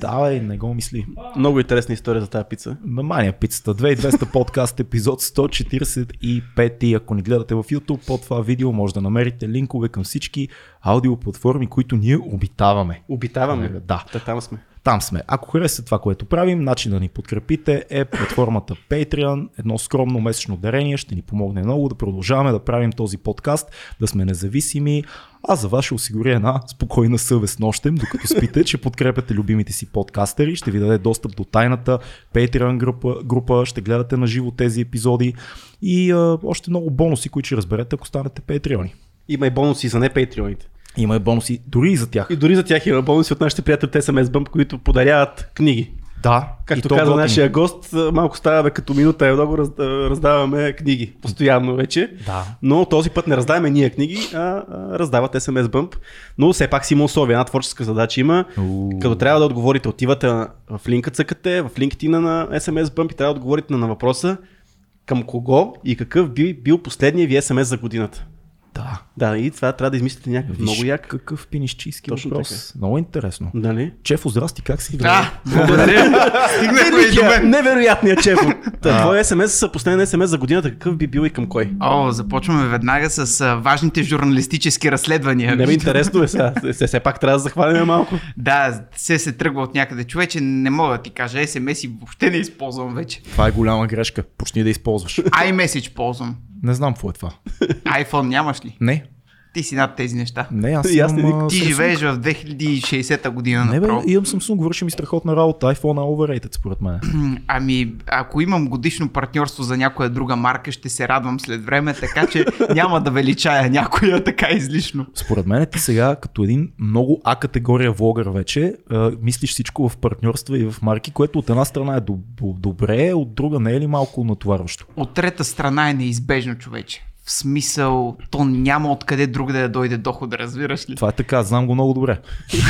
Давай, не го мисли. Много интересна история за тази пица. Мамания пицата. 2200 подкаст епизод 145 и ако ни гледате в YouTube под това видео може да намерите линкове към всички аудиоплатформи, които ние обитаваме. Обитаваме. Да. Та там сме. Там сме. Ако харесате това, което правим, начин да ни подкрепите е платформата Patreon. Едно скромно месечно дарение ще ни помогне много да продължаваме да правим този подкаст, да сме независими, а за вас ще осигуря една спокойна съвест нощем, докато спите, че подкрепяте любимите си подкастери, ще ви даде достъп до тайната Patreon група, група ще гледате на живо тези епизоди и а, още много бонуси, които ще разберете, ако станете Patreon. Има и бонуси за не патреоните. Има и бонуси дори и за тях. И дори за тях има бонуси от нашите приятели от SMS Bump, които подаряват книги. Да, Както каза нашия гост, малко ставаме като минута е много, раз, раздаваме книги. Постоянно вече. Да. Но този път не раздаваме ние книги, а, а раздават SMS Bump. Но все пак си има условия. Една творческа задача има. Уу. Като трябва да отговорите, отивате в линка цъкате, в LinkedIn на SMS Bump и трябва да отговорите на, на въпроса към кого и какъв би бил последния ви SMS за годината. Да. Да, и това трябва да измислите някакъв Виж много як. какъв пинищийски Точно въпрос. Много интересно. Нали? Чефо, здрасти, как си? Да, благодаря. Стигнахме. Невероятният чеф. Та, твой SMS, последен SMS за годината, какъв би бил и към кой? О, започваме веднага с а, важните журналистически разследвания. Не ми интересно е сега. Все, все пак трябва да захвалим малко. Да, се се тръгва от някъде. Човече, не мога да ти кажа, SMS и въобще не използвам вече. Това е голяма грешка. Почни да използваш. iMessage ползвам. Не знам какво е това. iPhone нямаш ли? Не, Ти си над тези неща. не, аз И аз имам, Ти Samsung. живееш в 2060 година Не бе, имам Samsung, върши ми страхотна работа. iPhone е overrated според мен. Ами, ако имам годишно партньорство за някоя друга марка, ще се радвам след време, така че няма да величая някоя така излишно. Според мен ти сега като един много А категория влогър вече а, мислиш всичко в партньорства и в марки, което от една страна е доб- добре, от друга не е ли малко натоварващо? От трета страна е неизбежно, човече. В смисъл, то няма откъде друг да дойде доход, разбираш ли? Това е така, знам го много добре.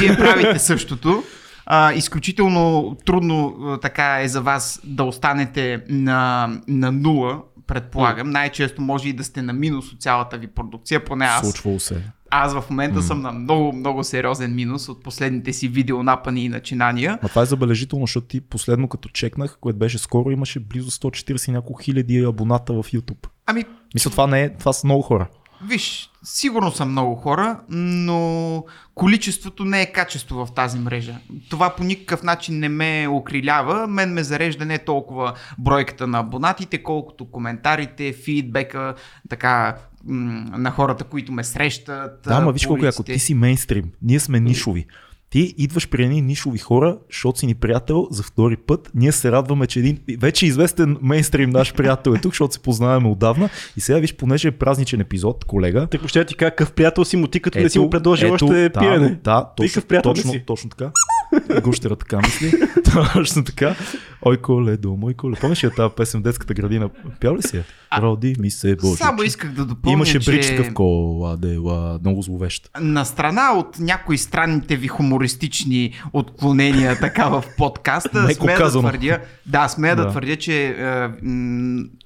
Вие правите същото. А, изключително трудно а, така е за вас да останете на, на нула, предполагам. Най-често може и да сте на минус от цялата ви продукция, поне аз. Случвало се. Аз в момента съм на много, много сериозен минус от последните си видеонапани и начинания. Ма това е забележително, защото ти последно като чекнах, което беше скоро, имаше близо 140 и няколко хиляди абоната в YouTube. Ами, Мисля, това не е, това са много хора. Виж, сигурно са много хора, но количеството не е качество в тази мрежа. Това по никакъв начин не ме окрилява. Мен ме зарежда не толкова бройката на абонатите, колкото коментарите, фидбека, така м- на хората, които ме срещат. Да, ма виж колко яко, улиците. ти си мейнстрим, ние сме нишови. Ти идваш при едни нишови хора, защото си ни приятел за втори път. Ние се радваме, че един вече известен мейнстрим наш приятел е тук, защото се познаваме отдавна. И сега виж, понеже е празничен епизод, колега. Так ще ти кажа, какъв приятел си му ти, като не си му предложил ето, още да, пиене. Да, Ти точно, ли точно, точно така. Гущера така мисли. Точно така. Ой, коледо, мой коледо. Помниш ли тази песен в детската градина? Пял ли си я? Роди ми се Боже. Само исках да допълня, Имаше че... бричка в кола, дела, много зловещ. На страна от някои странните ви хумористични отклонения така в подкаста, Меко смея да твърдя, да, смея да, Да. твърдя, че е,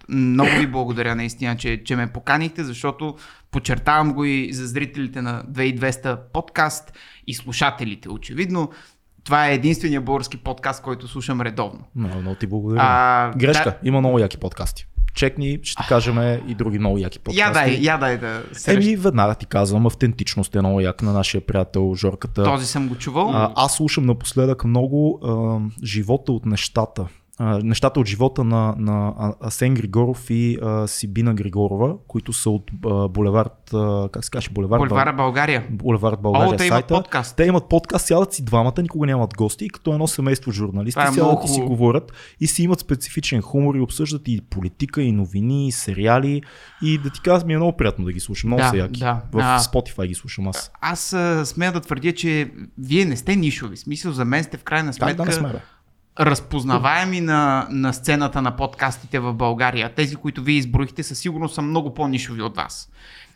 много ви благодаря наистина, че, че ме поканихте, защото подчертавам го и за зрителите на 2200 подкаст и слушателите. Очевидно, това е единствения български подкаст, който слушам редовно. Много, много ти благодаря. А, Грешка, да- има много яки подкасти. Чекни, ще ти кажем и други много яки подкасти. Я дай, я дай да се Еми, веднага ти казвам, автентичност е много як на нашия приятел Жорката. Този съм го чувал. А, аз слушам напоследък много а, живота от нещата. А, нещата от живота на, на Асен Григоров и а, Сибина Григорова, които са от а, булевард, а, как се каже, булевард, Булевара България. булевард България О, те имат сайта. подкаст. Те имат подкаст, сядат си двамата, никога нямат гости, и като едно семейство журналисти е сядат много и си говорят и си имат специфичен хумор и обсъждат и политика, и новини, и сериали. И да ти кажа, ми е много приятно да ги слушам. Много Да, са яки. да. В А. Spotify ги слушам аз. Аз а, смея да твърдя, че вие не сте нишови. Смисъл за мен сте в крайна Как сметка да не сме, бе? Разпознаваеми на, на сцената на подкастите в България. Тези, които вие изброихте, със сигурност са много по-нишови от вас.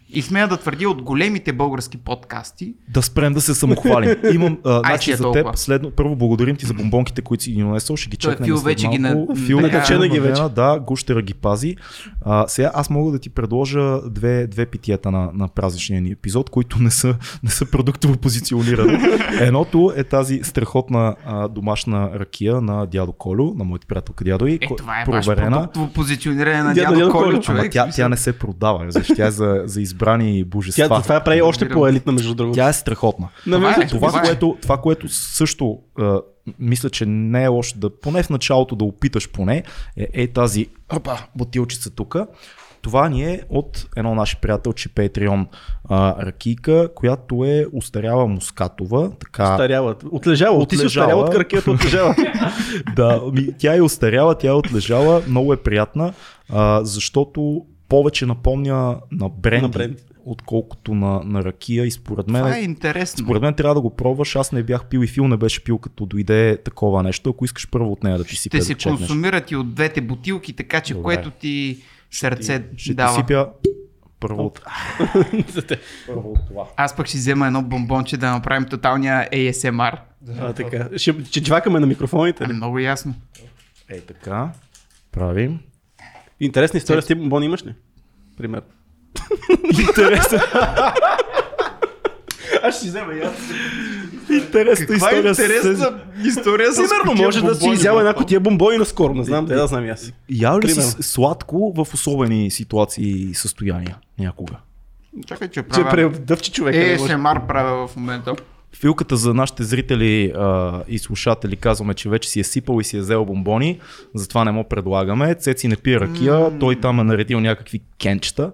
И смея да твърдя от големите български подкасти. Да спрем да се самохвалим. Имам, а, значи е за толкова. теб, следно, първо благодарим ти за бомбонките, които си ги донесъл, ще ги Той чекнем Фил вече ги на- Фил така, накачена ги вече. Да, гущера ги пази. А, сега аз мога да ти предложа две, две питиета на, на празничния ни епизод, които не са, не са продуктово позиционирани. Едното е тази страхотна а, домашна ракия на дядо Колю, на моята приятелка дядо и Е, това е проверена. продуктово позициониране на Дядо- дядо дядо Колю, Колю. Ама човек. тя, тя не се продава, разбираш, тя е за, за избрани божества. Тя, това я прави още по-елитна, между другото. Тя е страхотна. На Това е. Това, Това е. което, това, което също а, мисля, че не е лошо да, поне в началото да опиташ поне, е, е тази опа, бутилчица тук. Това ни е от едно наше приятелче Patreon а, ракийка, която е устаряла мускатова. Така, Старяла. Отлежала. Ти си остаряла от кракията, отлежала. да, ми, тя е устаряла, тя е отлежала, много е приятна, а, защото повече напомня на бренди, На бренди. отколкото на, на ракия и според мен Това е интересно. според мен трябва да го пробваш. Аз не бях пил и Фил не беше пил, като дойде такова нещо. Ако искаш първо от нея да ти сипя Ще се да чекнеш. консумират и от двете бутилки, така че Добре. което ти сърце Ще дава. ти сипя първо от, първо от това. Аз пък ще взема едно бомбонче да направим тоталния ASMR. а, така. Ще, ще джвакаме на микрофоните. Е, ли? много ясно. Е така. Правим. Интересна история с тия бомбони имаш ли? Пример. Интересна, Аз ще взема и аз. интересна Каква история. интересна история с Примерно може да си изява една котия бомбони наскоро. Не знам, те да знам и аз. Ял ли си сладко в особени ситуации и състояния някога? Чакай, че Че правя предъвчи човек. не може. ASMR правя в момента. Филката за нашите зрители а, и слушатели казваме, че вече си е сипал и си е взел бомбони, затова не му предлагаме. Цеци не пие ракия, той там е наредил някакви кенчета.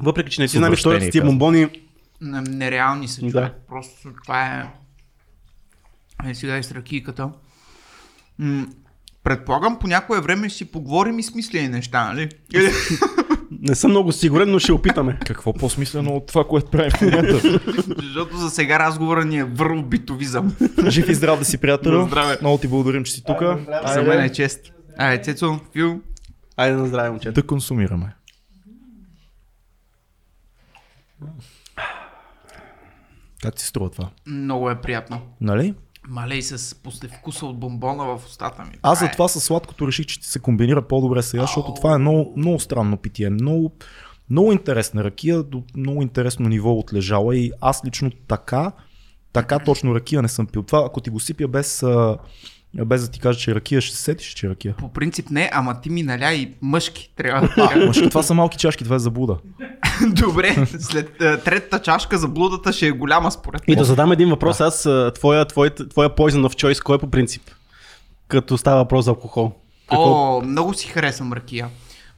Въпреки, че не С ти знам историята с тия бомбони. Не- Нереални са, човек. Да. Просто това е... Е, сега и с ракийката. М- Предполагам, по някое време ще си поговорим и смислени неща, нали? Не съм много сигурен, но ще опитаме. Какво по-смислено от това, което правим в момента? Защото за сега разговора ни е върл битовизъм. Жив и здрав да си, приятелю. На здраве. Много ти благодарим, че си тук. За мен е чест. Айде, Цецо, Фил, Айде на здраве, момчета. Да консумираме. Как ти се струва това? много е приятно. Нали? Малей с послевкуса от бомбона в устата ми. Аз е- за това със сладкото реших, че ти се комбинира по-добре сега, защото това е много, много странно питие. Много, много интересна ракия, до много интересно ниво отлежала и аз лично така, така точно ракия не съм пил. Това, ако ти го сипя без, без да ти кажа, че е ракия, ще се сетиш, че е ракия. По принцип не, ама ти ми наля и мъжки. Трябва да А, мъжки, това са малки чашки, това е заблуда. Добре, след е, третата чашка за блудата ще е голяма според И мен. да задам един въпрос. Аз, а, твоя, твоя, твоя poison of choice, кой е по принцип? Като става въпрос за алкохол. Какво? О, много си харесвам ракия.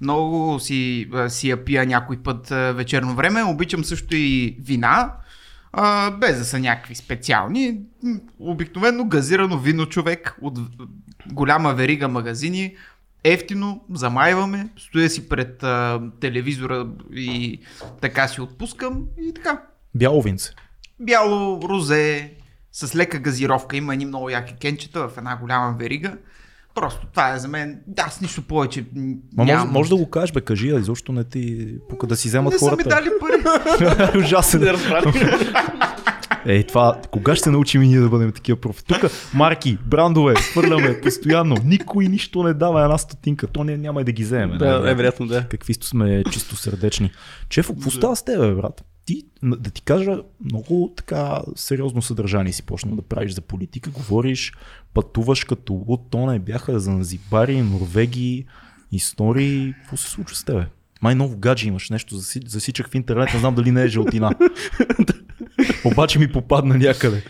Много си, си я пия някой път вечерно време. Обичам също и вина, а, без да са някакви специални. Обикновено газирано вино човек от голяма верига магазини. Ефтино, замайваме, стоя си пред а, телевизора и така си отпускам и така. Бяло винце. Бяло, розе, с лека газировка. Има едни много яки кенчета в една голяма верига. Просто това е за мен. Да, с нищо повече. Ма може, може да го кажеш, бе, кажи, а изобщо не ти, пука да си вземат Не са ми хората. дали пари. Ужасен. Ей, това, кога ще се научим и ние да бъдем такива профи? Тук марки, брандове, хвърляме постоянно. Никой нищо не дава една стотинка. То не, няма и да ги вземе. Да, е вероятно да. Какви сме чисто сърдечни. Чефо, какво става с теб, брат? Ти, да ти кажа, много така сериозно съдържание си почнал да правиш за политика. Говориш, пътуваш като то не бяха Занзибари, Норвегии, истории. Какво се случва с тебе? Май ново гадже имаш нещо, заси- засичах в интернет, не знам дали не е жълтина. Обаче ми попадна някъде.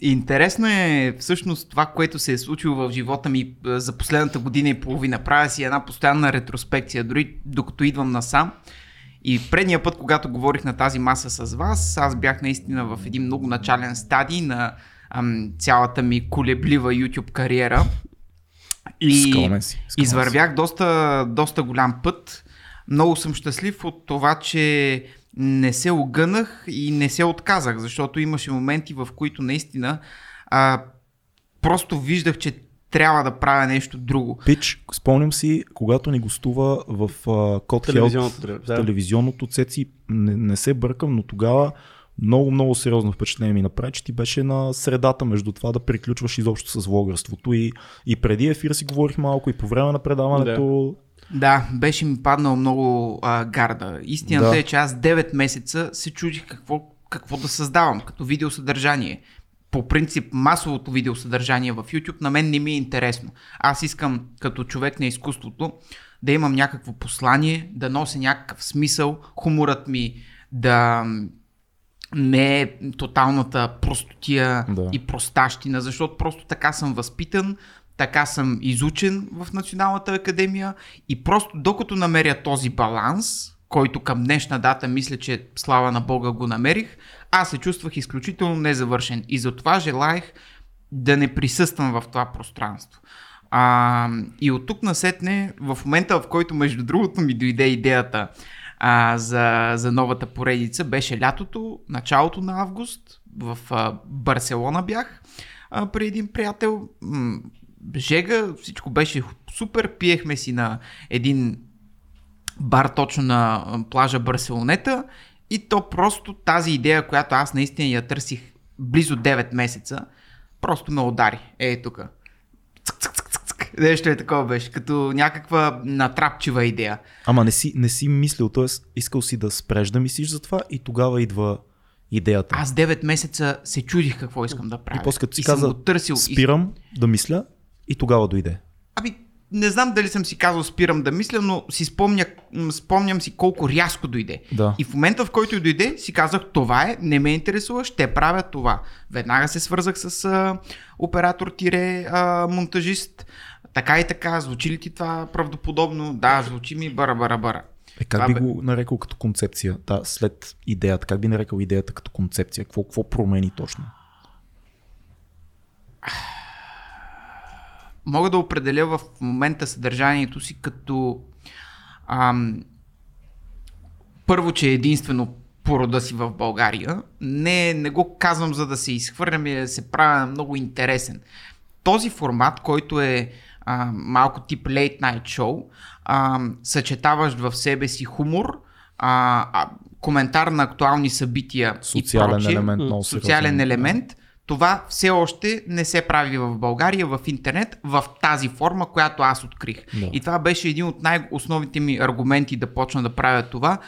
Интересно е всъщност това, което се е случило в живота ми а, за последната година и половина. Правя си една постоянна ретроспекция, дори докато идвам насам. И предния път, когато говорих на тази маса с вас, аз бях наистина в един много начален стадий на ам, цялата ми колеблива YouTube кариера. И Скромен си, скромен извървях доста, доста голям път. Много съм щастлив от това, че не се огънах и не се отказах, защото имаше моменти, в които наистина а, просто виждах, че трябва да правя нещо друго. Пич, спомням си, когато ни гостува в uh, Код Телевизионното, в да. телевизионното цеци, не, не се бъркам, но тогава много, много сериозно впечатление ми направи, че ти беше на средата между това да приключваш изобщо с влогърството и, и преди ефир си говорих малко и по време на предаването. Да, беше ми паднал много а, гарда. Истината Да. е, че аз 9 месеца се чудих какво, какво да създавам като видеосъдържание. По принцип, масовото видеосъдържание в YouTube на мен не ми е интересно. Аз искам, като човек на изкуството, да имам някакво послание, да нося някакъв смисъл, хуморът ми да не е тоталната простотия Да. и простащина, защото просто така съм възпитан, така съм изучен в Националната академия и просто докато намеря този баланс, който към днешна дата мисля, че слава на Бога го намерих, аз се чувствах изключително незавършен и затова желаях да не присъствам в това пространство. А, и от тук насетне, в момента в който между другото ми дойде идеята а, за, за новата поредица, беше лятото, началото на август, в а, Барселона бях а, при един приятел. Жега, всичко беше супер, пиехме си на един бар точно на плажа Барселонета и то просто тази идея, която аз наистина я търсих близо 9 месеца, просто ме удари. Е, тук. Нещо е такова беше, като някаква натрапчива идея. Ама не си, не си мислил, т.е. искал си да спреш да мислиш за това и тогава идва идеята. Аз 9 месеца се чудих какво искам да правя. и после като си и съм каза, го търсил. И... спирам да мисля и тогава дойде. Ами, не знам дали съм си казал спирам да мисля, но си спомня, спомням си колко рязко дойде. Да. И в момента, в който дойде, си казах, това е, не ме интересува, ще правя това. Веднага се свързах с а, оператор-монтажист. Така и така, звучи ли ти това правдоподобно? Да, звучи ми бара-бара-бара. Е, как Това би бе- го нарекал като концепция? Да, след идеята, как би нарекал идеята като концепция? Какво, какво промени точно? Мога да определя в момента съдържанието си като ам, първо, че е единствено по рода си в България. Не, не го казвам за да се изхвърлям и да се правя много интересен. Този формат, който е а, малко тип late night show, а, съчетаващ в себе си хумор, а, а, коментар на актуални събития Социален и прочие, елемент, много социален сериозен. елемент, това все още не се прави в България, в интернет, в тази форма, която аз открих. Да. И това беше един от най-основните ми аргументи да почна да правя това,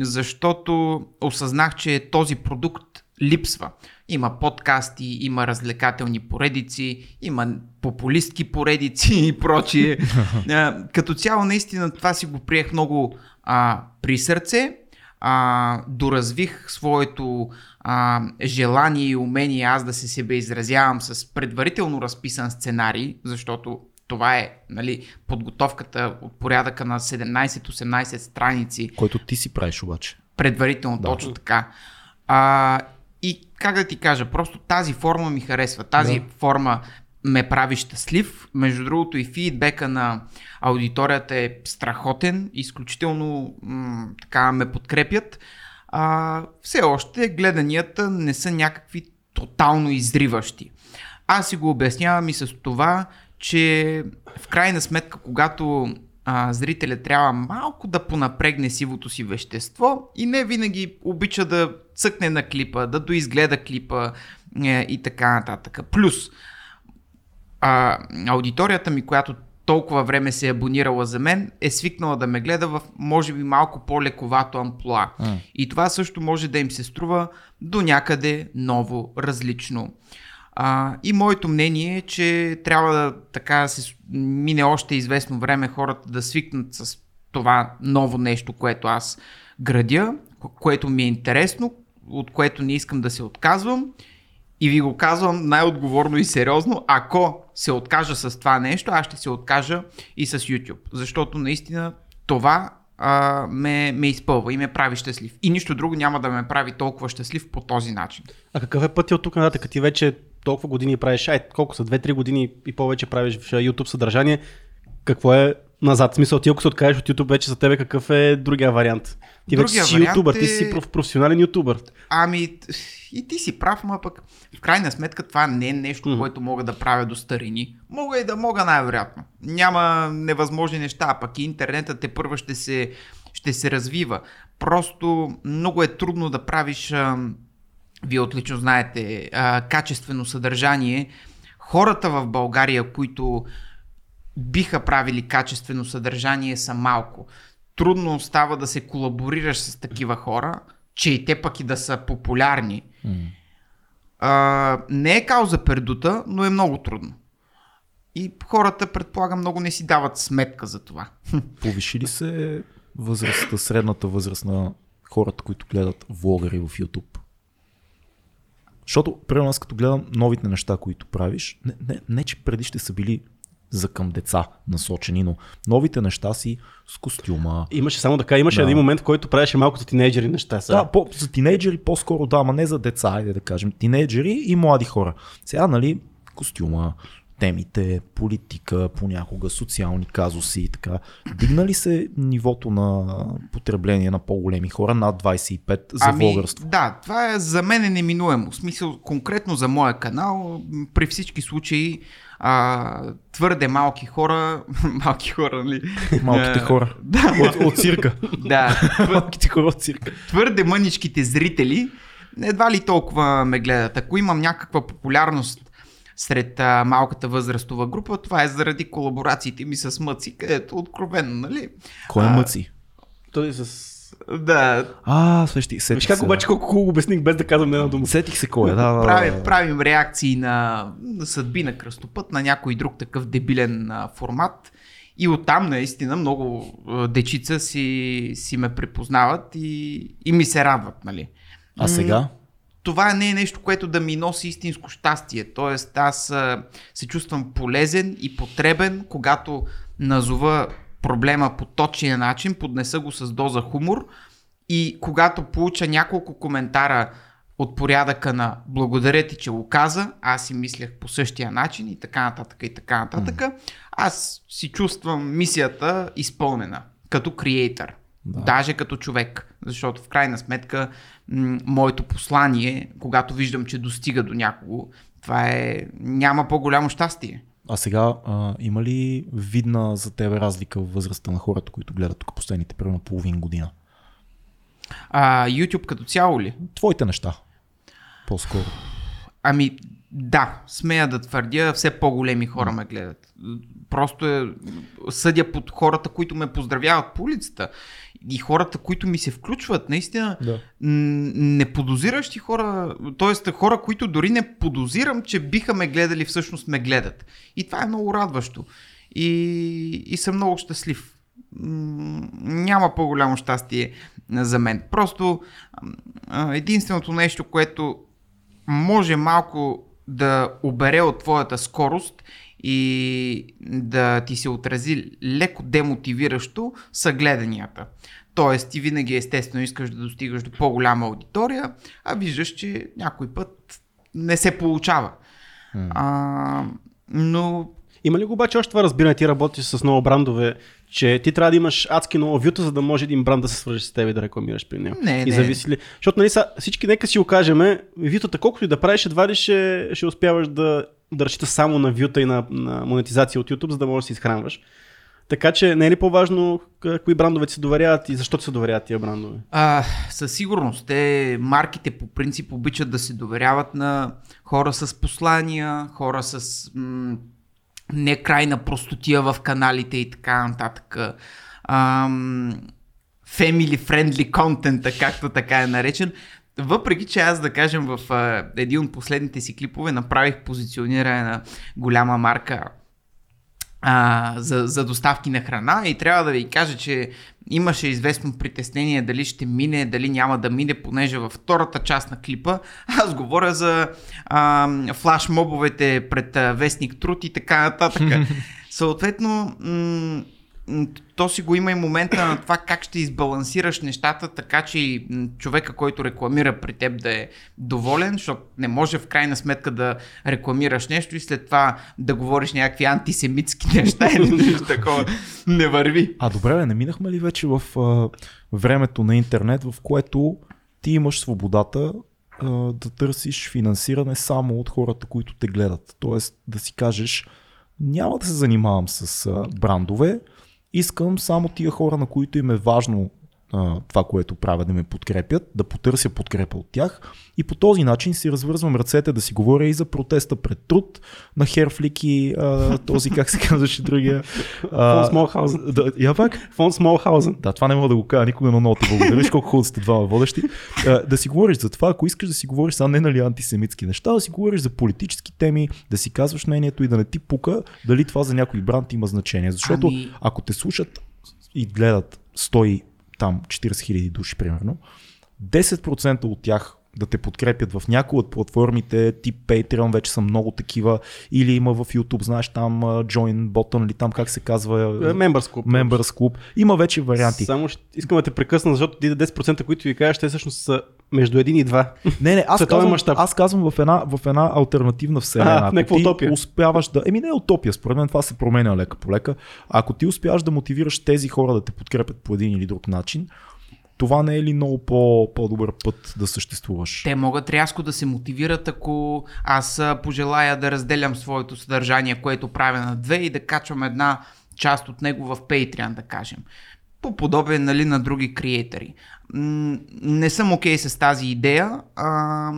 защото осъзнах, че този продукт липсва. Има подкасти, има развлекателни поредици, има популистки поредици и прочие. А, Като цяло, наистина, това си го приех много а, при сърце. А, доразвих своето а, желание и умение аз да се себе изразявам с предварително разписан сценарий, защото това е нали, подготовката от порядъка на 17-18 страници Който ти си правиш обаче. предварително, Да. точно така. А, и как да ти кажа, просто тази форма ми харесва. Тази да. форма ме прави щастлив. Между другото и фидбека на аудиторията е страхотен, изключително м- така ме подкрепят. А, все още гледанията не са някакви тотално изриващи. Аз си го обяснявам и с това, че в крайна сметка, когато а, зрителя трябва малко да понапрегне сивото си вещество и не винаги обича да цъкне на клипа, да доизгледа клипа е, и така нататък. Плюс, а, аудиторията ми, която толкова време се е абонирала за мен, е свикнала да ме гледа в, може би, малко по-лековато амплуа. М. И това също може да им се струва до някъде ново, различно. А, и моето мнение е, че трябва да така се мине още известно време хората да свикнат с това ново нещо, което аз градя, ко- което ми е интересно, от което не искам да се отказвам. И ви го казвам най-отговорно и сериозно, ако се откажа с това нещо, аз ще се откажа и с YouTube. Защото наистина това а, ме, ме изпълва и ме прави щастлив. И нищо друго няма да ме прави толкова щастлив по този начин. А какъв е пътя от тук нататък? Ти вече толкова години правиш, ай, колко са, 2-3 години и повече правиш YouTube съдържание. Какво е назад. В смисъл, ти ако се откажеш от YouTube, вече за тебе какъв е другия вариант? Ти вече Другия си вариант ютубър, ти е- си проф- професионален ютубър. Ами, и ти си прав, ма пък в крайна сметка това не е нещо, Мгм. което мога да правя до старини. Мога и да мога най-вероятно. Няма невъзможни неща, а пък и интернетът те първа ще се, ще се развива. Просто много е трудно да правиш, а, вие отлично знаете, а, качествено съдържание. Хората в България, които биха правили качествено съдържание са малко. Трудно става да се колаборираш с такива хора, че и те пък и да са популярни. А, не е кауза пердута, но е много трудно. И хората, предполагам, много не си дават сметка за това. Повиши ли се възрастта, средната възраст на хората, които гледат влогъри в YouTube? Защото, примерно аз като гледам новите неща, които правиш, не, не, не че преди ще са били за към деца насочени, но новите неща си с костюма. Имаше само така, имаше Да. един момент, в който правеше малко за тинейджери неща. Сега. Да, по, за тинейджери по-скоро да, ама не за деца, айде да кажем. Тинейджери и млади хора. Сега, нали, костюма, темите, политика, понякога социални казуси и така. Дигна ли се нивото на потребление на по-големи хора над 25 за ами, влогърство? Да, това е за мен е неминуемо. В смисъл, конкретно за моя канал, при всички случаи а, твърде малки хора, малки хора, нали? Малките А, хора. Да, От, от цирка. да, Малките хора от цирка. твърде мъничките зрители едва ли толкова ме гледат. Ако имам някаква популярност сред а, малката възрастова група, това е заради колаборациите ми с Мъци, където откровенно, нали? Кой е А, мъци? Той е с... Да, А, свещи, сетих Виж как се. обаче колко хубаво обясних без да казвам една дума. Сетих се кой е, да, да, да. правим, правим реакции на, на съдби на кръстопът, на някой друг такъв дебилен а, формат. И оттам наистина много а, дечица си, си ме препознават и, и ми се радват, нали? А сега? това не е нещо, което да ми носи истинско щастие. Тоест, аз а, се чувствам полезен и потребен, когато назова проблема по точния начин, поднеса го с доза хумор и когато получа няколко коментара от порядъка на благодаря ти, че го каза, аз си мислех по същия начин и така нататък и така нататък, аз си чувствам мисията изпълнена като креатор. Да. Даже като човек. Защото в крайна сметка м- моето послание, когато виждам, че достига до някого, това е... няма по-голямо щастие. А сега а, има ли видна за тебе разлика в възрастта на хората, които гледат тук последните примерно половин година? А, YouTube като цяло ли? Твоите неща. По-скоро. Ами да, смея да твърдя, все по-големи хора ме гледат. Просто е, съдя под хората, които ме поздравяват по улицата. И хората, които ми се включват, наистина Да. неподозиращи хора, т.е. хора, които дори не подозирам, че биха ме гледали, всъщност ме гледат. И това е много радващо. И, и съм много щастлив. Няма по-голямо щастие за мен. Просто единственото нещо, което може малко да обере от твоята скорост и да ти се отрази леко демотивиращо са гледанията. Тоест ти винаги естествено искаш да достигаш до по-голяма аудитория, а виждаш, че някой път не се получава. А, но Има ли го обаче още това разбиране, ти работиш с много брандове, че ти трябва да имаш адски много вюта, за да може един бранд да се свържи с теб и да рекламираш при него? Не, и не. зависи ли? Защото нали, са, всички, нека си го кажем, вютата колкото и да правиш, едва ли ще, ще успяваш да, да разчиташ само на вюта и на, на монетизация от YouTube, за да можеш да се изхранваш. Така че не е ли по-важно кои брандове се доверяват и защо се доверяват тия брандове? А, със сигурност. Те, марките по принцип обичат да се доверяват на хора с послания, хора с м- не крайна простотия в каналите и така нататък. Ам, family friendly content, както така е наречен. Въпреки, че аз да кажем в а, един от последните си клипове направих позициониране на голяма марка а, за, за доставки на храна и трябва да ви кажа, че имаше известно притеснение дали ще мине, дали няма да мине, понеже във втората част на клипа аз говоря за а, флашмобовете пред а, Вестник Труд и така нататък. Съответно, м- то си го има и момента на това как ще избалансираш нещата, така че и човека, който рекламира при теб да е доволен, защото не може в крайна сметка да рекламираш нещо и след това да говориш някакви антисемитски неща или нещо такова. Не върви. А добре, бе, не минахме ли вече в а, времето на интернет, в което ти имаш свободата а, да търсиш финансиране само от хората, които те гледат. Тоест да си кажеш, няма да се занимавам с а, брандове, искам само тия хора, на които им е важно а, това, което правя, да ме подкрепят, да потърся подкрепа от тях и по този начин си развързвам ръцете да си говоря и за протеста пред труд на Херфлик и а, този, как се казваше другия. Фон Смолхаузен. Да, я пак? Фон Смолхаузен. Да, това не мога да го кажа никога, но много ти благодаря. Виж колко хубаво сте двама водещи. А, да си говориш за това, ако искаш да си говориш са не нали антисемитски неща, да си говориш за политически теми, да си казваш мнението и да не ти пука дали това за някой бранд има значение. Защото Ами- ако те слушат и гледат 100 там 40 хиляди души примерно, 10% от тях да те подкрепят в някои от платформите, тип Patreon, вече са много такива, или има в YouTube, знаеш там Join Button, или там как се казва, Members Club. Members Club. Има вече варианти. Само ще, искам да те прекъсна, защото ти 10%, които ви кажеш, те всъщност са между 1 и 2. Не, не, аз Световен казвам, мащаб. аз казвам в една, в една альтернативна вселена. А, Ако ти утопия. успяваш да... Еми не е утопия, според мен това се променя лека по лека. Ако ти успяваш да мотивираш тези хора да те подкрепят по един или друг начин, това не е ли много по, по-добър път да съществуваш? Те могат рязко да се мотивират, ако аз пожелая да разделям своето съдържание, което правя на две и да качвам една част от него в Patreon, да кажем. По подобен нали, на други креатори. Не съм окей с тази идея а,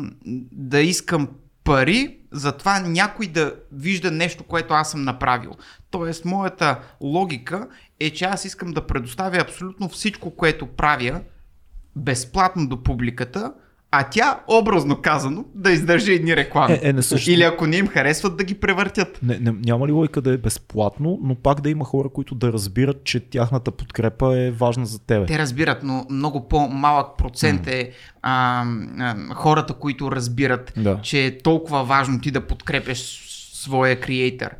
да искам пари, затова някой да вижда нещо, което аз съм направил. Тоест, моята логика е, че аз искам да предоставя абсолютно всичко, което правя, безплатно до публиката, а тя, образно казано, да издържи едни реклами. Е, е, не също- Или ако не им харесват, да ги превъртят. Не, не, няма ли логика да е безплатно, но пак да има хора, които да разбират, че тяхната подкрепа е важна за тебе? Те разбират, но много по-малък процент е а, а, хората, които разбират, Да. че е толкова важно ти да подкрепяш своя креатор.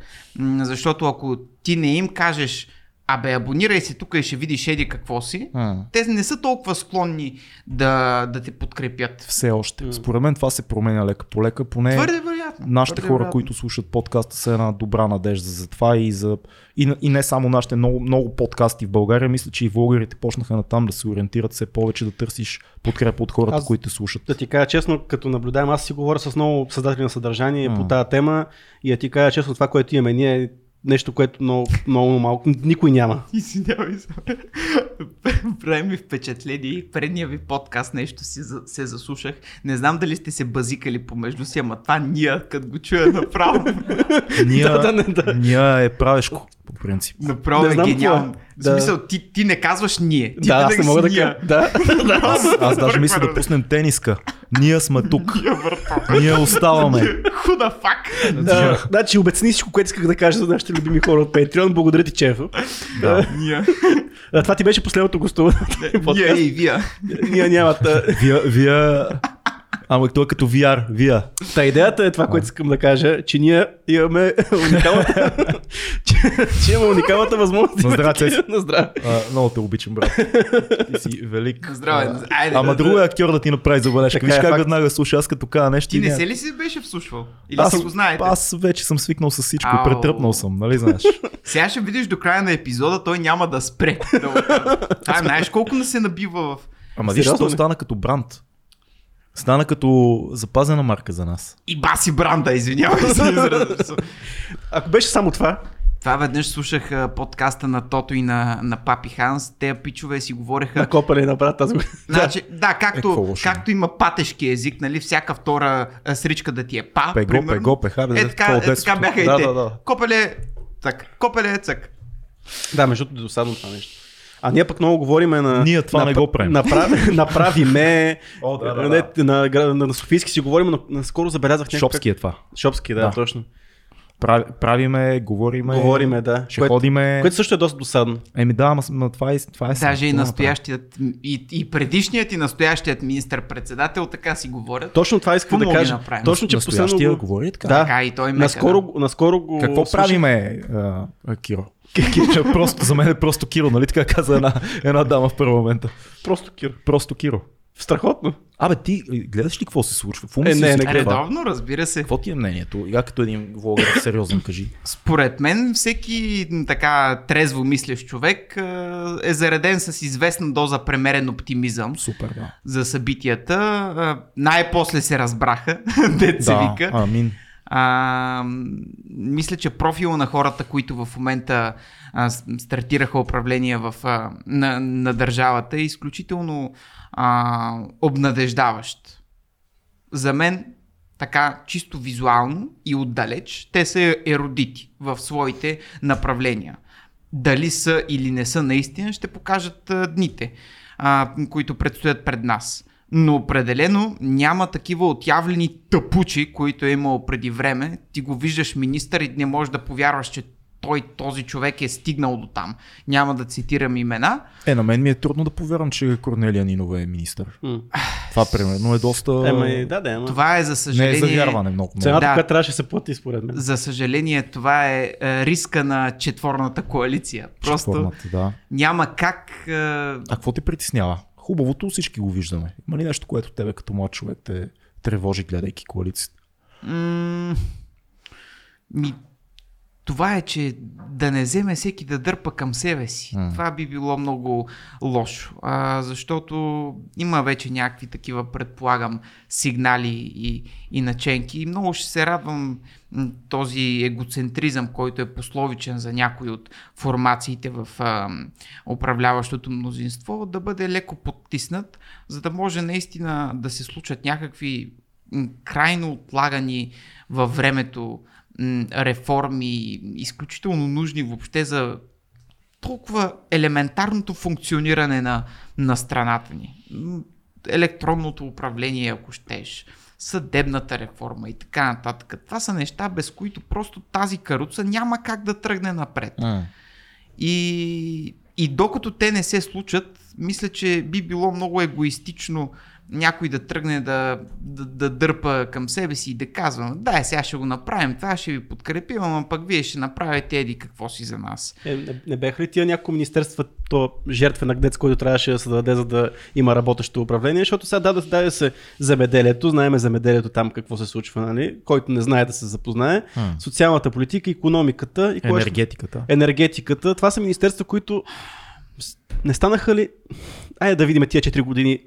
Защото ако ти не им кажеш, абе, абонирай се тук и ще видиш еди какво си, М. те не са толкова склонни да, да те подкрепят. Все още. Според мен това се променя лека по лека, поне Твърде вероятно. нашите твърде хора, вероятно. които слушат подкаста са една добра надежда за това и, за, и, и не само нашите, много, много подкасти в България, мисля, че и влогерите почнаха на там да се ориентират все повече да търсиш подкрепа от хората, Аз- които те слушат. Да ти кажа честно, като наблюдавам, аз си говоря с много създатели на съдържание по М. тази тема и да ти кажа честно, това, което имаме ние нещо, което много, много малко, никой няма. Извинявай се. Прави ми впечатление. Предния ви подкаст нещо си за- се заслушах. Не знам дали сте се базикали помежду си, ама това ние, като го чуя направо, Ние, Да, да, не, да. ние е правешко, по принцип. направо Не е гениално. какво е. В Да. смисъл, ти, ти не казваш ние. Ти да, аз не мога да кажа. Да, да. Аз, аз даже мисля да пуснем тениска. Ние сме тук. Ние оставаме. The fuck? Да, значи обясни всичко, което исках да кажа за нашите любими хора от Patreon. Благодаря ти, Чефо. Да. Това ти беше последното гостуване. Ние подкаст. и вие. Ние нямат. вие... Ама той е като VR, вие. Та идеята е това, което искам да кажа, че ние имаме уникалната, че, че имаме уникалната възможност. На здраве, Цеци. На здраве. А, много те обичам, брат. Ти си велик. Здраве. А, Айде, Ама да- друго е актьор да ти направи забележка. Виж е, как веднага слуша, аз като кажа нещо. Ти не се ли си беше вслушвал? Или аз, си го знаете? аз вече съм свикнал с всичко, Ау. претръпнал съм, нали знаеш? Сега ще видиш до края на епизода, той няма да спре. Да кажа. Това знаеш колко не се набива в... Ама виж, то стана като бранд. Стана като запазена марка за нас. И баси бранда, извинявай се. Ако беше само това, Това веднъж слушах а, подкаста на Тото и на, на Папи Ханс. Те пичове си говореха. на копане на брат, аз го... Значи, да, Е, както, лошо? както има патешки език, нали, всяка втора а, сричка да ти е па. Пего, примерно. пего, пеха, бе, Е, така, е, така бяха и Да, те. да, да. Копеле, цък, копеле, цък. Да, между другото, досадно това нещо. А ние пък много говориме на... Ние това на, не го правим. Направи, направиме. О, да, да, не, На, на, на, на, Софийски си говорим, но наскоро забелязах някакъв... Шопски е това. Шопски, да, Да. точно. Прави, правиме, говориме, Говориме, да. ще Което- ходиме. Което също е доста досадно. Еми да, ама, ама това е, това е Даже и да настоящият, и, и предишният и настоящият министър-председател така си говорят. Точно това Какво да да кажа. направим? Точно, че последно... го- говори така. Да. Така и той мека, Наскоро, да. го- наскоро го Какво слушах. правиме, а, Киро? Киро, просто, за мен е просто Киро, нали така каза една, една дама в парламента. Просто Кир. Просто Киро. Страхотно. Абе, ти гледаш ли какво се случва? Ума Е, не, не? Редовно, разбира се. Какво ти е мнението? Я като един влогър, сериозен кажи. Според мен всеки така трезво мислещ човек е зареден с известна доза премерен оптимизъм Супер, да. за събитията. Най-после се разбраха, дет се да, вика. амин. А, мисля, че профила на хората, които в момента а, стартираха управление в, а, на, на държавата е изключително а, обнадеждаващ. За мен, така чисто визуално и отдалеч, те са еродити в своите направления. Дали са или не са наистина, ще покажат а, дните, а, които предстоят пред нас. Но определено няма такива отявлени тъпучи, които е имало преди време. Ти го виждаш министър и не можеш да повярваш, че той, този човек е стигнал до там. Няма да цитирам имена. Е, на мен ми е трудно да повярвам, че Корнелия Нинова е министър. М. Това примерно е доста... Ема, и- да, да, ема. Това е за не е съжаление... завярване много. много. Цената, Да. която трябваше да се плати, според мен. За съжаление, това е, е риска на четворната коалиция. Просто Четвърната, да. няма как. е, А какво те притеснява? Хубавото всички го виждаме. Има ли нещо, което тебе като млад човек те тревожи, гледайки коалицията? М- ми, това е, че да не вземе всеки да дърпа към себе си. М. Това би било много лошо, а, защото има вече някакви такива, предполагам, сигнали и, и наченки. И много ще се радвам този егоцентризъм, който е пословичен за някои от формациите в а, управляващото мнозинство, да бъде леко подтиснат, за да може наистина да се случат някакви крайно отлагани във времето реформи, изключително нужни въобще за толкова елементарното функциониране на, на страната ни. Електронното управление, ако щеш, съдебната реформа и така нататък. Това са неща, без които просто тази каруца няма как да тръгне напред. И, и докато те не се случат, мисля, че би било много егоистично някой да тръгне да, да, да дърпа към себе си и да казва, да, сега ще го направим, това ще ви подкрепим, ама пък вие ще направите еди какво си за нас. Е, не, не бяха ли тия някои министерства то жертвен агдец, който трябваше да се даде, за да има работещо управление, защото сега даде, даде се земеделието, знаеме земеделието там какво се случва, нали? който не знае да се запознае, М. социалната политика, економиката и кое ще- Енергетиката. енергетиката. Това са министерства, които не станаха ли... Айде да видим тия 4 години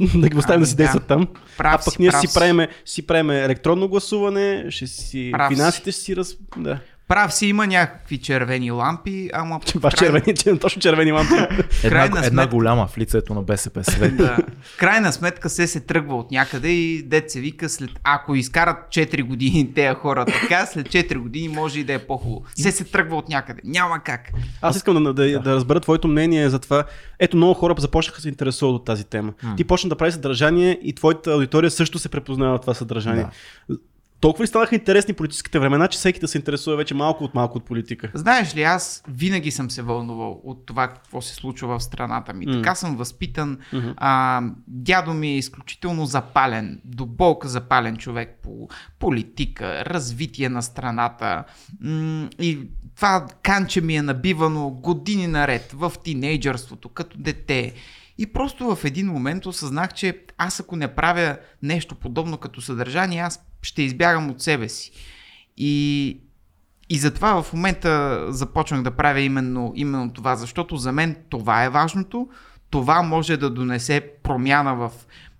да ги оставим Ами да си да. действат там. Прав а пък си, ние прав си правиме, си правиме електронно гласуване, ще си Прав си. финансите ще си раз... Да. Прав си, има някакви червени лампи, ама... Крайна- червени, че- точно червени лампи. Една, крайна една сметка- голяма в лицето на БСП свет. Да. В крайна сметка се се тръгва от някъде и дет се вика, след, ако изкарат 4 години тези хора така, след 4 години може и да е по-хубаво. Се се тръгва от някъде. Няма как. Аз искам да, да, да разбера твоето мнение за това. Ето много хора започнаха да се интересуват от тази тема. М. Ти почна да правиш съдържание и твоята аудитория също се препознава от това съдържание. Толкова ли станаха интересни политическите времена, че всеки да се интересува вече малко от малко от политика? Знаеш ли, аз винаги съм се вълнувал от това какво се случва в страната ми. М. Така съм възпитан. Мгм. А, дядо ми е изключително запален, до болка запален човек по политика, развитие на страната. И това канче ми е набивано години наред в тинейджърството, като дете. И просто в един момент осъзнах, че аз ако не правя нещо подобно като съдържание, аз ще избягам от себе си. И, и затова в момента започнах да правя именно, именно това, защото за мен това е важното. Това може да донесе промяна в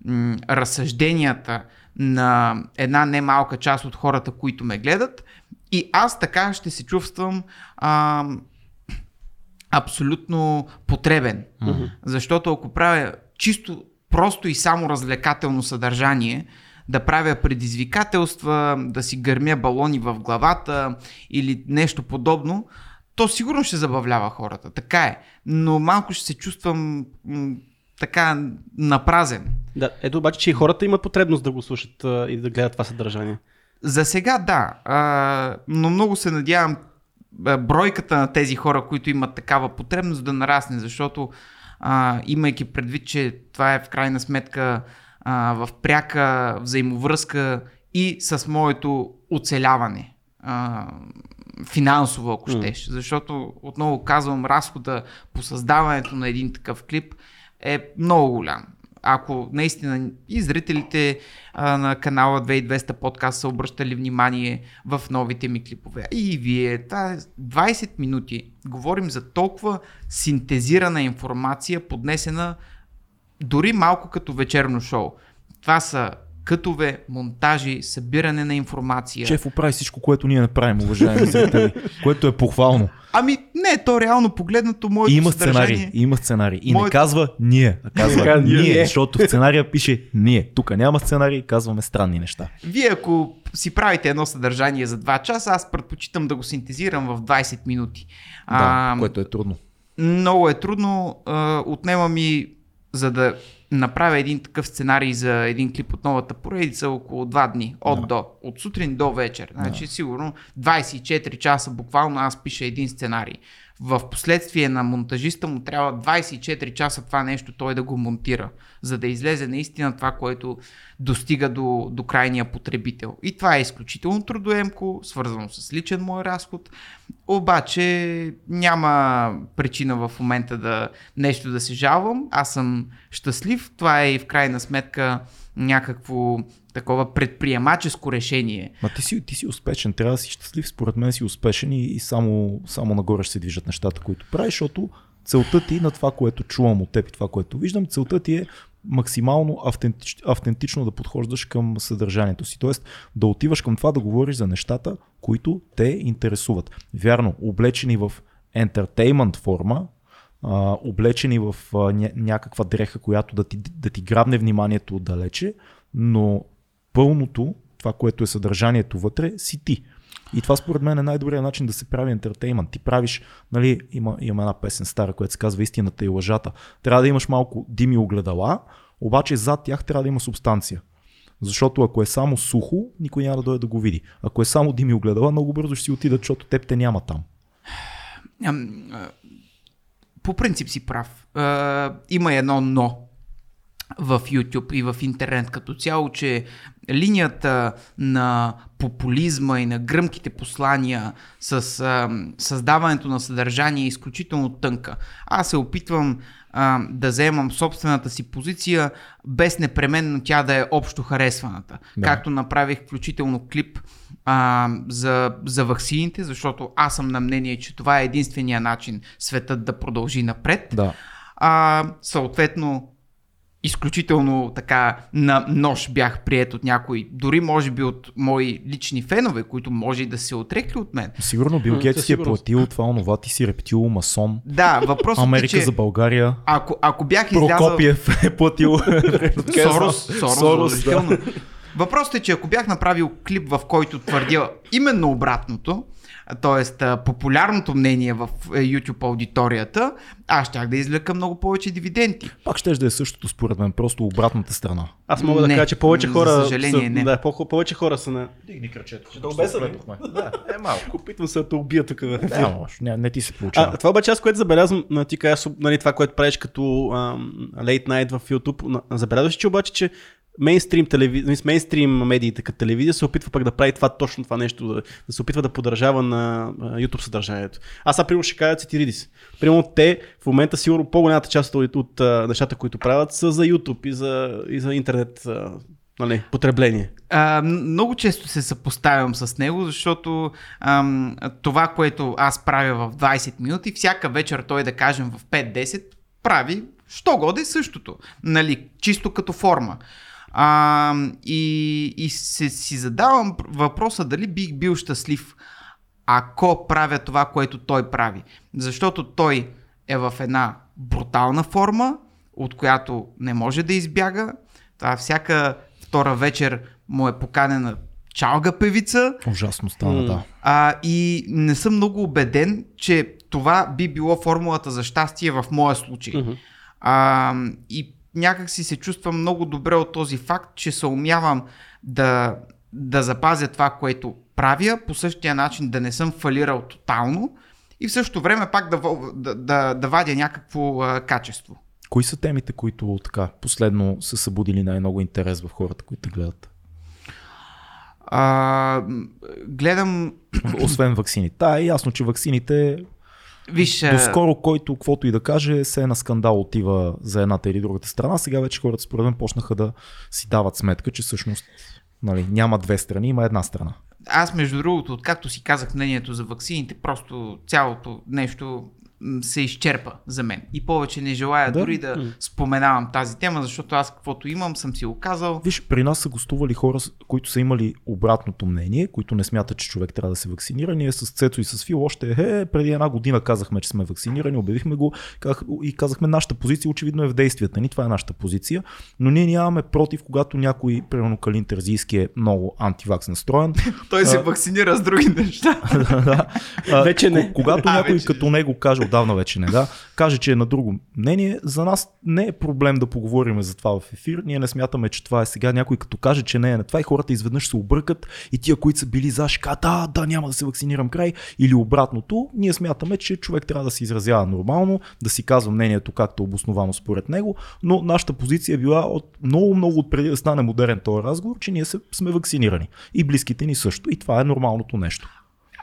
м, разсъжденията на една немалка част от хората, които ме гледат. И аз така ще се чувствам а, абсолютно потребен. Мгм. Защото ако правя чисто, просто и само развлекателно съдържание, да правя предизвикателства, да си гърмя балони в главата или нещо подобно, то сигурно ще забавлява хората. Така е. Но малко ще се чувствам м, така напразен. Да, ето обаче, че и хората имат потребност да го слушат а, и да гледат това съдържание. За сега да, а, но много се надявам а, бройката на тези хора, които имат такава потребност да нарасне, защото а, имайки предвид, че това е в крайна сметка а, в пряка взаимовръзка и с моето оцеляване. А, финансово, ако щеш. Защото, отново казвам, разхода по създаването на един такъв клип е много голям. Ако наистина и зрителите а, на канала 2200 подкаст са обръщали внимание в новите ми клипове, и вие, е 20 минути, говорим за толкова синтезирана информация, поднесена дори малко като вечерно шоу. Това са кътове, монтажи, събиране на информация. Шеф прави всичко, което ние не правим, уважаеми зрители, което е похвално. Ами не, то реално погледнато моето И има съдържание... сценарий, има сценарий. И не Моето- казва ние, а казва ние, защото в сценария пише ние. Тук няма сценарий, казваме странни неща. Вие ако си правите едно съдържание за 2 часа, аз предпочитам да го синтезирам в 20 минути. Да, което е трудно. Много е трудно. А, отнема ми, за да направя един такъв сценарий за един клип от новата поредица около 2 дни. От Да. до. От сутрин до вечер. Значи сигурно 24 часа буквално аз пиша един сценарий. В последствие на монтажиста му трябва 24 часа това нещо той да го монтира, за да излезе наистина това, което достига до, до крайния потребител. И това е изключително трудоемко, свързано с личен мой разход, обаче няма причина в момента да нещо да се жалвам. Аз съм щастлив. Това е и в крайна сметка някакво такова предприемаческо решение. Ма ти си, ти си успешен, трябва да си щастлив, според мен си успешен и, и само, само нагоре ще се движат нещата, които правиш, защото целта ти на това, което чувам от теб и това, което виждам, целта ти е максимално автентич, автентично да подхождаш към съдържанието си. Тоест да отиваш към това да говориш за нещата, които те интересуват. Вярно, облечени в ентертеймент форма, а, облечени в а, ня- някаква дреха, която да ти, да ти грабне вниманието отдалече, но пълното, това, което е съдържанието вътре, си ти. И това според мен е най-добрият начин да се прави ентертеймент. Ти правиш, нали, има, има една песен стара, която се казва Истината и лъжата. Трябва да имаш малко дими огледала, обаче зад тях трябва да има субстанция. Защото ако е само сухо, никой няма да дойде да го види. Ако е само дими огледала, много бързо ще си отидат, защото теб те няма там. По принцип си прав. Има едно но в YouTube и в интернет като цяло, че линията на популизма и на гръмките послания с а, създаването на съдържание е изключително тънка. Аз се опитвам а, да заемам собствената си позиция, без непременно тя да е общо харесваната. Да. Както направих включително клип а, за, за ваксините, защото аз съм на мнение, че това е единствения начин светът да продължи напред. Да. А, съответно, изключително така на нож бях прият от някой, дори може би от мои лични фенове, които може и да се отрекли от мен. Сигурно Бил Гейтс ти е платил това, онова, ти си рептил, масон. Да, въпросът Америка е, че за България. ако, ако бях излязъл... Прокопиев е платил. Сорос, Сорос, Сорос, задължително. Въпросът е, че ако бях направил клип, в който твърдя именно обратното, т.е. популярното мнение в е, YouTube аудиторията, аз щях да извлека много повече дивиденти. Пак ще да е същото според мен, просто обратната страна. Аз мога да Не, кажа, че повече за хора. съжаление, са, не. Да, по- повече хора са на. Дигни кръчето. Ще да обесаме. Да, е малко. Опитвам се да те убия тук. лошо, не, не ти се получава. А, това обаче аз, което забелязвам, на ти каза, нали, това, което правиш като late night в YouTube, забелязваш, че обаче, че мейнстрим, телеви... мейнстрим медиите като телевизия се опитва пък да прави това точно това нещо, да, да се опитва да поддържава на YouTube съдържанието. Аз сега примерно ще кажа Цитиридис. Примерно те в момента сигурно по-голямата част от, от а, нещата, които правят са за YouTube и за, и за интернет нали, потребление. А, много често се съпоставям с него, защото ам, това, което аз правя в 20 минути, всяка вечер той да кажем в 5-10, прави що годе същото. Нали, чисто като форма. А, и, и се, си задавам въпроса дали бих бил щастлив, ако правя това, което той прави. Защото той е в една брутална форма, от която не може да избяга. Това всяка втора вечер му е поканена чалга певица. Ужасно стана, да. А, и не съм много убеден, че това би било формулата за щастие в моя случай. Мгм. А, и някак си се чувствам много добре от този факт, че се умявам да да запазя това, което правя, по същия начин да не съм фалирал тотално и в същото време пак да, да, да, да вадя някакво а, качество. Кои са темите, които така последно са събудили най-много интерес в хората, които гледат? А, гледам, Освен ваксините. Та е ясно, че ваксините виж, доскоро, който каквото и да каже, се е на скандал отива за едната или другата страна. Сега вече хората според мен почнаха да си дават сметка, че всъщност нали, няма две страни, има една страна. аз между другото, откакто си казах мнението за ваксините, просто цялото нещо се изчерпа за мен. И повече не желая Да. дори да споменавам тази тема, защото аз каквото имам съм си го казал. Виж, при нас са гостували хора, които са имали обратното мнение, които не смятат, че човек трябва да се вакцинира. Ние с Цецо и с Фил още е, преди една година казахме, че сме вакцинирани, обявихме го и казахме нашата позиция, очевидно е в действията ни, това е нашата позиция, но ние нямаме против, когато някой, примерно Калин Терзийски е много антивакс настроен. Той се вакцинира с други неща. Вече не. ко- Когато някой като него каже, отдавна вече не, да, каже, че е на друго мнение, за нас не е проблем да поговорим за това в ефир. Ние не смятаме, че това е сега. Някой като каже, че не е на това и хората изведнъж се объркат и тия, които са били за, ще да, да, няма да се вакцинирам край или обратното. Ние смятаме, че човек трябва да се изразява нормално, да си казва мнението както е обосновано според него, но нашата позиция е била от много, много отпреди да стане модерен този разговор, че ние сме вакцинирани. И близките ни също. И това е нормалното нещо.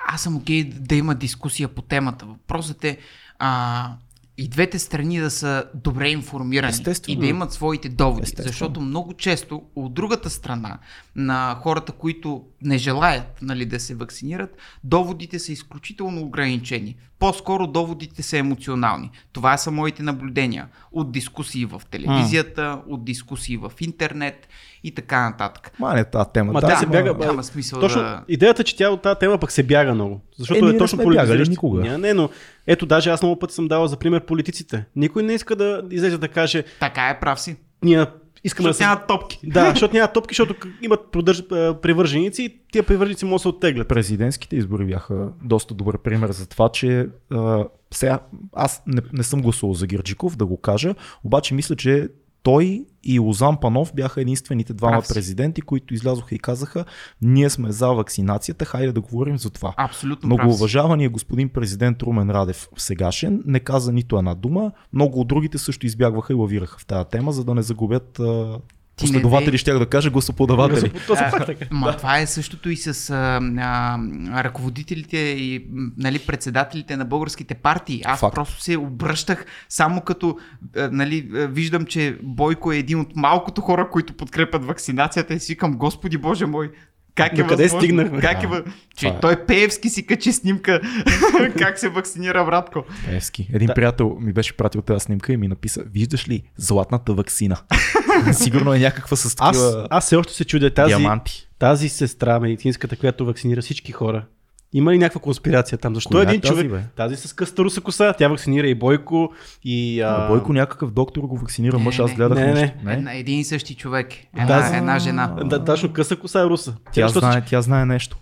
Аз съм окей да има дискусия по темата. Въпросът е а, и двете страни да са добре информирани Естествено. и да имат своите доводи. Естествено. Защото много често от другата страна на хората, които не желаят нали, да се вакцинират, доводите са изключително ограничени. По-скоро доводите са емоционални. Това са моите наблюдения от дискусии в телевизията, от дискусии в интернет и така нататък. Ма не тази тема. Ма да, се бяга, Няма смисъл Точно, да... идеята, че тя от тази тема пък се бяга много. Защото Е, е, ние не точно политизираща. никога. Не, не, но ето даже аз много пъти съм давал за пример политиците. Никой не иска да излезе да каже, Така е, прав си. ние искаме Защото да няма топки. Да, защото няма топки, защото имат продърж... привърженици и тия привърженици могат да се оттеглят. президентските избори бяха доста добър пример за това, че а, сега аз не, не съм гласувал за Гирджиков, да го кажа, обаче мисля, че той и Лозан Панов бяха единствените двама президенти, които излязоха и казаха, ние сме за вакцинацията, хайде да говорим за това. Абсолютно прав си. Многоуважаваният господин президент Румен Радев сегашен не каза нито една дума. Много от другите също избягваха и лавираха в тази тема, за да не загубят а, Ти не последователи, дей- ще да кажа гласоподаватели. Така. Ма това е същото и с а, а, ръководителите и нали, председателите на българските партии. Аз Факт. просто се обръщах само като а, нали, виждам, че Бойко е един от малкото хора, които подкрепят вакцинацията и си викам, Господи Боже мой, как е Докъде възможно? стигнахме? Как е, Да. че е. той Пеевски си качи снимка как се вакцинира братко. Ески. Един приятел ми беше пратил тази снимка и ми написа, виждаш ли златната вакцина? Сигурно е някаква с Аз, такива аз все още се чудя тази, диаманти. тази сестра медицинската, която вакцинира всички хора. Има ли някаква конспирация там? Защо Коя един тази, човек, бе? тази с къста руса коса, тя вакцинира и Бойко, и... А... А... Бойко някакъв доктор го вакцинира Не, мъж, аз не, гледах не, не. нещо. Една, един и същи човек. Една, Тази- една жена. Да, точно къса коса е руса. Тя защото- знае, тя знае нещо.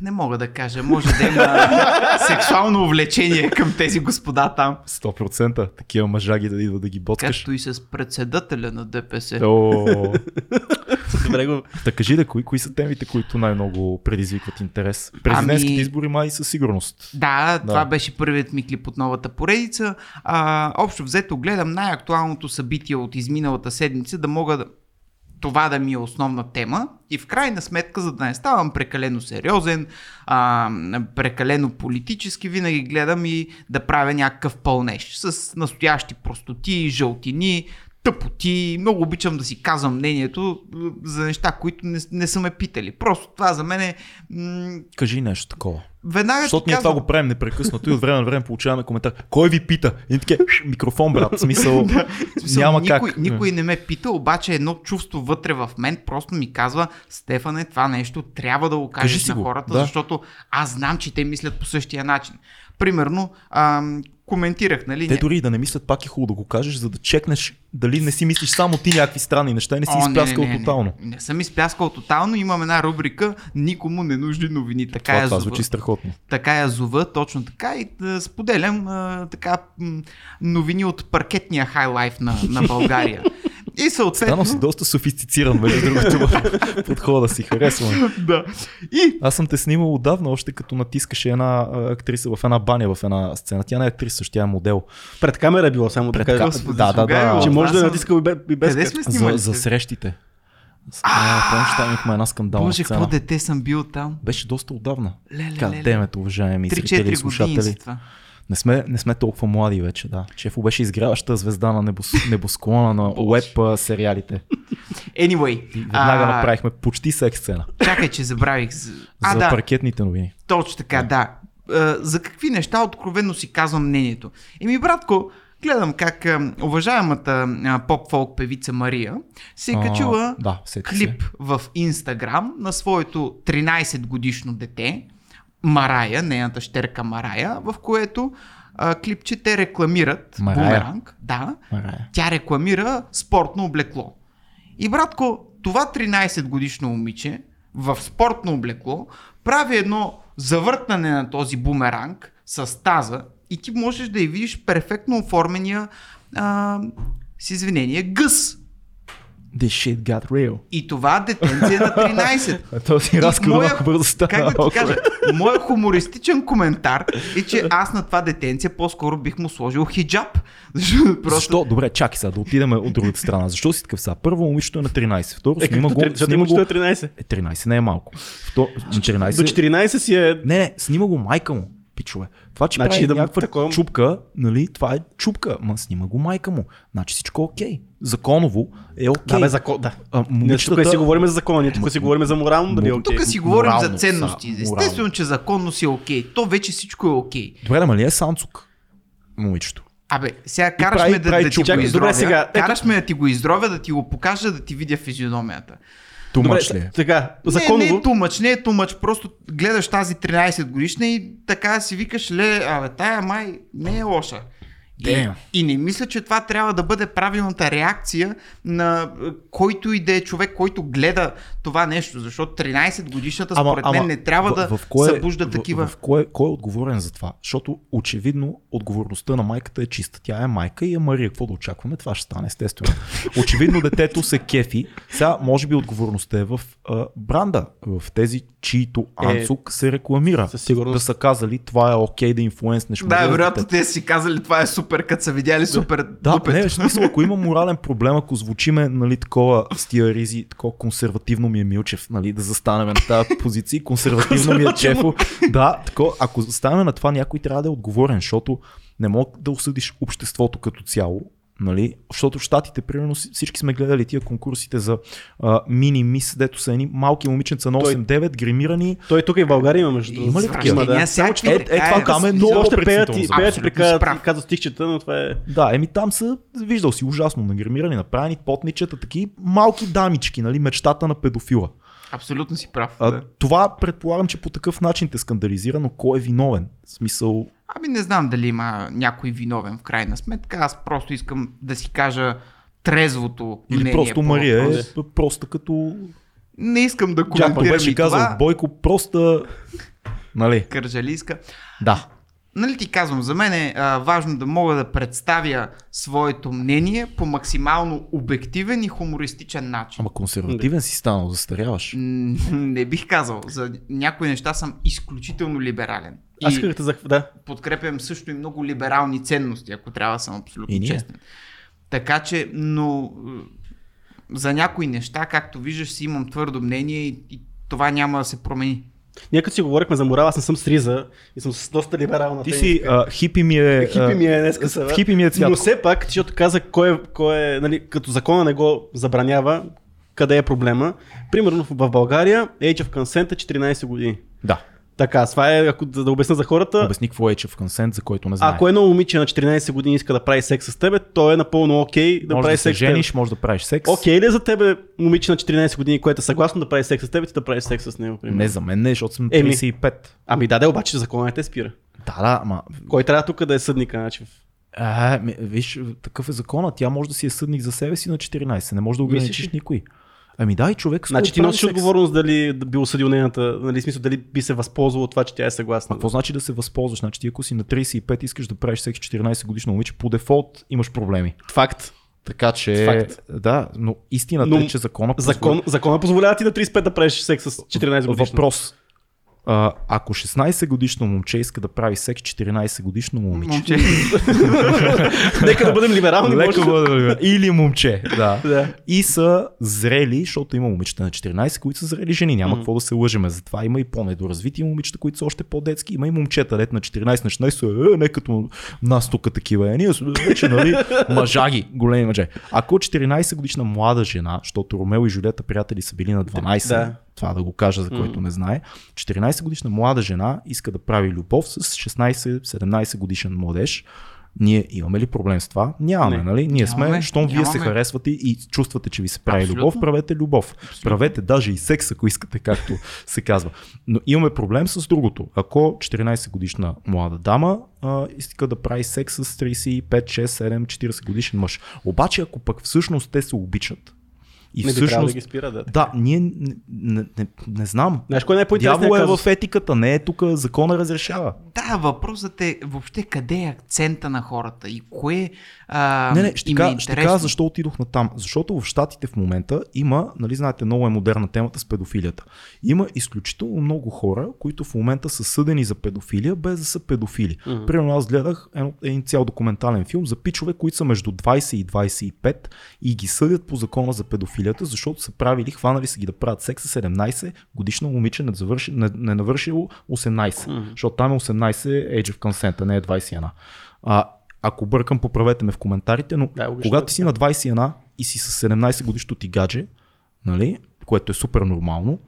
Не мога да кажа. Може да има сексуално увлечение към тези господа там. 100% такива мъжаги да идват да ги боткаш. Както и с председателя на ДПС. О, Добре го... да кажи да, кои, кои са темите, които най-много предизвикват интерес? Президентските Ами- избори май със сигурност. Да, това Да. беше първият ми клип от новата поредица. А, общо взето гледам най-актуалното събитие от изминалата седмица, да мога да това да ми е основна тема и в крайна сметка, за да не ставам прекалено сериозен, а, прекалено политически, винаги гледам и да правя някакъв пълнеж с настоящи простоти, жълтини, тъпоти. Много обичам да си казвам мнението за неща, които не, не са ме питали. Просто това за мен е... М- Кажи нещо такова. веднага Защото ние казвам, това го правим непрекъснато и от време на време получаваме коментар. Кой ви пита? И таке, микрофон, брат. Смисъл, В смисъл, няма никой, как. Никой не ме пита, обаче едно чувство вътре в мен просто ми казва, Стефане, това нещо трябва да го кажеш Кажи на го, хората, да. защото аз знам, че те мислят по същия начин. Примерно, ам, коментирах, нали? Те не- дори и да не мислят, пак е хубаво да го кажеш, за да чекнеш дали не си мислиш само ти някакви странни неща и не си О, изпляскал не, не, тотално. Не, не съм изпляскал тотално. Имам една рубрика Никому не нужни новини. Така Това, я това зова. звучи страхотно. Така я зова, точно така и да споделям а, така новини от паркетния хайлайф на, на България. И съответно... Станал си доста софистициран, между другото, подхода си. Харесвам. да. И Аз съм те снимал отдавна, още като натискаше една актриса в една баня в една сцена. Тя не е актриса, тя е модел. Пред камера е било само Пред така. ка- Господи, да, да, да. Че може да е натиска и бе- и без къде сме За, за срещите. Помниш, там имахме една скандална Боже, какво дете съм бил там. Беше доста отдавна. Демет, уважаеми зрители и 3-4 години слушатели. това. Не сме, не сме толкова млади вече, да. Чефо беше изгряваща звезда на небос, небосклона на уеб а, сериалите. Anyway. Веднага а, направихме почти секс сцена. Чакай, че забравих. за- А, за да. паркетните новини. Точно така, да. А, За какви неща откровенно си казвам мнението? Еми, братко, гледам как а, уважаемата поп-фолк певица Мария се е качила да, сети се. клип в Инстаграм на своето 13 годишно дете, Марая, нейната щерка Марая, в което а, клипче те рекламират Марая. бумеранг. Да, Марая. тя рекламира спортно облекло. И братко, това 13 годишно момиче в спортно облекло прави едно завъртане на този бумеранг с таза и ти можеш да я видиш перфектно оформения а, с извинение гъс. This shit got real. И това детенце е на 13. А този разговор моя- малко бързо стана. Как да ти кажа? бе. Моя хумористичен коментар е, че аз на това детенце по-скоро бих му сложил хиджаб. Защото просто... Защо? Добре, чакай сега да отидем от другата страна. Защо си такъв сега? Първо момичето е на 13. Второ, Е, снима го, снима го... е 13. Е, 13 не е малко. Второ, на 14... До 14 си е... Не, не, снима го майка му, пичове. Това, че Значи прави да му някаква такова- чупка, нали, това е чупка, ма снима го майка му. Значи всичко е окей. Законово е окей. Да, бе, закон, да. А, момичетата... тук си говорим за закона, ние тук си говорим за морално, дали е окей. Тук си говорим Морално, за ценности. са, Естествено, че законно си е окей. То вече всичко е окей. Добре, ама ли е Санцук? Момичето. Абе, сега караш прави- ме да, прави да ти чупка. го Добре, изровя. сега, ето- Караш ме да ти го изровя, да ти го покажа, да ти видя физиономията. Тумач ли е? Така, Не, законово. не е тумъч, не е тумъч, просто гледаш тази 13 годишна и така си викаш, ле, абе, тая май не е лоша. И, Damn. и не мисля, че това трябва да бъде правилната реакция на е, който и да е човек, който гледа това нещо, защото 13 годишната според мен не трябва да събужда такива. В, в кое, кой е отговорен за това? Защото очевидно отговорността на майката е чиста. Тя е майка и е Мария. Какво да очакваме? Това ще стане естествено. Очевидно детето се кефи. Сега може би отговорността е в а, бранда, в тези, чието анцук се рекламира. със сигурност. Да са казали това е окей да инфлуенснеш. Да, вероятно те си казали това е супер, като са видяли супер Да, дупето. не, в смисъл, ако има морален проблем, ако звучиме нали, такова с тия ризи, такова консервативно ми е Милчев, нали, да застанем на тази позиция, консервативно ми е Чефо. Да, тако, ако застанем на това, някой трябва да е отговорен, защото не мога да осъдиш обществото като цяло, Нали? Защото в Штатите, примерно, си- всички сме гледали тия конкурсите за а, мини мис, дето са едни малки момиченца на Той- 8-9, гримирани. Той тук и в България има между другото. Има ли такива? Да. Само, че Е, е, това там е много Още пеят и за пеят и Абсолютно прекарат си прав. и казват стихчета, но това е... Да, еми там са, виждал си ужасно нагримирани, направени потничета, таки малки дамички, нали, мечтата на педофила. Абсолютно си прав. А, да. това предполагам, че по такъв начин те скандализира, но кой е виновен? В смисъл, Ами не знам дали има някой виновен в крайна сметка. Аз просто искам да си кажа трезвото или мнение просто Мария е въпроса. просто като... Не искам да коментирам беше и казал това. Бойко, просто... Нали? Кържалийска. Да. Нали ти казвам, за мен е а, важно да мога да представя своето мнение по максимално обективен и хумористичен начин. Ама консервативен си станал, застаряваш. М, Не бих казал. За някои неща съм изключително либерален. Аз И исках да. Да. подкрепям също и много либерални ценности, ако трябва да съм абсолютно честен. Така че, но е, за някои неща, както виждаш, си имам твърдо мнение и, и това няма да се промени. Ние като си говорихме за морал, аз не съм с риза и съм с доста либерална Ти си а, хипи ми е... Хипи ми е днеска сега. Хипи ми е цвят. Но все пак, защото каза кой е, кой е нали, като закона не го забранява, къде е проблема. Примерно в България Age of Consent е 14 години. Да. Така, това е, ако да, да обясня за хората, Обясни какво е в консент, за който не знае. ако едно момиче на 14 години иска да прави секс с тебе, то е напълно окей да може прави да се секс с тебе. жениш, може да правиш секс. Окей ли е за тебе момиче на 14 години, което е съгласно да прави секс с тебе, ти да правиш секс с него? примерно? Не за мен, не, защото съм Еми. 35. Ами да, да, обаче законът не те спира. Да, да, ама Кой трябва тук да е съдника? Значи? А, виж, такъв е закона. Тя може да си е съдник за себе си на 14. Не може да ограничиш никой. Ами да, и човек Значи ти носиш секс. отговорност дали да би осъдил нейната, нали, смисъл дали би се възползвал от това, че тя е съгласна. А какво значи да се възползваш? Значи ти ако си на 35 искаш да правиш всеки 14 годишно момиче, по дефолт имаш проблеми. Факт. Така че, Факт. да, но истината Но е, че закона Закон, закона позволява ти на 35 да правиш секс с 14 годишно. Въпрос. А, ако 16 годишно момче иска да прави секс 14 годишно момиче. Момче. Нека да бъдем либерални. Леко може. бъде, Или момче, да. Да. И са зрели, защото има момичета на 14, които са зрели жени. Няма Мгм. какво да се лъжеме. Затова има и по-недоразвити момичета, които са още по-детски. Има и момчета, дет на 14, на 16 са, е, не като нас тук такива. Е, ние сме вече, нали, мъжаги, големи мъже. Ако 14 годишна млада жена, защото Ромео и Жулета приятели са били на 12, Да. Това да го кажа за който не знае, 14 годишна млада жена иска да прави любов с 16-17 годишен младеж. Ние имаме ли проблем с това? Нямаме, Не. нали? Ние сме, Нямаме, щом вие се харесвате и чувствате, че ви се прави Абсолютно. любов, правете любов. Правете даже и секс, ако искате, както се казва. Но имаме проблем с другото. Ако 14 годишна млада дама а, иска да прави секс с 35, 6, 7, 40 годишен мъж. Обаче, ако пък всъщност те се обичат и Не би трябвало да всъщност... ги спира, да. Да, ние не, не, не, не знам. Знаеш, кой не е Дявол е казус? в етиката, не е тук, закона разрешава. Да, въпросът е въобще къде е акцента на хората и кое а, Не, не, ще, е кажа, ще кажа защо отидох на там. Защото в Штатите в момента има, нали знаете, много е модерна темата с педофилията. Има изключително много хора, които в момента са съдени за педофилия, без да са педофили. Мгм. Примерно аз гледах едно- един цял документален филм за пичове, които са между 20 и 25 и ги съдят по закона за педофилията, защото са правили, хванали са ги да правят секс с 17 годишно момиче, не, завърши, не, не навършило 18. Мгм. Защото там е 18 age of consent, а не е 21. А, ако бъркам, поправете ме в коментарите, но Да, когато си на 21 и си с 17 годишно ти гадже, нали, което е супер нормално,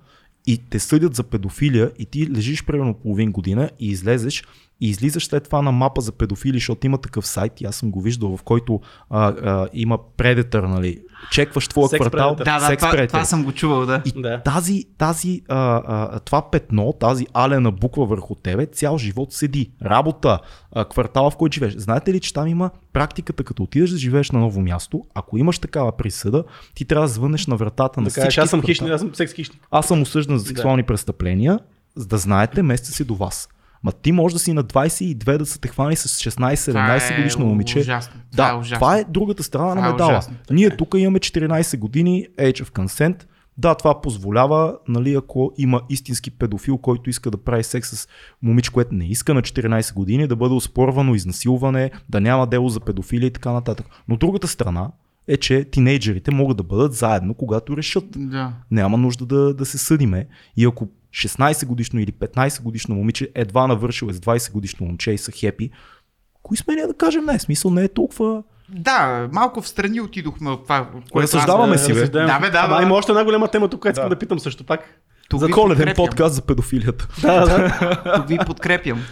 и те съдят за педофилия и ти лежиш примерно половин година и излезеш и излизаш след това на мапа за педофили, защото има такъв сайт и аз съм го виждал, в който а, а, има предетър, нали, чекваш твоя Секс квартал. Да, да, секс това, това съм го чувал, да. И Да. тази, тази, а, а, това петно, тази алена буква върху тебе, цял живот седи. Работа, а, квартала в който живееш. Знаете ли, че там има практиката, като отидеш да живееш на ново място, ако имаш такава присъда, ти трябва да звънеш на вратата на Да кажеш, всички. аз съм хищник, аз съм секс хищник. Аз съм осъждан за сексуални престъпления, за да знаете, месеца си до вас. Ма ти може да си на 22 да са те хвани с 16-17 Това е годишно момиче. Ужасно. Това Да, е ужасно. това е другата страна Това на е медала. ужасно, така Ние е. тук имаме 14 години Age of Consent. Да, това позволява, нали, ако има истински педофил, който иска да прави секс с момиче, което не иска на 14 години, да бъде оспорвано, изнасилване, да няма дело за педофилия и така нататък. Но другата страна е, че тинейджерите могат да бъдат заедно, когато решат. Да. Няма нужда да, да се съдиме. И ако 16 годишно или 15 годишно момиче едва навършил е с 20 годишно момче и са хепи, кои сме ние да кажем не? Смисъл не е толкова... Да, малко в страни отидохме от това, което Разсъждаваме аз... си, бе. Да, бе, да, да. има още една голяма тема тук, която искам Да. да питам също пак. Тук За коледен подкаст за педофилията. Да, да. Тук ви подкрепям.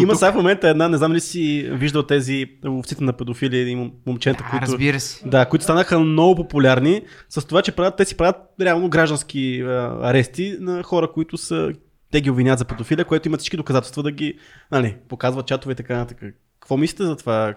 Има сега в момента една, не знам ли си виждал тези ловците на педофили и мом- момчета, Да, които... разбира се. Да, които станаха много популярни с това, че правят, те си правят реално граждански а, арести на хора, които са те ги обвинят за педофилия, което имат всички доказателства да ги нали, показват чатове и така нататък. Какво мислите за това?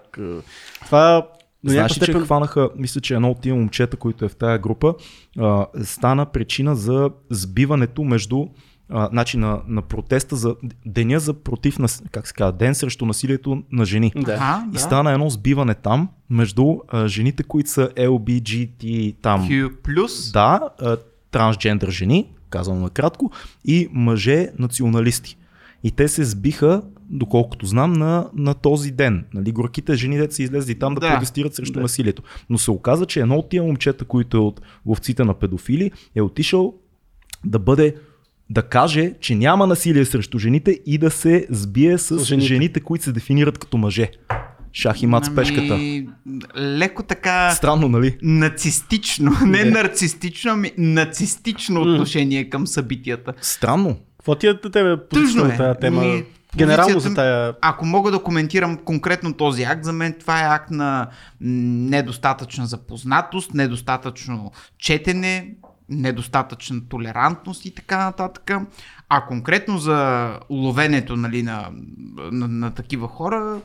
Това до Знаеш ли, че степен... хванаха, мисля, че едно от тия момчета, които е в тая група, а, стана причина за сбиването между а, значи на, на протеста за деня за против, как се казва, ден срещу насилието на жени. Да. Ага, И да. стана едно сбиване там между а, жените, които са LBGT там. Q+. Да, а, трансджендър жени, казвам накратко, и мъже националисти. И те се сбиха, доколкото знам, на, на този ден. Нали, горките жени деца са излезли там да, Да. протестират срещу Да. насилието. Но се оказа, че едно от тия момчета, които е от ловците на педофили, е отишъл да бъде да каже, че няма насилие срещу жените и да се сбие с, С жените. жените. които се дефинират като мъже. Шах и мат с пешката. Ами, леко така Странно, нали? нацистично, не Не. нарцистично, ами нацистично М. отношение към събитията. Странно. Какво ти е тебе Тъжно е. тази тема? Ми, Генерално за тая... Ако мога да коментирам конкретно този акт, за мен това е акт на недостатъчна запознатост, недостатъчно четене, недостатъчна толерантност и така нататък. А конкретно за ловенето нали, на, на, на такива хора,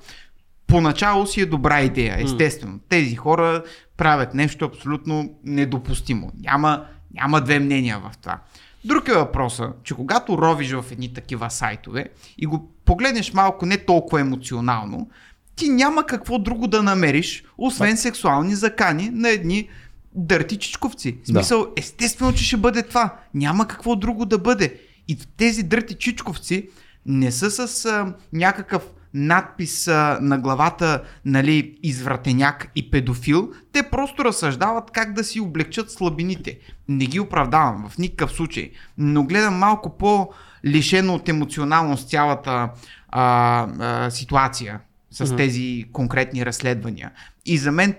поначало си е добра идея, естествено. Тези хора правят нещо абсолютно недопустимо. Няма, няма две мнения в това. Друг е въпроса, че когато ровиш в едни такива сайтове и го погледнеш малко не толкова емоционално, ти няма какво друго да намериш, освен сексуални закани на едни дърти чичковци. В Да. смисъл, естествено, че ще бъде това. Няма какво друго да бъде. И тези дърти чичковци не са с а, някакъв надпис а, на главата, нали, извратеняк и педофил. Те просто разсъждават как да си облегчат слабините. Не ги оправдавам в никакъв случай. Но гледам малко по лишено от емоционалност цялата а, а, ситуация с Мгм. тези конкретни разследвания. И за мен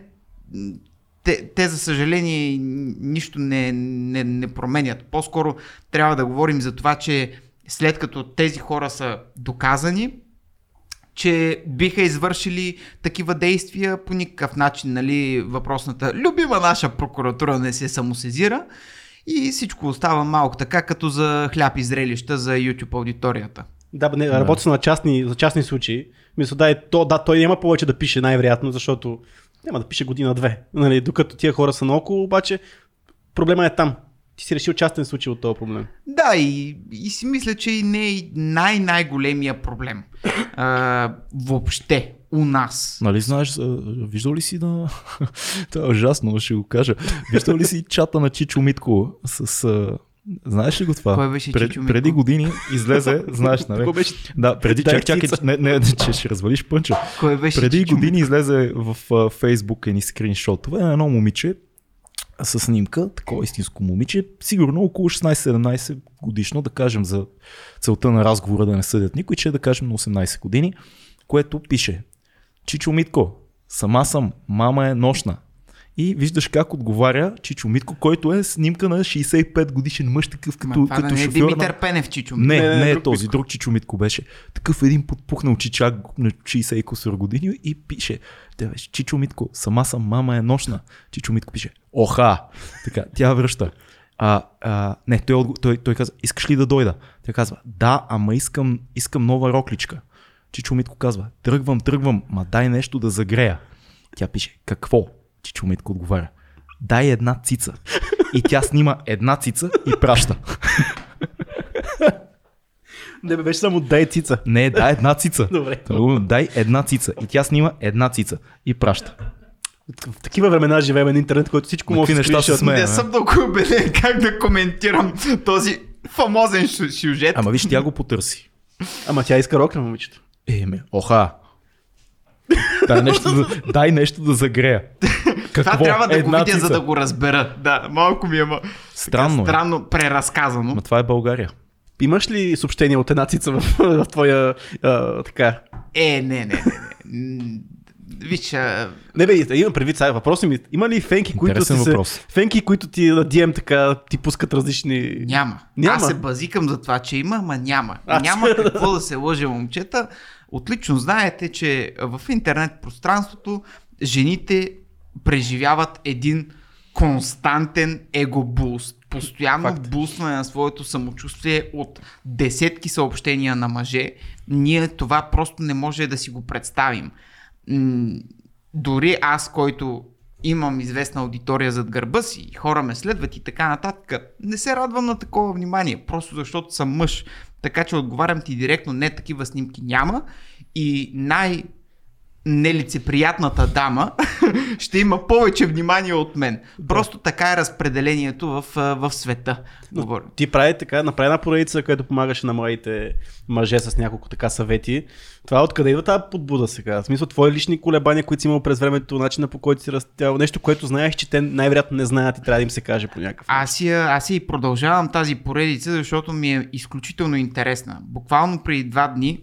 те, те за съжаление, нищо не, не, не променят. По-скоро трябва да говорим за това, че след като тези хора са доказани, че биха извършили такива действия по никакъв начин, нали, въпросната любима наша прокуратура не се самосезира и всичко остава малко така, като за хляб и зрелища за YouTube аудиторията. Да, не, работи се на частни, за частни случаи. Мисля, да, е, то, да, той няма повече да пише най-вероятно, защото няма да пише година-две. Нали, докато тия хора са наоколо, обаче проблема е там. Ти си решил частен случай от този проблем. Да, и, и си мисля, че и не е най-най-големия проблем. А, въобще, у нас. Нали знаеш, виждал ли си на... Това е ужасно, но ще го кажа. Виждал ли си чата на Чичо Митко с... Знаеш ли го това? Кой беше Пред, Чичо Митко? Преди години излезе, знаеш, нали? Какво беше? Да, преди, чак, цица. не, не, не, че ще развалиш пънча. Кой беше Преди Чичо години излезе в Фейсбук едни скриншотове на едно момиче с снимка, такова истинско момиче, сигурно около 16-17 годишно, да кажем за целта на разговора да не съдят никой, че е да кажем на 18 години, което пише Чичо Митко, сама съм, мама е нощна. И виждаш как отговаря Чичо Митко, който е снимка на 65 годишен мъж, такъв Ма като, това като да не е шофьор на... Димитър Пенев, Чичо. Не, Не, не, не, не, друг този, Митко. друг Чичо Митко беше. Такъв един подпухнал чичак на 60 и косор години и пише, те беше, Чичо Митко, сама съм, мама е нощна. Чичо Митко пише, оха. Така, тя връща. А, а, не, той, той, той каза, искаш ли да дойда? Тя казва, да, ама искам, искам нова рокличка. Чичо Митко казва, тръгвам, тръгвам, ма дай нещо да загрея. Тя пише, какво? Чичо Митко отговаря, дай една цица. И тя снима една цица и праща. Не, бе, беше само дай цица. Не, дай една цица. Добре. Дай една цица. И тя снима една цица. И праща. В такива времена живеем на интернет, който всичко На може да неща се смее? Не бе. съм много убеден как да коментирам този фамозен сюжет. Ама виж, тя го потърси. Ама тя иска рокля, момичето. Е, ме, оха. Дай нещо, да, дай нещо да загрея. Какво? Това трябва да го Една видя, цица. за да го разбера. Да, малко ми е ма... Странно е. странно преразказано. Ма това е България. Имаш ли съобщение от една цица в, в твоя а, така? Е, не, не, не. не. Виж, а, Не бе, имам предвид сега въпроси ми. Има ли фенки, които ти се, въпрос. фенки, които ти на DM така ти пускат различни... няма. Няма. Аз се базикам за това, че има, ама няма. Аз- Няма какво да се лъже, момчета. Отлично знаете, че в интернет пространството жените преживяват един константен его буст. Постоянно Факт. бустване на своето самочувствие от десетки съобщения на мъже. Ние това просто не може да си го представим. Дори аз, който имам известна аудитория зад гърба си, и хора ме следват и така нататък, не се радвам на такова внимание, просто защото съм мъж. Така че отговарям ти директно, не такива снимки няма и най- нелицеприятната дама ще има повече внимание от мен. Просто така е разпределението в, в света. Говоря. Ти прави така, направи една поредица, която помагаше на младите мъже с няколко така съвети. Това откъде идва тази подбуда сега? В смисъл, твои лични колебания, които си имал през времето, начина по който си растял, нещо, което знаеш, че те най-вероятно не знаят и трябва да им се каже по някакъв. Аз я, аз я и продължавам тази поредица, защото ми е изключително интересна. Буквално преди два дни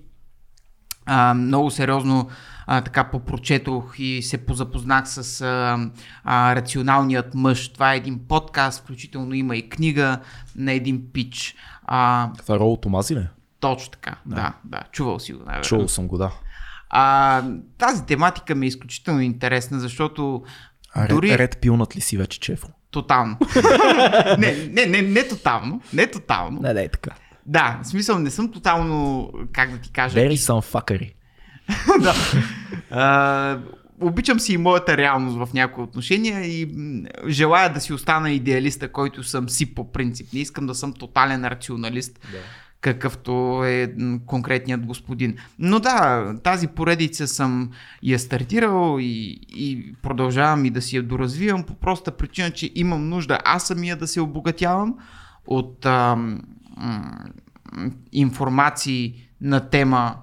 а, много сериозно а, така попрочетох и се позапознах с а, а, Рационалният мъж. Това е един подкаст, включително има и книга на един пич. А, Това е Роло Томази ли? точно така, да, да, да чувал си го. най-вероятно. Чувал съм го, да. А, тази тематика ми е изключително интересна, защото А дори... ред, ред пилнат ли си вече чефо? Тотално. не, не, не, не тотално. Не тотално. Не, не, така. Да, в смисъл не съм тотално, как да ти кажа, Very some fuckery. да. А, обичам си и моята реалност в някои отношения и желая да си остана идеалиста, който съм си по принцип. Не искам да съм тотален рационалист. Да. какъвто е конкретният господин. Но да, тази поредица съм я стартирал и, и продължавам и да си я доразвивам по проста причина, че имам нужда аз самия да се обогатявам от ам, м, информации на тема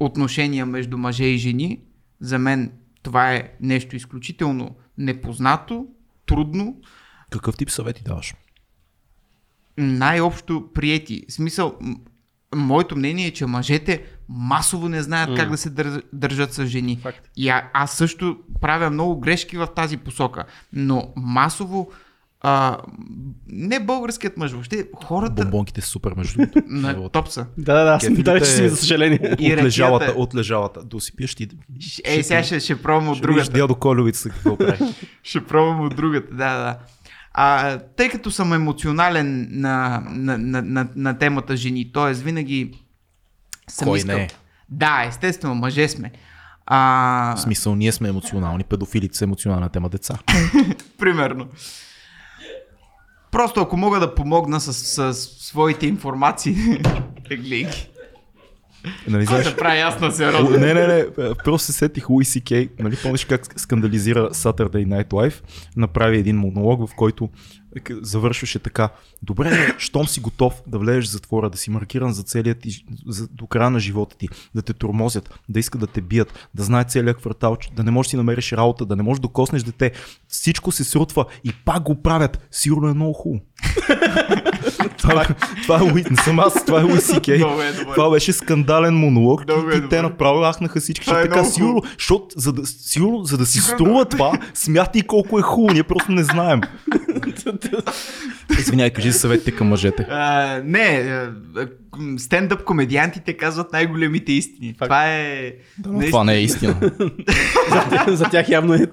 отношения между мъже и жени. За мен това е нещо изключително непознато, трудно, Какъв тип съвети даваш? най-общо приети. Смисъл, моето мнение е, че мъжете масово не знаят М. как да се държ, държат с жени. Факт. И а, аз също правя много грешки в тази посока. Но масово, а, не българският мъж, въобще хората Бомбонките са супер между другото. на топса. Да, да, да, аз Кефилите- да, че си, за съжаление. И от лежалата, от лежалата. Да си пиеш ти. Е, сега ще, ще пробвам от Ще другата. дядо Колевица какво прави. Ще пробвам от другата, да, да. А, тъй като съм емоционален на, на, на, на, на темата жени, т.е. винаги съм Кой искал... не е? Да, естествено, мъже сме. А, В смисъл, ние сме емоционални, педофилите са емоционална тема деца. примерно. Просто ако мога да помогна с, с, своите информации. Ги. Нали, знаеш, се прави ясно О, сериозно. не, не, не. Просто се сетих Луи Си Кей. Нали помниш как скандализира Saturday Night Live? Направи един монолог, в който завършваше така. Добре, щом си готов да влезеш в затвора, да си маркиран за целият ти, за, до края на живота ти, да те тормозят, да искат да те бият, да знае целият квартал, да не можеш да си намериш работа, да не можеш да коснеш дете. Всичко се срутва и пак го правят. Сигурно е много хубаво. това, това е не съм аз, това е Луи Си Кей. Е. Това беше скандален монолог Много е и, те направо ахнаха всички. Защото е така, сигурно, защото, за да, сигурно, за да си струва това, смятай колко е хубаво. Ние просто не знаем. Извинявай, кажи съветите към мъжете. А, не, а, стендъп комедиантите казват най-големите истини. Това е... наистина- Това не е истина. за, за тях явно е.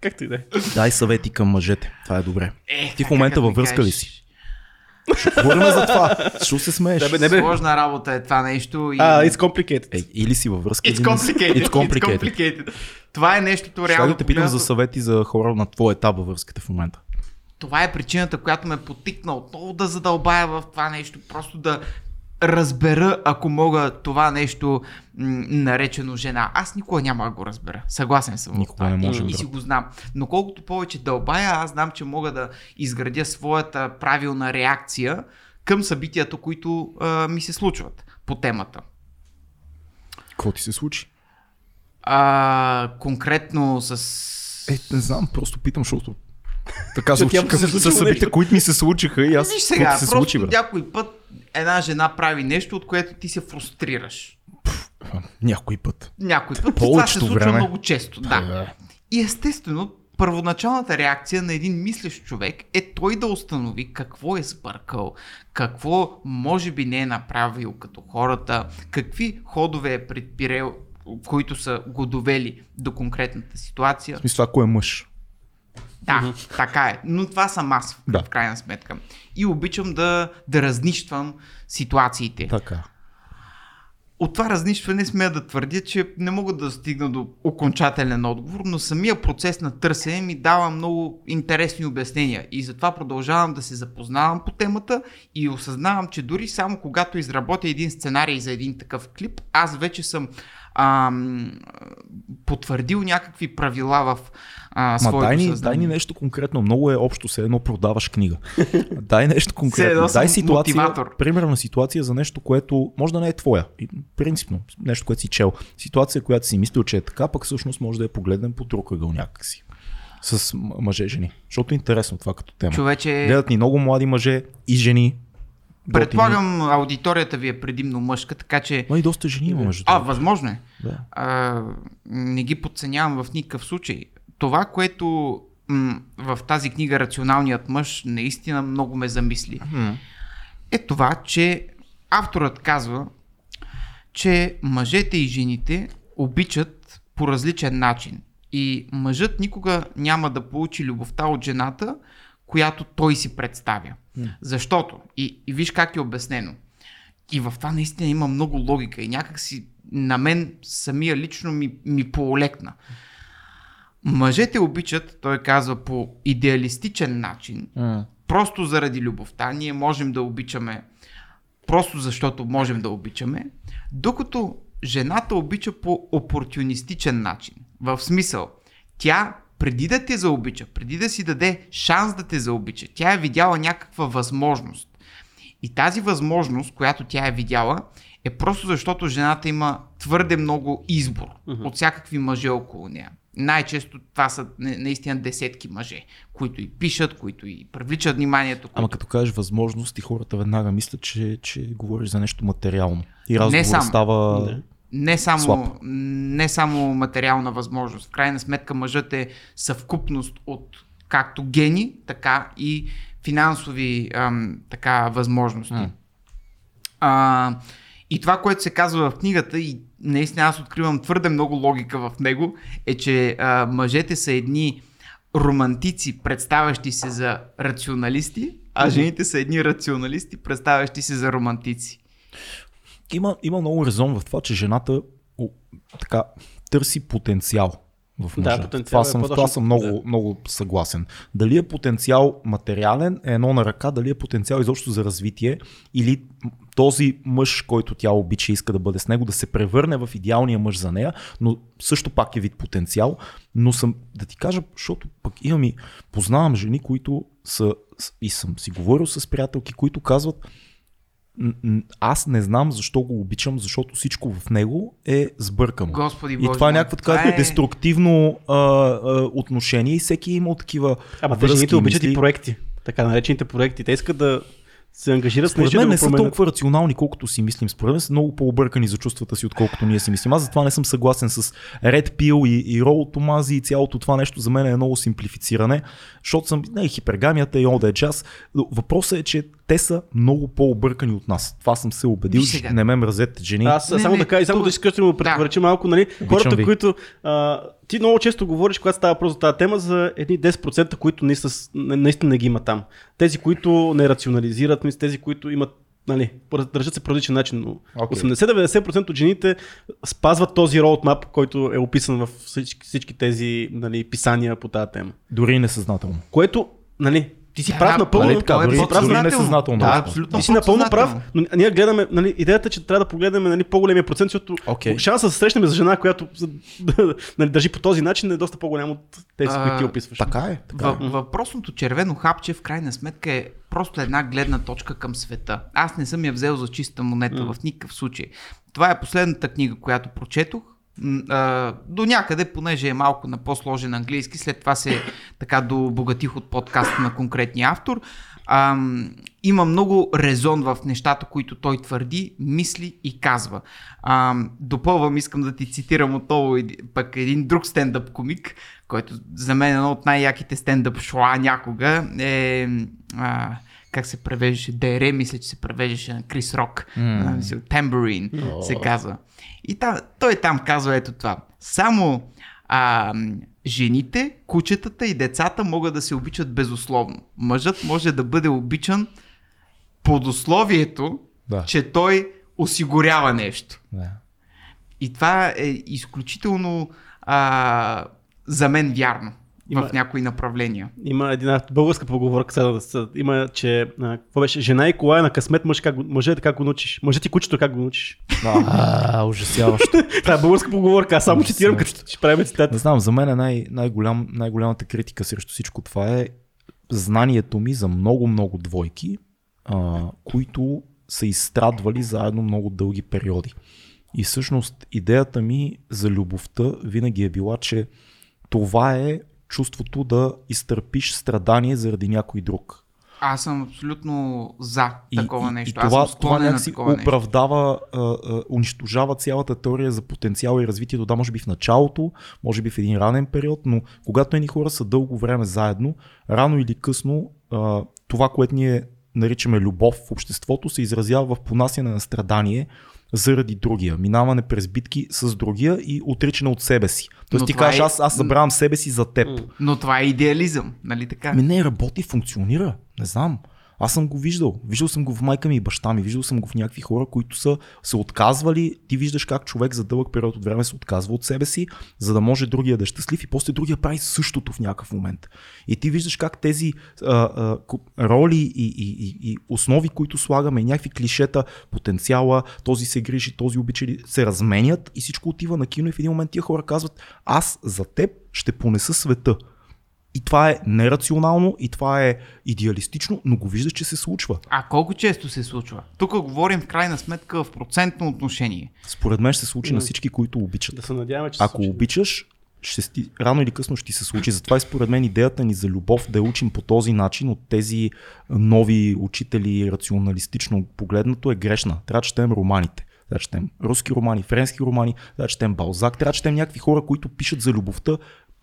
Както и да е. Дай съвети към мъжете. Това е добре. Е, Ти в момента във връзка ли си? Ще говорим за това. Що се смееш? Да, бе, не бе. Сложна работа е това нещо. И... А, it's complicated. Е, или си във връзка, It's complicated. It's complicated. It's complicated. Това е нещото Ще реално. да те питам за съвети за хора на твоя етап във връзката в момента. Това е причината, която ме потикна отново да задълбая в това нещо. Просто да разбера, ако мога това нещо м- наречено жена. Аз никога няма да го разбера. Съгласен съм. Никога това. не можем и, и си го знам. Но колкото повече дълбая, аз знам, че мога да изградя своята правилна реакция към събитията, които а, ми се случват по темата. Какво ти се случи? А, конкретно с... Е, не знам, просто питам, защото така явно се събития, нещо. които ми се случиха и аз Виж сега, се просто случи, бе? някой път една жена прави нещо, от което ти се фрустрираш. Някой път. Някой път това се случва време. много често. Да. И естествено, първоначалната реакция на един мислещ човек е той да установи какво е сбъркал, какво може би не е направил като хората, какви ходове е предпирел, които са го довели до конкретната ситуация. В смисъл, ако е мъж. Да, така е. Но това съм аз, Да. в крайна сметка. И обичам да, да разнищвам ситуациите. Така. От това разнищване смея да твърдя, че не мога да стигна до окончателен отговор, но самия процес на търсене ми дава много интересни обяснения и затова продължавам да се запознавам по темата и осъзнавам, че дори само когато изработя един сценарий за един такъв клип, аз вече съм ам, потвърдил някакви правила в а, своето дай ни, съзнание. дай ни нещо конкретно. Много е общо, все едно продаваш книга. дай нещо конкретно. Дай ситуация, мотиватор. примерна ситуация за нещо, което може да не е твоя. И, принципно, нещо, което си чел. Ситуация, която си мислил, че е така, пък всъщност може да я погледнем по друг ъгъл някакси. С мъже, жени. Защото е интересно това като тема. Човече, Гледат ни много млади мъже и жени. Предполагам аудиторията ви е предимно мъжка, така че... И доста жени има между А, възможно е. Да. а, не ги подценявам в никакъв случай. Това, което м- в тази книга Рационалният мъж наистина много ме замисли, е това, че авторът казва, че мъжете и жените обичат по различен начин. И мъжът никога няма да получи любовта от жената, която той си представя. Защото, и, и виж как е обяснено, и в това наистина има много логика и някак си на мен самия лично ми, ми поолекна. Мъжете обичат, той казва, по идеалистичен начин, просто заради любовта. Ние можем да обичаме просто защото можем да обичаме, докато жената обича по опортунистичен начин. В смисъл, тя преди да те заобича, преди да си даде шанс да те заобича, тя е видяла някаква възможност. И тази възможност, която тя е видяла, е просто защото жената има твърде много избор uh-huh. от всякакви мъже около нея. Най-често това са наистина десетки мъже, които и пишат, които и привличат вниманието. Които... Ама като кажеш възможности, хората веднага мислят, че, че говориш за нещо материално. И разговор само. става... Не не само, не само материална възможност. В крайна сметка мъжът е съвкупност от както гени, така и финансови ам, така, възможности. Mm. А, и това, което се казва в книгата, и наистина аз откривам твърде много логика в него, е, че а, мъжете са едни романтици, представящи се за рационалисти, а жените са едни рационалисти, представящи се за романтици има, има много резон в това, че жената о, така търси потенциал в мъжа. Да, потенциал това, е съм, това съм много, да. много съгласен. Дали е потенциал материален е едно на ръка, дали е потенциал изобщо за развитие или този мъж, който тя обича и иска да бъде с него, да се превърне в идеалния мъж за нея, но също пак е вид потенциал. Но съм, да ти кажа, защото пък имам и познавам жени, които са, и съм си говорил с приятелки, които казват, аз не знам защо го обичам, защото всичко в него е сбъркано. Господи и това е някакво така е... деструктивно а, а, отношение и всеки има такива. Ама те жените обичат и проекти. Така наречените проекти. Те искат да се ангажират с нещо. мен да не са толкова рационални, колкото си мислим. Според мен са много по-объркани за чувствата си, отколкото ние си мислим. Аз затова не съм съгласен с Red Pill и, и Roll Томази и цялото това нещо за мен е много симплифициране, защото съм не, хипергамията и да е час. Въпросът е, че те са много по-объркани от нас. Това съм се убедил, че не ме мразят жени. Аз не, само не, да кажа, само да изкажа, му да. малко, нали, хората, ви. които а, ти много често говориш, когато става просто за тази тема, за едни 10%, които наистина, наистина не ги има там. Тези, които не рационализират, тези, които имат нали, държат се по различен начин, но okay. 80-90% от жените спазват този роудмап, който е описан в всички, всички тези нали, писания по тази тема. Дори и несъзнателно. Което, нали, ти си да, прав напълно. Нали, така, дори, си прав дори несъзнателно. Да, абсолютно. Ти си напълно прав, но ние гледаме, нали, идеята, че трябва да погледнем нали, по-големия процент, защото okay. шанса да се срещнем за жена, която нали, държи по този начин е доста по-голям от тези, които ти описваш. Така е. Така е. Въпросното червено хапче в крайна сметка е просто една гледна точка към света. Аз не съм я взел за чиста монета mm. в никакъв случай. Това е последната книга, която прочетох до някъде, понеже е малко на по-сложен английски, след това се така добогатих от подкаста на конкретния автор. А, има много резон в нещата, които той твърди, мисли и казва. А, допълвам, искам да ти цитирам отново пък един друг стендъп комик, който за мен е едно от най-яките стендъп шоа някога е... А, как се превеждаше, Дере, мисля, че се превеждаше на Крис Рок, Тамбурин mm. се казва. И та, той там казва ето това. Само а, жените, кучетата и децата могат да се обичат безусловно. Мъжът може да бъде обичан под условието, да. че той осигурява нещо. Да. И това е изключително а, за мен вярно има, в някои направления. Има една българска поговорка, има, че какво беше, жена и кола е на късмет, мъж, как, мъже е как го научиш. Мъжът и кучето как го научиш. А, ужасяващо. Това е българска поговорка, аз само цитирам, като ще правим цитат. Не знам, за мен е най- най-голям, най-голямата критика срещу всичко това е знанието ми за много-много двойки, а, които са изстрадвали заедно много дълги периоди. И всъщност идеята ми за любовта винаги е била, че това е чувството да изтърпиш страдание заради някой друг. Аз съм абсолютно за такова и, нещо. И това, Аз съм това някакси оправдава, а, а, унищожава цялата теория за потенциала и развитието. Да, може би в началото, може би в един ранен период, но когато едни хора са дълго време заедно, рано или късно а, това, което ние наричаме любов в обществото, се изразява в понасяне на страдание заради другия. Минаване през битки с другия и отричане от себе си. Тоест ти кажеш, е... аз, аз забравям себе си за теб. Но това е идеализъм, нали така? Ми не работи, функционира. Не знам. Аз съм го виждал. Виждал съм го в майка ми и баща ми. Виждал съм го в някакви хора, които са се отказвали. Ти виждаш как човек за дълъг период от време се отказва от себе си, за да може другия да е щастлив и после другия прави същото в някакъв момент. И ти виждаш как тези а, а, роли и, и, и, и основи, които слагаме, някакви клишета, потенциала, този се грижи, този обича, се разменят и всичко отива на кино и в един момент тия хора казват, аз за теб ще понеса света. И това е нерационално, и това е идеалистично, но го виждаш, че се случва. А колко често се случва? Тук говорим в крайна сметка в процентно отношение. Според мен ще се случи на всички, които обичат. Да се надяваме, че се Ако случи. обичаш, ще сти... рано или късно ще ти се случи. Затова и според мен идеята ни за любов да я учим по този начин от тези нови учители рационалистично погледнато е грешна. Трябва да четем романите. Трябва да четем руски романи, френски романи, трябва да четем Балзак, трябва да четем някакви хора, които пишат за любовта,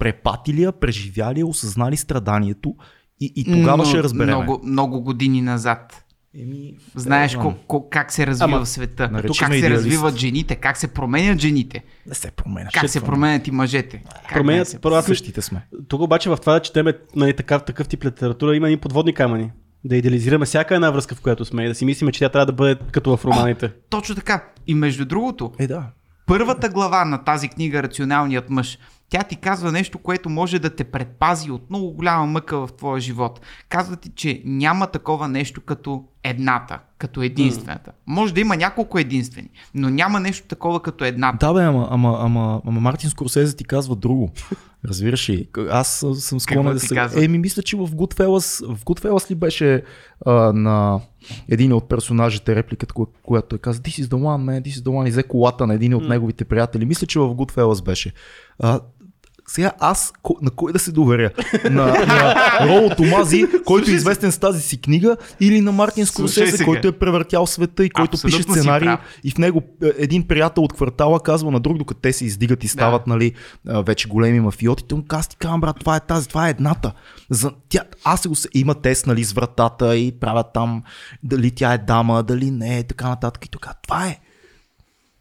препатили я, преживяли я, осъзнали страданието и, и тогава Но ще разберем. Много, много години назад. Еми, Знаеш ко, ко, как се развива Ама, в света, как се идеалист. развиват жените, как се променят жените, Не се променя. как се това. променят и мъжете. Как Променят се. мисля, Същите сме. тук обаче в това да четеме нали, такъв, такъв тип литература има и подводни камъни. Да идеализираме всяка една връзка, в която сме и да си мислиме, че тя трябва да бъде като в романите. Точно така. И между другото, Е, да. първата глава на тази книга Рационалният мъж, тя ти казва нещо, което може да те предпази от много голяма мъка в твоя живот. Казва ти, че няма такова нещо като едната, като единствената. Може да има няколко единствени, но няма нещо такова като едната. Да, бе, ама, ама, ама, ама Мартин Скорсезе ти казва друго. Разбираш ли? Аз съм склонен да се... казва? Еми, мисля, че в Goodfellas, в Goodfellas ли беше а, на един от персонажите репликата, която той каза This is the one, man, this is the one, и взе колата на един от неговите приятели. Мисля, че в Goodfellas беше. А, сега аз на кой да се доверя? На, на Роло Томази, който е известен с тази си книга, или на Мартин Скорсезе, който е превъртял света и който Абсолютно пише сценарии и в него е, един приятел от квартала казва на друг, докато те се издигат и стават, нали, а, вече големи мафиоти. Той му казва, ти казвам, брат, това е тази, това е едната. За, тя, аз се го се, има тест, нали, с вратата и правят там дали тя е дама, дали не, така нататък. И казва, това е.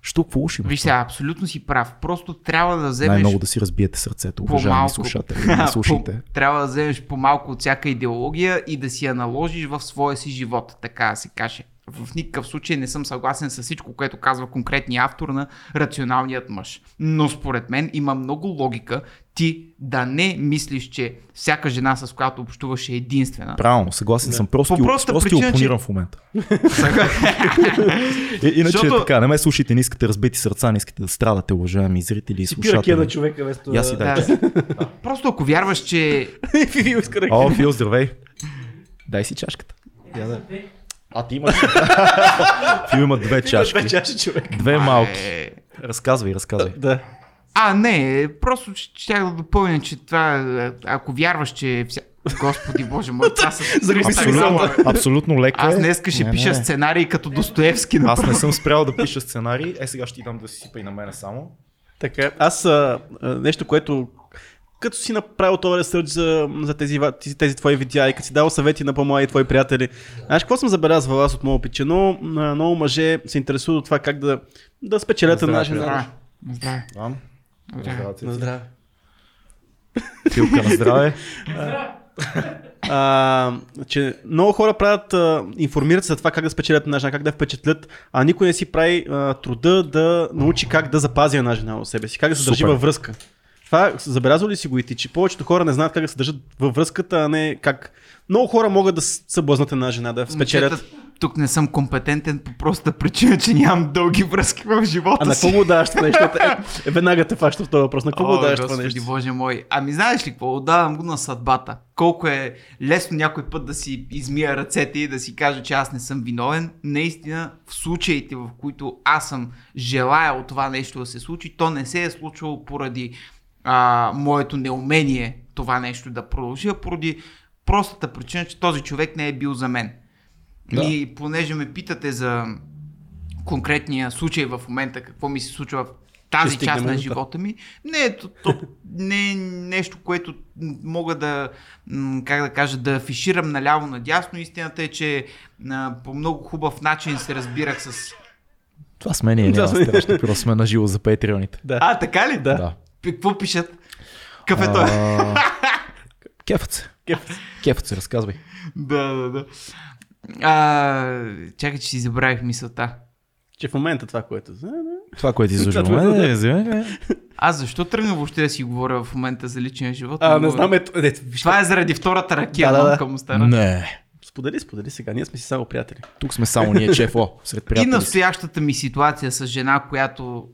Що, какво лошо има? Виж сега, абсолютно си прав. Просто трябва да вземеш Най-много да си разбиете сърцето, уважаеми слушатели. Не слушайте. По- Трябва да вземеш по-малко от всяка идеология и да си я наложиш в своя си живот, така да се каже. В никакъв случай не съм съгласен с всичко, което казва конкретният автор на Рационалният мъж. Но според мен има много логика ти да не мислиш, че всяка жена, с която общуваш е единствена. Правилно, съгласен съм. Просто, По просто причина, че- опонирам в момента. И, иначе Защото- е така. Не ме слушайте, не искате разбити сърца, не искате да страдате, уважаеми зрители и кия на слушатели. човека вместо аз си дай. Да. Просто ако вярваш, че да О, Фил, здравей. Дай си чашката. Я да. А ти имаш. Фил има две чашки. Две чаши човек. Две малки. Разказвай, разказвай. Да. А, не, просто ще да допълня, че това, ако вярваш, че вся... Господи Боже мой, това са... Абсолютно, абсолютно леко Аз е. днеска ще Не, пиша не. сценарий като Достоевски. Но... Аз не съм спрял да пиша сценарий. Е, сега ще ти дам да си сипа и на мене само. Така, аз а, нещо, което като си направил това ресърч за, за тези, тези, тези твои видеа и като си дал съвети на по-млади твои приятели. Знаеш, какво съм забелязал аз от моят пиче? Но а, много мъже се интересуват от това как да, да спечелят Здраве, жена. Здраве. Вам. Здраве. На здраве. Филка на здраве. А, че много хора правят, а, информират се за това как да спечелят една жена, как да я впечатлят, а никой не си прави а, труда да научи как да запази една жена от себе си, как да се държи Супер. във връзка. Това забелязал ли си го и ти, че повечето хора не знаят как да се държат във връзката, а не как... Много хора могат да с- съблъзнат една жена, да спечелят. Момчета, тук не съм компетентен по простата причина, че нямам дълги връзки в живота А на си. какво го даваш това нещо? Е, веднага те фаща в този въпрос. На какво го О, даваш това нещо? Боже мой. Ами знаеш ли какво? Отдавам го на съдбата. Колко е лесно някой път да си измия ръцете и да си каже, че аз не съм виновен. Наистина, в случаите, в които аз съм желаял това нещо да се случи, то не се е случвало поради а, моето неумение това нещо да продължи, а поради простата причина, че този човек не е бил за мен. Да. И понеже ме питате за конкретния случай в момента, какво ми се случва в тази Ще част на живота ми, не е, то, то, не е нещо, което мога да, как да кажа, да афиширам наляво надясно. Истината е, че а, по много хубав начин се разбирах с... Това с мен е няма мен. страшно, просто сме на живо за патреоните. Да. А, така ли? Да. Да. Какво пишат? Кафето е. А, Кефът се. Кеф. Кефът се, разказвай. Да, да, да. А, чакай, че си забравих мисълта. Че в момента това, което... Това, което излъжа в момента, Аз защо тръгна въобще да си говоря в момента за личния живот? А, не знам, ето, ето, Това е заради втората ракета, Да, да, да. към Мустара. Не. Сподели, сподели сега, ние сме си само приятели. Тук сме само ние чефо, сред И приятели. си. настоящата ми ситуация с жена, която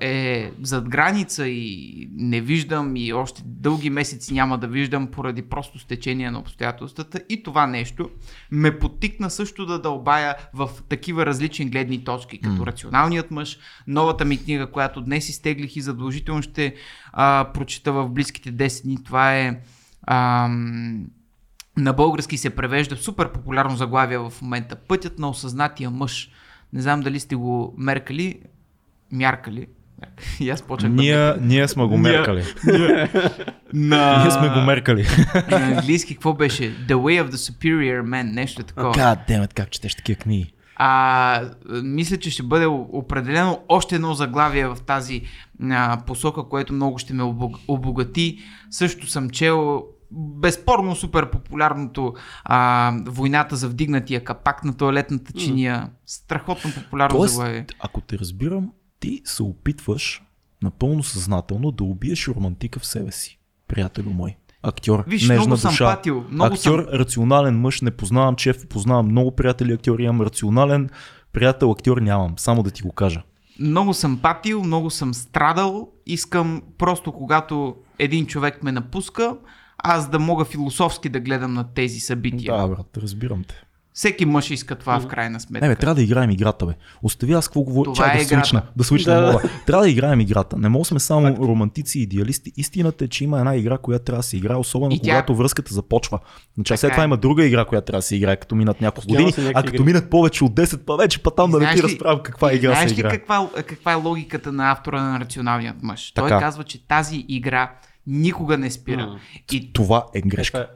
е зад граница и не виждам и още дълги месеци няма да виждам поради просто стечение на обстоятелствата и това нещо ме подтикна също да дълбая в такива различни гледни точки, като рационалният мъж, новата ми книга, която днес изтеглих и задължително ще а, прочита в близките 10 дни. Това е ам, на български се превежда супер популярно заглавие в момента. Пътят на осъзнатия мъж. Не знам дали сте го меркали. Мяркали. И аз почнах да Ние, ние сме го Ние- меркали. на... Ние сме го меркали. на английски какво беше? The Way of the Superior Man, нещо такова. God damn it, как четеш такива книги. А, мисля, че ще бъде определено още едно заглавие в тази а, посока, което много ще ме обог- обогати. Също съм чел безспорно супер популярното а, Войната за вдигнатия капак на туалетната чиния. Страхотно популярно Тоест, заглавие. ако те разбирам, ти се опитваш напълно съзнателно да убиеш романтика в себе си. Приятелю мой. Актьор, Виж, нежна много съм душа. патил, много актьор, рационален мъж, не познавам чеф, познавам много приятели актьори, имам рационален приятел актьор нямам, само да ти го кажа. Много съм патил, много съм страдал. Искам просто когато един човек ме напуска, аз да мога философски да гледам на тези събития. Да, брат, разбирам те. Всеки мъж иска това в крайна сметка. Не, бе, трябва да играем играта, бе. Остави аз какво говоря. Чай е да играта. свична, да свична Да. Трябва да играем играта. Не може сме само романтици и идеалисти. Истината е, че има една игра, която трябва да се играе, особено И тя- когато връзката започва. Значи, след Така това е. има друга игра, която трябва да се играе, като минат няколко години. А като игри. минат повече от 10, па вече па там да не ти разправям каква игра Знаеш се ли играе. каква, каква е логиката на автора на рационалният мъж? Той Така. казва, че тази игра никога не спира. М. И Това е Е, грешка. е-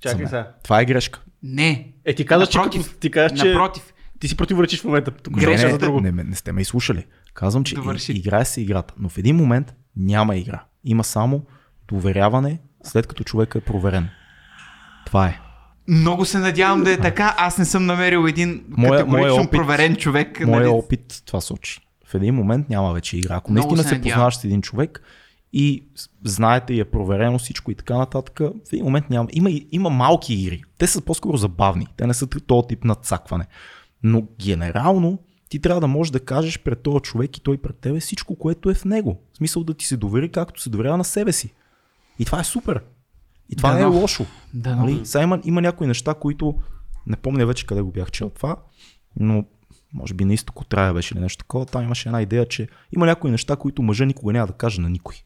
Чакай сега. Това е грешка. не. Е, ти казваш, че, Напротив. като- ти казваш, че Напротив, ти си противоречиш в момента. Тук Грешката- ще не, за друго. не, не, не сте ме изслушали. Казвам, че Довърши. и- играе се играта, но в един момент няма игра. Има само доверяване, след като човек е проверен. Това е. много се надявам да е така. Аз не съм намерил един Моя- категорично моя опит- проверен човек. Моя нали? опит това сочи. В един момент няма вече игра. Ако наистина се се познаваш с един човек и знаете и е проверено всичко и така нататък, в един момент няма. Има, има малки игри. Те са по-скоро забавни. Те не са този тип надцакване. Но генерално ти трябва да можеш да кажеш пред този човек и той пред тебе всичко, което е в него. В смисъл да ти се довери както се доверява на себе си. И това е супер. И това Да, не е лошо. Да, Нали? но... Сега има, има някои неща, които не помня вече къде го бях чел това, но може би на изтоко трябва беше или нещо такова. Там имаше една идея, че има някои неща, които мъжа никога няма да каже на никой.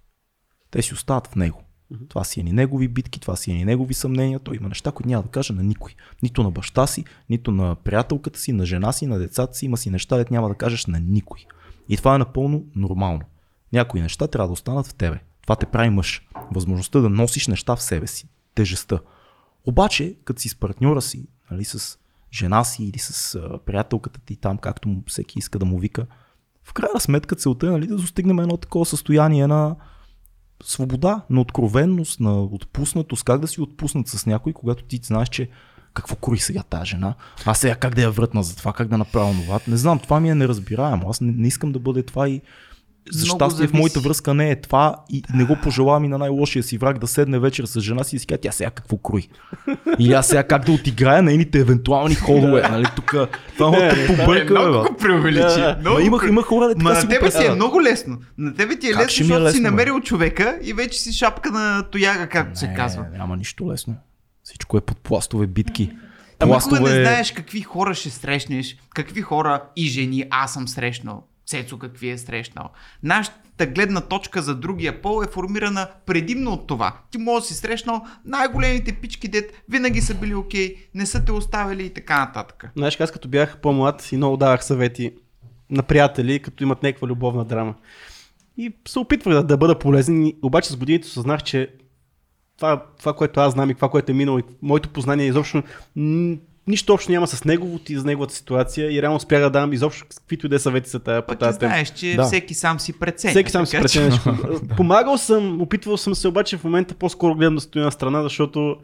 Те си остават в него. Това си е ни негови битки, това си е ни негови съмнения. Той има неща, които няма да каже на никой. Нито на баща си, нито на приятелката си, на жена си, на децата си. Има си неща, дето няма да кажеш на никой. И това е напълно нормално. Някои неща трябва да останат в тебе. Това те прави мъж. Възможността да носиш неща в себе си. Тежестта. Обаче, като си с партньора си, нали, с жена си или с приятелката ти там, както всеки иска да му вика, в крайна сметка целта е нали, да достигнем едно такова състояние на свобода, на откровенност, на отпуснатост, как да си отпуснат с някой, когато ти знаеш, че какво кори сега тази жена, аз сега как да я вратна за това, как да направя това. Не знам, това ми е неразбираемо. Аз не, не искам да бъде това и за щастие в моята връзка не е това и не го пожелавам и на най-лошия си враг да седне вечер с жена си и си каже, тя сега какво крои. И аз сега как да отиграя нейните евентуални ходове. нали, тук това ме Не, Е, побърка, бе, много го преувеличи. Много Ма има, има хора, да Ма така си на тебе си е много лесно. На тебе ти е Как лесно, е защото си лесно, бе? намерил човека и вече си шапка на тояга, както се Не, казва. Няма нищо лесно. Всичко е под пластове битки. Ама никога не знаеш какви хора ще срещнеш, какви хора и жени аз съм срещнал. Цецо какви е срещнал. Нашата гледна точка за другия пол е формирана предимно от това. Ти може да си срещнал най-големите пички дет, винаги са били окей, не са те оставили и така нататък. Знаеш, аз като бях по-млад и много давах съвети на приятели, като имат някаква любовна драма. И се опитвах да, да бъда полезен, обаче с годините осъзнах, че това, това, което аз знам и това, което е минало и моето познание изобщо нищо общо няма с неговото и с неговата ситуация и реално спрях да давам изобщо каквито и да е съвети за тая по Пък ти тази тема. знаеш, че Да. всеки сам си преценя. Всеки сам си така че- преценя. Помагал съм, опитвал съм се, обаче в момента по-скоро гледам да стоя на страна, защото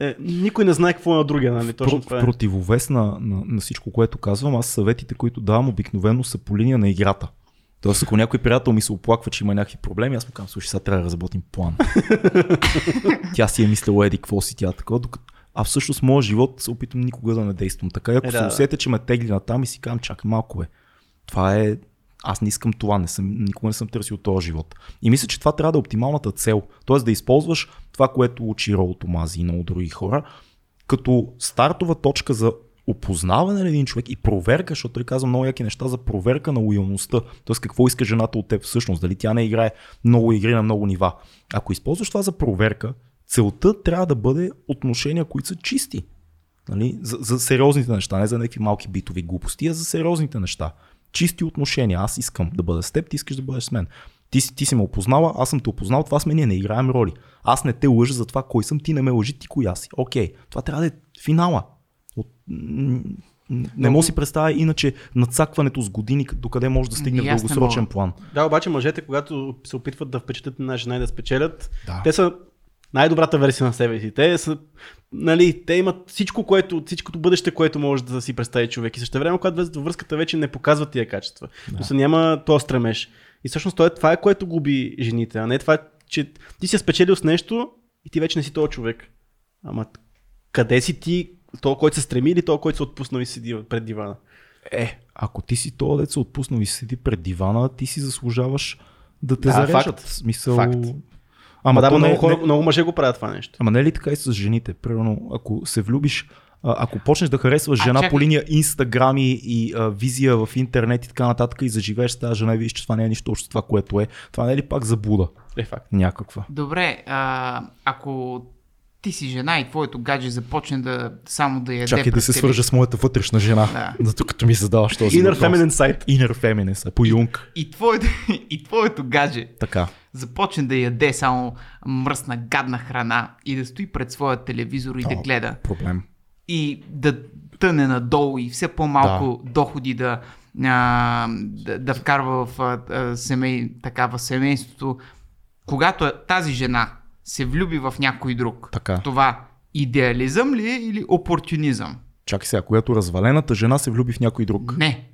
е, никой не знае какво е на другия, нали? Точно Про, това е. противовес на, на, на всичко, което казвам, аз съветите, които давам обикновено са по линия на играта. Тоест, ако някой приятел ми се оплаква, че има някакви проблеми, аз му казвам, слушай, сега трябва да разработим план. тя си е мислила, еди, какво си тя такова, докато а всъщност моят живот се опитвам никога да не действам така. И ако Е, да, се усетя, че ме тегли на там и си казвам, чакай малко е. Това е аз не искам това, не съм, никога не съм търсил този живот. И мисля, че това трябва да е оптималната цел. Тоест да използваш това, което учи Рол Томази и много други хора, като стартова точка за опознаване на един човек и проверка, защото той казва много яки неща за проверка на лоялността. Тоест какво иска жената от теб всъщност, дали тя не играе много игри на много нива. Ако използваш това за проверка, целта трябва да бъде отношения, които са чисти. Нали? За, за сериозните неща, не за някакви малки битови глупости, а за сериозните неща. Чисти отношения. Аз искам да бъда с теб, ти искаш да бъдеш с мен. Ти, си- ти си ме опознала, аз съм те опознал, това сме ние, не играем роли. Аз не те лъжа за това кой съм, ти не ме лъжи, ти коя си. Окей, това трябва да е финала. От, не мога си представя иначе надцакването с години, докъде може да стигне в дългосрочен план. Да, обаче мъжете, когато се опитват да впечатлят една жена и да спечелят, Да. те са най-добрата версия на себе си. Те са, нали, те имат всичко, което, всичкото бъдеще, което може да си представи човек. И също време, когато връзката, вече не показват тия качества. Да. се няма то стремеж. И всъщност това е, това е което губи жените, а не това, че ти си спечелил с нещо и ти вече не си този човек. Ама къде си ти, то, който се стреми или то, който се отпуснал и седи пред дивана? Е, ако ти си този деца отпуснал и седи пред дивана, ти си заслужаваш да те Да, зарежат. факт. Смисъл... Факт. Ама, да, много, хора, не, много мъже го правят това нещо. ама не е ли така и с жените? Примерно, ако се влюбиш, а, ако почнеш да харесваш А, жена чакай. по линия инстаграми и а, визия в интернет и така нататък и заживееш с тази жена и видиш, че това не е нищо общо това, което е, това не е ли пак заблуда Е факт. някаква? Добре, а, ако ти си жена и твоето гадже започне да само да яде Чакай да се тебе. свържа с моята вътрешна жена, Да. да. докато ми задаваш този Inner въпрос. feminine side. Inner feminine, са, по юнг. И твоето, и твоето гадже Така. започне да яде само мръсна, гадна храна и да стои пред своя телевизор и да О, гледа Проблем. и да тъне надолу и все по-малко да. доходи да, а, да, да вкарва в а, а, семей, такава семейството. Когато е- тази жена се влюби в някой друг, Така. това идеализъм ли е или опортунизъм? Чакай сега, когато развалената жена се влюби в някой друг. Не.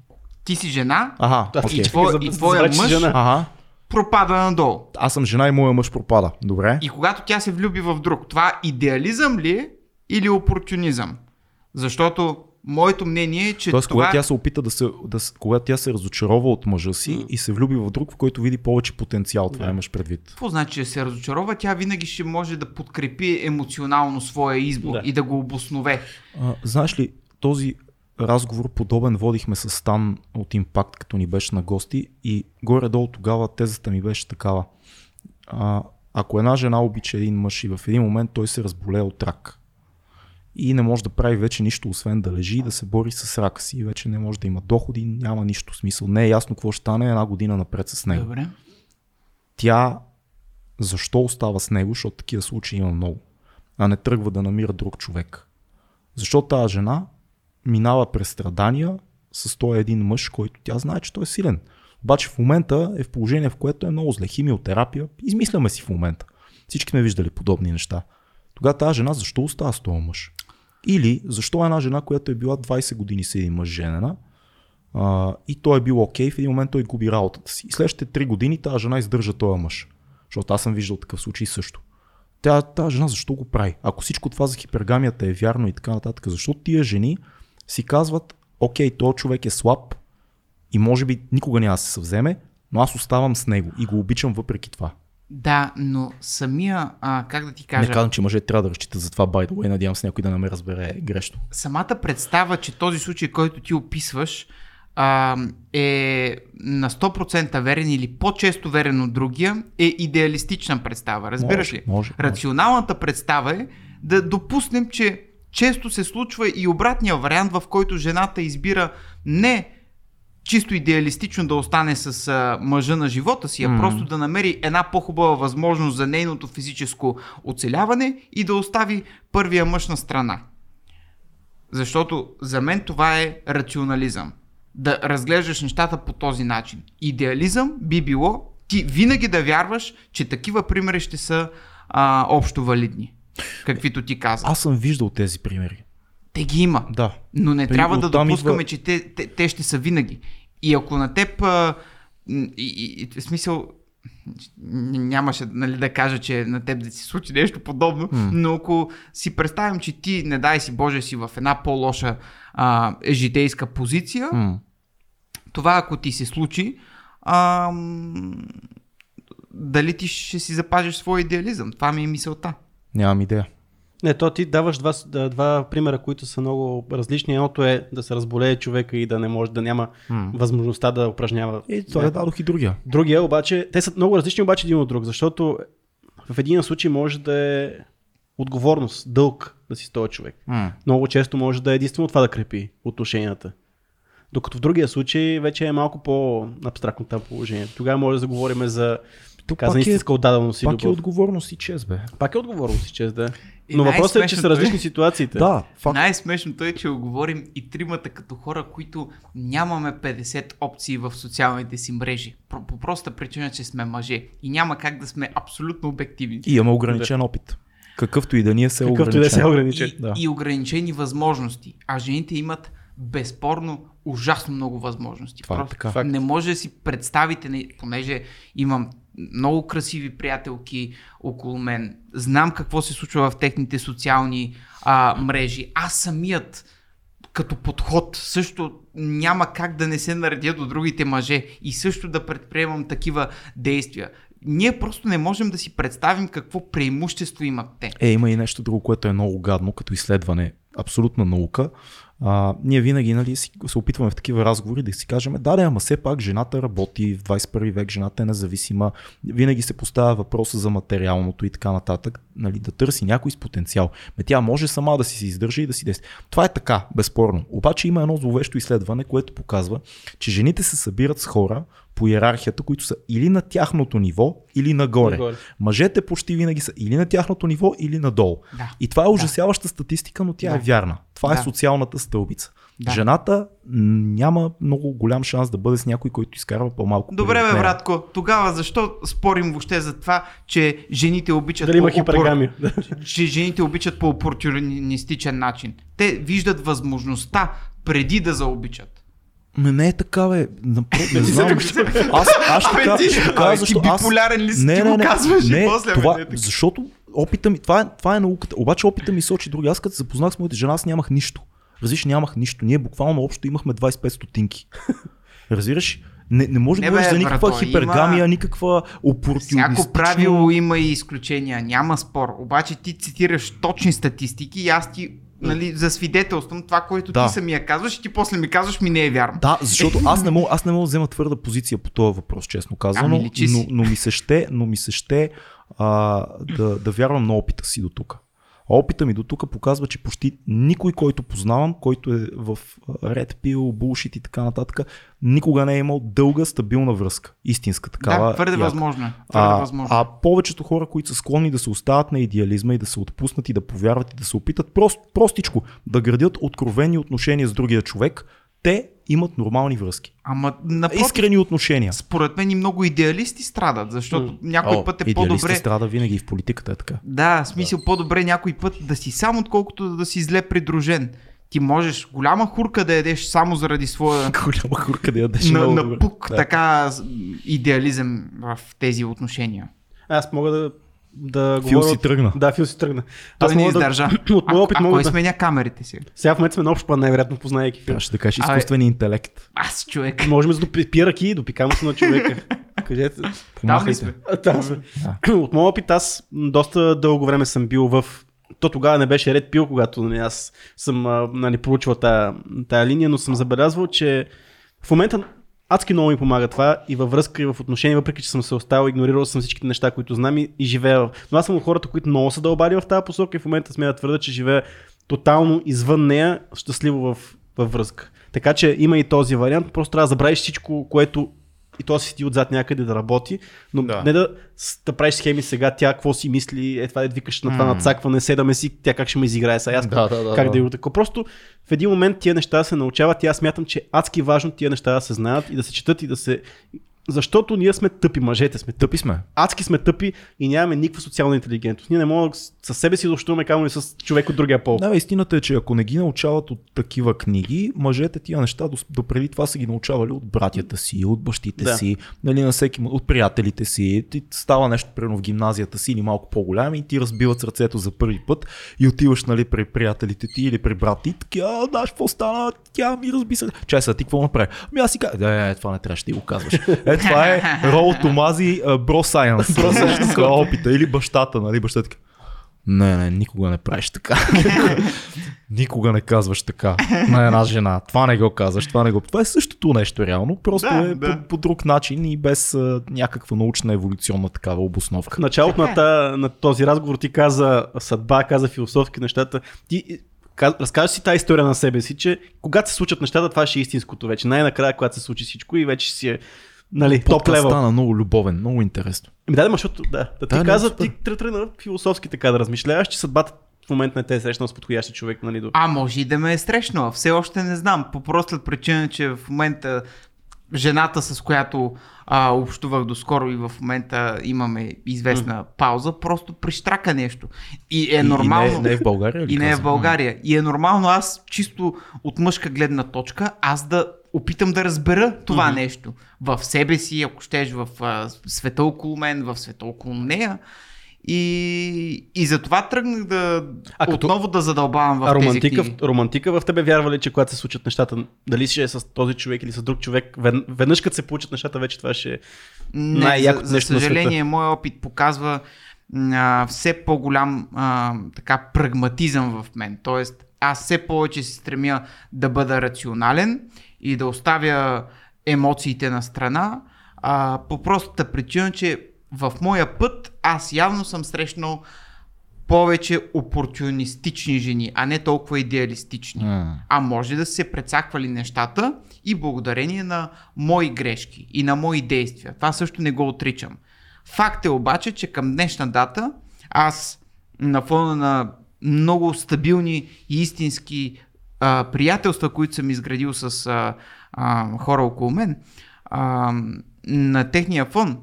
Ти си жена, Ага, Да, чакай, Твой- и твоя мъж- жена. Ага. пропада надолу. Аз съм жена и моя мъж пропада. Добре. И когато тя се влюби в друг, това идеализъм ли е или опортунизъм? Защото моето мнение е, че Тоест, това... когато тя се опита да се, да, когато тя се разочарова от мъжа си и се влюби в друг, в който види повече потенциал, това Да. имаш предвид. Какво значи, че се разочарова? Тя винаги ще може да подкрепи емоционално своя избор Да. и да го обоснове. А, знаеш ли, този разговор подобен водихме с Стан от Импакт, като ни беше на гости и горе-долу тогава тезата ми беше такава. А, ако една жена обича един мъж и в един момент той се разболее от рак и не може да прави вече нищо, освен да лежи и да се бори с рака си, вече не може да има доходи, няма нищо смисъл. Не е ясно какво ще стане една година напред с него. Добре. тя защо остава с него, защото такива случаи има много, а не тръгва да намира друг човек. Защо тази жена минава през страдания с този един мъж, който тя знае, че той е силен. Обаче в момента е в положение, в което е много зле. Химиотерапия, измисляме си в момента. Всички сме виждали подобни неща. Тогава тази жена защо остава с този мъж? Или защо една жена, която е била 20 години с един мъж женена, а, и той е бил окей, в един момент той губи работата си. И следващите 3 години тази жена издържа този мъж. Защото аз съм виждал такъв случай също. Тя, тази жена защо го прави? Ако всичко това за хипергамията е вярно и така нататък, защо тия жени си казват, окей, този човек е слаб и може би никога няма да се съвземе, но аз оставам с него и го обичам въпреки това. Да, но самия, а, как да ти Не кажа, казвам, че мъже трябва да разчитат за това, by the way, надявам се някой да не ме разбере грешно. самата представа, че този случай, който ти описваш, а, е на 100% верен или по-често верен от другия, е идеалистична представа. Разбираш Може, ли? може, може. Рационалната представа е да допуснем, че често се случва и обратния вариант, в който жената избира не чисто идеалистично да остане с а, мъжа на живота си, а Мгм. просто да намери една по-хубава възможност за нейното физическо оцеляване и да остави първия мъж на страна. Защото за мен това е рационализъм. Да разглеждаш нещата по този начин. Идеализъм би било ти винаги да вярваш, че такива примери ще са а, общо валидни. каквито ти каза. Аз съм виждал тези примери. Те ги има. Да. Но не При- трябва да допускаме, идва- че те, те, те ще са винаги. И ако на теб, а, и, и, в смисъл, нямаше нали, да кажа, че на теб да си случи нещо подобно, М. но ако си представим, че ти, не дай си Боже, си в една по-лоша а, житейска позиция, М. това ако ти се случи, а, дали ти ще си запазиш своя идеализъм? Това ми е мисълта. Нямам идея. Не, то ти даваш два, два примера, които са много различни. Едното е да се разболее човека и да не може да няма М. възможността да упражнява. И това я дадох и другия. Другия обаче, те са много различни обаче един от друг, защото в един случай може да е отговорност, дълг да си този човек. М. Много често може да е единствено това да крепи отношенията. Докато в другия случай вече е малко по-абстрактно това положение. Тогава може да заговорим за Тук каза пак е, истинска отдаденост и пак е любов. отговорност и чест, бе. Пак е отговорност и чест, да. И Но въпросът е, че са е- различни ситуациите. Да, факт. Най-смешното е, че го говорим и тримата като хора, които нямаме 50 опции в социалните си мрежи. Про- По проста причина, че сме мъже и няма как да сме абсолютно обективни. И имаме ограничен опит. Какъвто и да ни е се Какъвто и ограничен. да се е ограничен. И, Да. и ограничени възможности. А жените имат безспорно ужасно много възможности. Това е Просто така. Не може да си представите, не- понеже имам много красиви приятелки около мен, знам какво се случва в техните социални а, мрежи. Аз самият като подход също няма как да не се наредя до другите мъже и също да предприемам такива действия. Ние просто не можем да си представим какво преимущество имат те. Е, има и нещо друго, което е много гадно, като изследване, абсолютна наука. А, ние винаги нали, се опитваме в такива разговори да си кажем, да, да, ама все пак жената работи в 21 век, жената е независима, винаги се поставя въпроса за материалното и така нататък, нали, да търси някой с потенциал. Ме тя може сама да си се издържа и да си действа. Това е така, безспорно. Обаче има едно зловещо изследване, което показва, че жените се събират с хора по иерархията, които са или на тяхното ниво, или нагоре. Нагоре. Мъжете почти винаги са или на тяхното ниво, или надолу. Да. И това е ужасяваща статистика, но тя Да. е вярна. Това е Да. социалната стълбица. Да. Жената няма много голям шанс да бъде с някой, който изкарва по-малко. Добре, бе, братко, тогава защо спорим въобще за това, че жените обичат Дали има по опор- че жените обичат по опортунистичен начин. Те виждат възможността преди да заобичат. Ме не е така, бе. Напро- не знам. Аз, аз ще кажа, ще Абе, кажа ти защо аз... биполярен ли си? Не, ти не, го казваш не, и после, това, не е така. защото опита ми, това е, това е науката, обаче опита ми сочи други. Аз като се запознах с моята жена, аз нямах нищо. Разбираш, нямах нищо. Ние буквално общо имахме 25 стотинки. Разбираш? Не, не може Не, да говориш за никаква брато, хипергамия, има- никаква опортунистична... Всяко правило има и изключения, няма спор. Обаче ти цитираш точни статистики и аз ти нали, засвидетелствам това, което Да. ти самия казваш и ти после ми казваш ми не е вярно. Да, защото аз не мога, аз не мога да взема твърда позиция по този въпрос, честно казано, Ами, но, но ми се ще, но ми се ще а, да, да вярвам на опита си до тук. Опита ми до тук показва, че почти никой, който познавам, който е в Red Pill, bullshit и така нататък, никога не е имал дълга, стабилна връзка. Истинска такава. да, твърде яка. възможно е. Твърде А, възможно. а повечето хора, които са склонни да се остават на идеализма и да се отпуснат и да повярват и да се опитат прост, простичко да градят откровени отношения с другия човек, те имат нормални връзки. Ама напротив, Искрени отношения. според мен и много идеалисти страдат, защото М. някой О, път е по-добре. страда винаги в политиката е така. Да, в смисъл по-добре някой път да си сам, отколкото да си зле придружен. Ти можеш голяма хурка да ядеш само заради своя Голяма хурка да ядеш на, много на пук Да. така идеализъм в тези отношения. Аз мога да, да Фил говоря... си тръгна. Да, Фил си тръгна. Той Аз не мога да- издържа. От моя опит а, а мога кой да... сменя камерите си? Сега в момента сме на общ план, най-вероятно познайки Фил. Да кажеш Абе. изкуствен интелект. Аз, човек. Можем да допия ръки и допикам се на човека. Кажете. Там Помахайте. сме? А, Там сме. От моя опит аз доста дълго време съм бил в... То тогава не беше ред пил, когато нали, аз съм а, нали, получил тая, тая линия, но съм забелязвал, че в момента адски много ми помага това и във връзка и в отношение, въпреки че съм се оставил, игнорирал съм всичките неща, които знам и, и живея. Но аз съм от хората, които много са дълбали в тази посока и в момента сме да твърда, че живея тотално извън нея, щастливо в, във връзка. Така че има и този вариант, просто трябва да забравиш всичко, което и то си ти отзад някъде да работи, но Да. не да, да правиш схеми сега, тя какво си мисли, е това да викаш на това М. надцакване, седаме си, тя как ще ме изиграе сега, аз Да, да, да, как да. да го така. Просто в един момент тия неща се научават и аз смятам, че адски важно тия неща да се знаят и да се четат и да се Защото ние сме тъпи, мъжете сме тъпи. Сме. Адски сме тъпи и нямаме никаква социална интелигентност. Ние не можем със себе си да общуваме, камо и с човек от другия пол. Да, бе, истината е, че ако не ги научават от такива книги, мъжете тия неща до, до преди това са ги научавали от братята си, от бащите Да. си, нали, на всеки, от приятелите си. Ти става нещо примерно в гимназията си или малко по-голям и ти разбиват сърцето за първи път и отиваш нали, при приятелите ти или при брат ти. Таки, а, знаеш какво стана? Тя ми разби се. Чай сега, ти какво направи? Ами аз си казвам, да, е, това не трябваше да ти го казваш. Е, това е Рол Томази, бро сайенс. Бро сайенс. опита. Или бащата, нали, бащата така. Не, не, никога не правиш така. никога не казваш така на една жена. Това не го казваш, това не го. Това е същото нещо реално, просто Да, е да. По, по друг начин и без а, някаква научна еволюционна такава В обосновка. началото на, та, на този разговор ти каза съдба, каза философски нещата. Ти разкажеш си тази история на себе си, че когато се случат нещата, това ще е истинското вече. Най-накрая, когато се случи всичко и вече си е нали, топ левел. стана много любовен, много интересно. Ми да, да, ма, защото, да, да, ти Да, каза, ти тръ- тръгна философски така да размишляваш, че съдбата в момента не те е срещнал с подходящи човек, нали, до... А може и да ме е срещнала. Все още не знам. По простата причина, че в момента жената, с която а, общувах доскоро и в момента имаме известна пауза, просто прищрака нещо. И е нормално. И не, не е в България И не е в България. И е нормално аз, чисто от мъжка гледна точка, аз да опитам да разбера това нещо. В себе си, ако щеш, в а, света около мен, в света около нея. И, и затова тръгнах да А като- отново да задълбавам в А тези романтика, книги. в, романтика в тебе вярва ли, че когато се случат нещата, дали ще е с този човек или с друг човек, вед, веднъж като се получат нещата, вече това ще е... Най-якото за, за нещо на съжаление, моят опит показва а, все по-голям а, така прагматизъм в мен. Тоест, аз все повече се стремя да бъда рационален и да оставя емоциите на страна, а, по простата причина, че в моя път аз явно съм срещнал повече опортунистични жени, а не толкова идеалистични. М. А може да се прецаквали нещата и благодарение на мои грешки и на мои действия. Това също не го отричам. Факт е обаче, че към днешна дата аз на фона на много стабилни и истински а, приятелства, които съм изградил с а, а, хора около мен, а, на техния фон,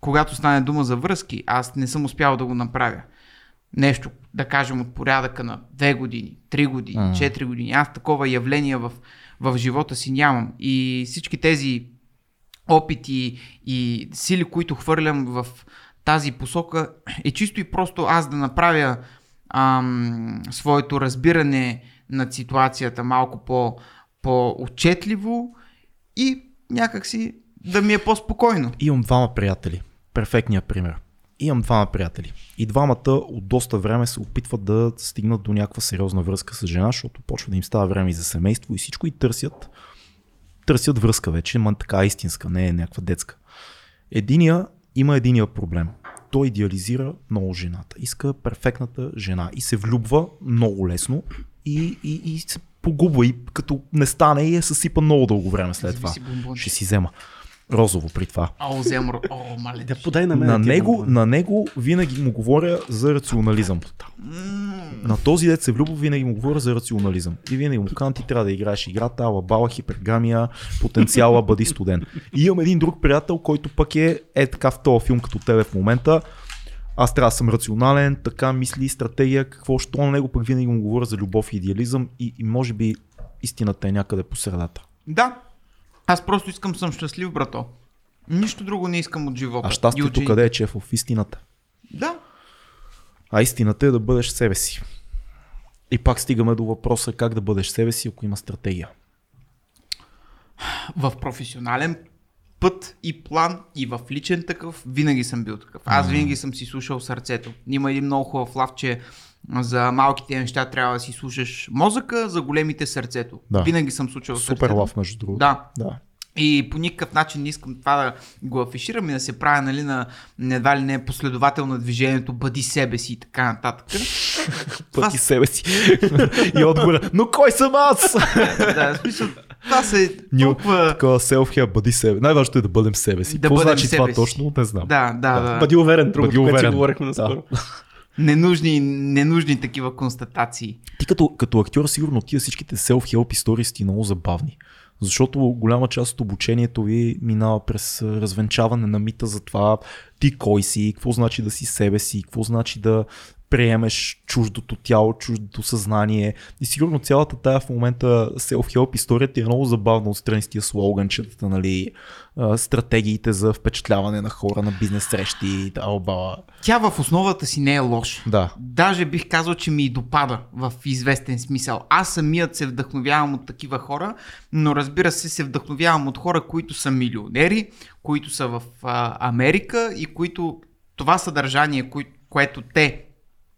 когато стане дума за връзки, аз не съм успял да го направя. Нещо, да кажем, от порядъка на 2 години, 3 години, М. 4 години. Аз такова явление в, в живота си нямам. И всички тези опити и сили, които хвърлям в тази посока, е чисто и просто аз да направя ам, своето разбиране на ситуацията малко по, по-отчетливо и някакси да ми е по-спокойно. Имам двама приятели. Перфектният пример. Имам двама приятели. И двамата от доста време се опитват да стигнат до някаква сериозна връзка с жена, защото почва да им става време и за семейство и всичко и търсят търсят връзка вече, ма така истинска, не е някаква детска. Единия има единия проблем. Той идеализира много жената. Иска перфектната жена и се влюбва много лесно и, и, и се погубва и като не стане и е съсипа много дълго време след това. Ще си взема. Розово при това. О, взем, ро- о, мале. Да подай на мен. На него, на него винаги му говоря за рационализъм. На този дет се влюбва, винаги му говоря за рационализъм. И винаги му казвам, ти трябва да играеш играта, ала бала, хипергамия, потенциала, бъди студент. И имам един друг приятел, който пък е, е така в този филм като тебе в момента. Аз трябва да съм рационален, така мисли, стратегия, какво, що на него пък винаги му говоря за любов и идеализъм и, и може би истината е някъде по средата. Да. Аз просто искам съм щастлив, брато. Нищо друго не искам от живота. А щастието жени- къде е, че е в истината? Да. А истината е да бъдеш себе си. И пак стигаме до въпроса как да бъдеш себе си, ако има стратегия. В професионален път и план и в личен такъв винаги съм бил такъв. Аз винаги съм си слушал сърцето. Има един много хубав лав, че за малките неща трябва да си слушаш мозъка, за големите сърцето. Да. Винаги съм слушал Супер сърцето. лав, между другото. Да. да. И по никакъв начин не искам това да го афиширам и да се правя нали, на едва ли не последовател на движението бъди себе си и така нататък. Това Пъти себе си. и отгоре, но кой съм аз? да, в смисъл, това са Ние толкова... Такова self бъди себе. Най-важното е да бъдем себе си. Да Какво бъдем значи това си. точно? Не знам. Да, да, да. Бъди уверен, другото, Бъди което си говорихме Да. Ненужни, ненужни такива констатации. Ти като, като актьор сигурно тия всичките self-help истории са ти много забавни. Защото голяма част от обучението ви минава през развенчаване на мита за това ти кой си, какво значи да си себе си, какво значи да приемеш чуждото тяло, чуждото съзнание. И сигурно цялата тая в момента self-help историята е много забавна от страни с тия слоганчетата, нали, стратегиите за впечатляване на хора на бизнес срещи, алба. Тя в основата си не е лоша. Да. Даже бих казал, че ми и допада в известен смисъл. Аз самият се вдъхновявам от такива хора, но разбира се се вдъхновявам от хора, които са милионери, които са в а, Америка и които това съдържание, кое, което те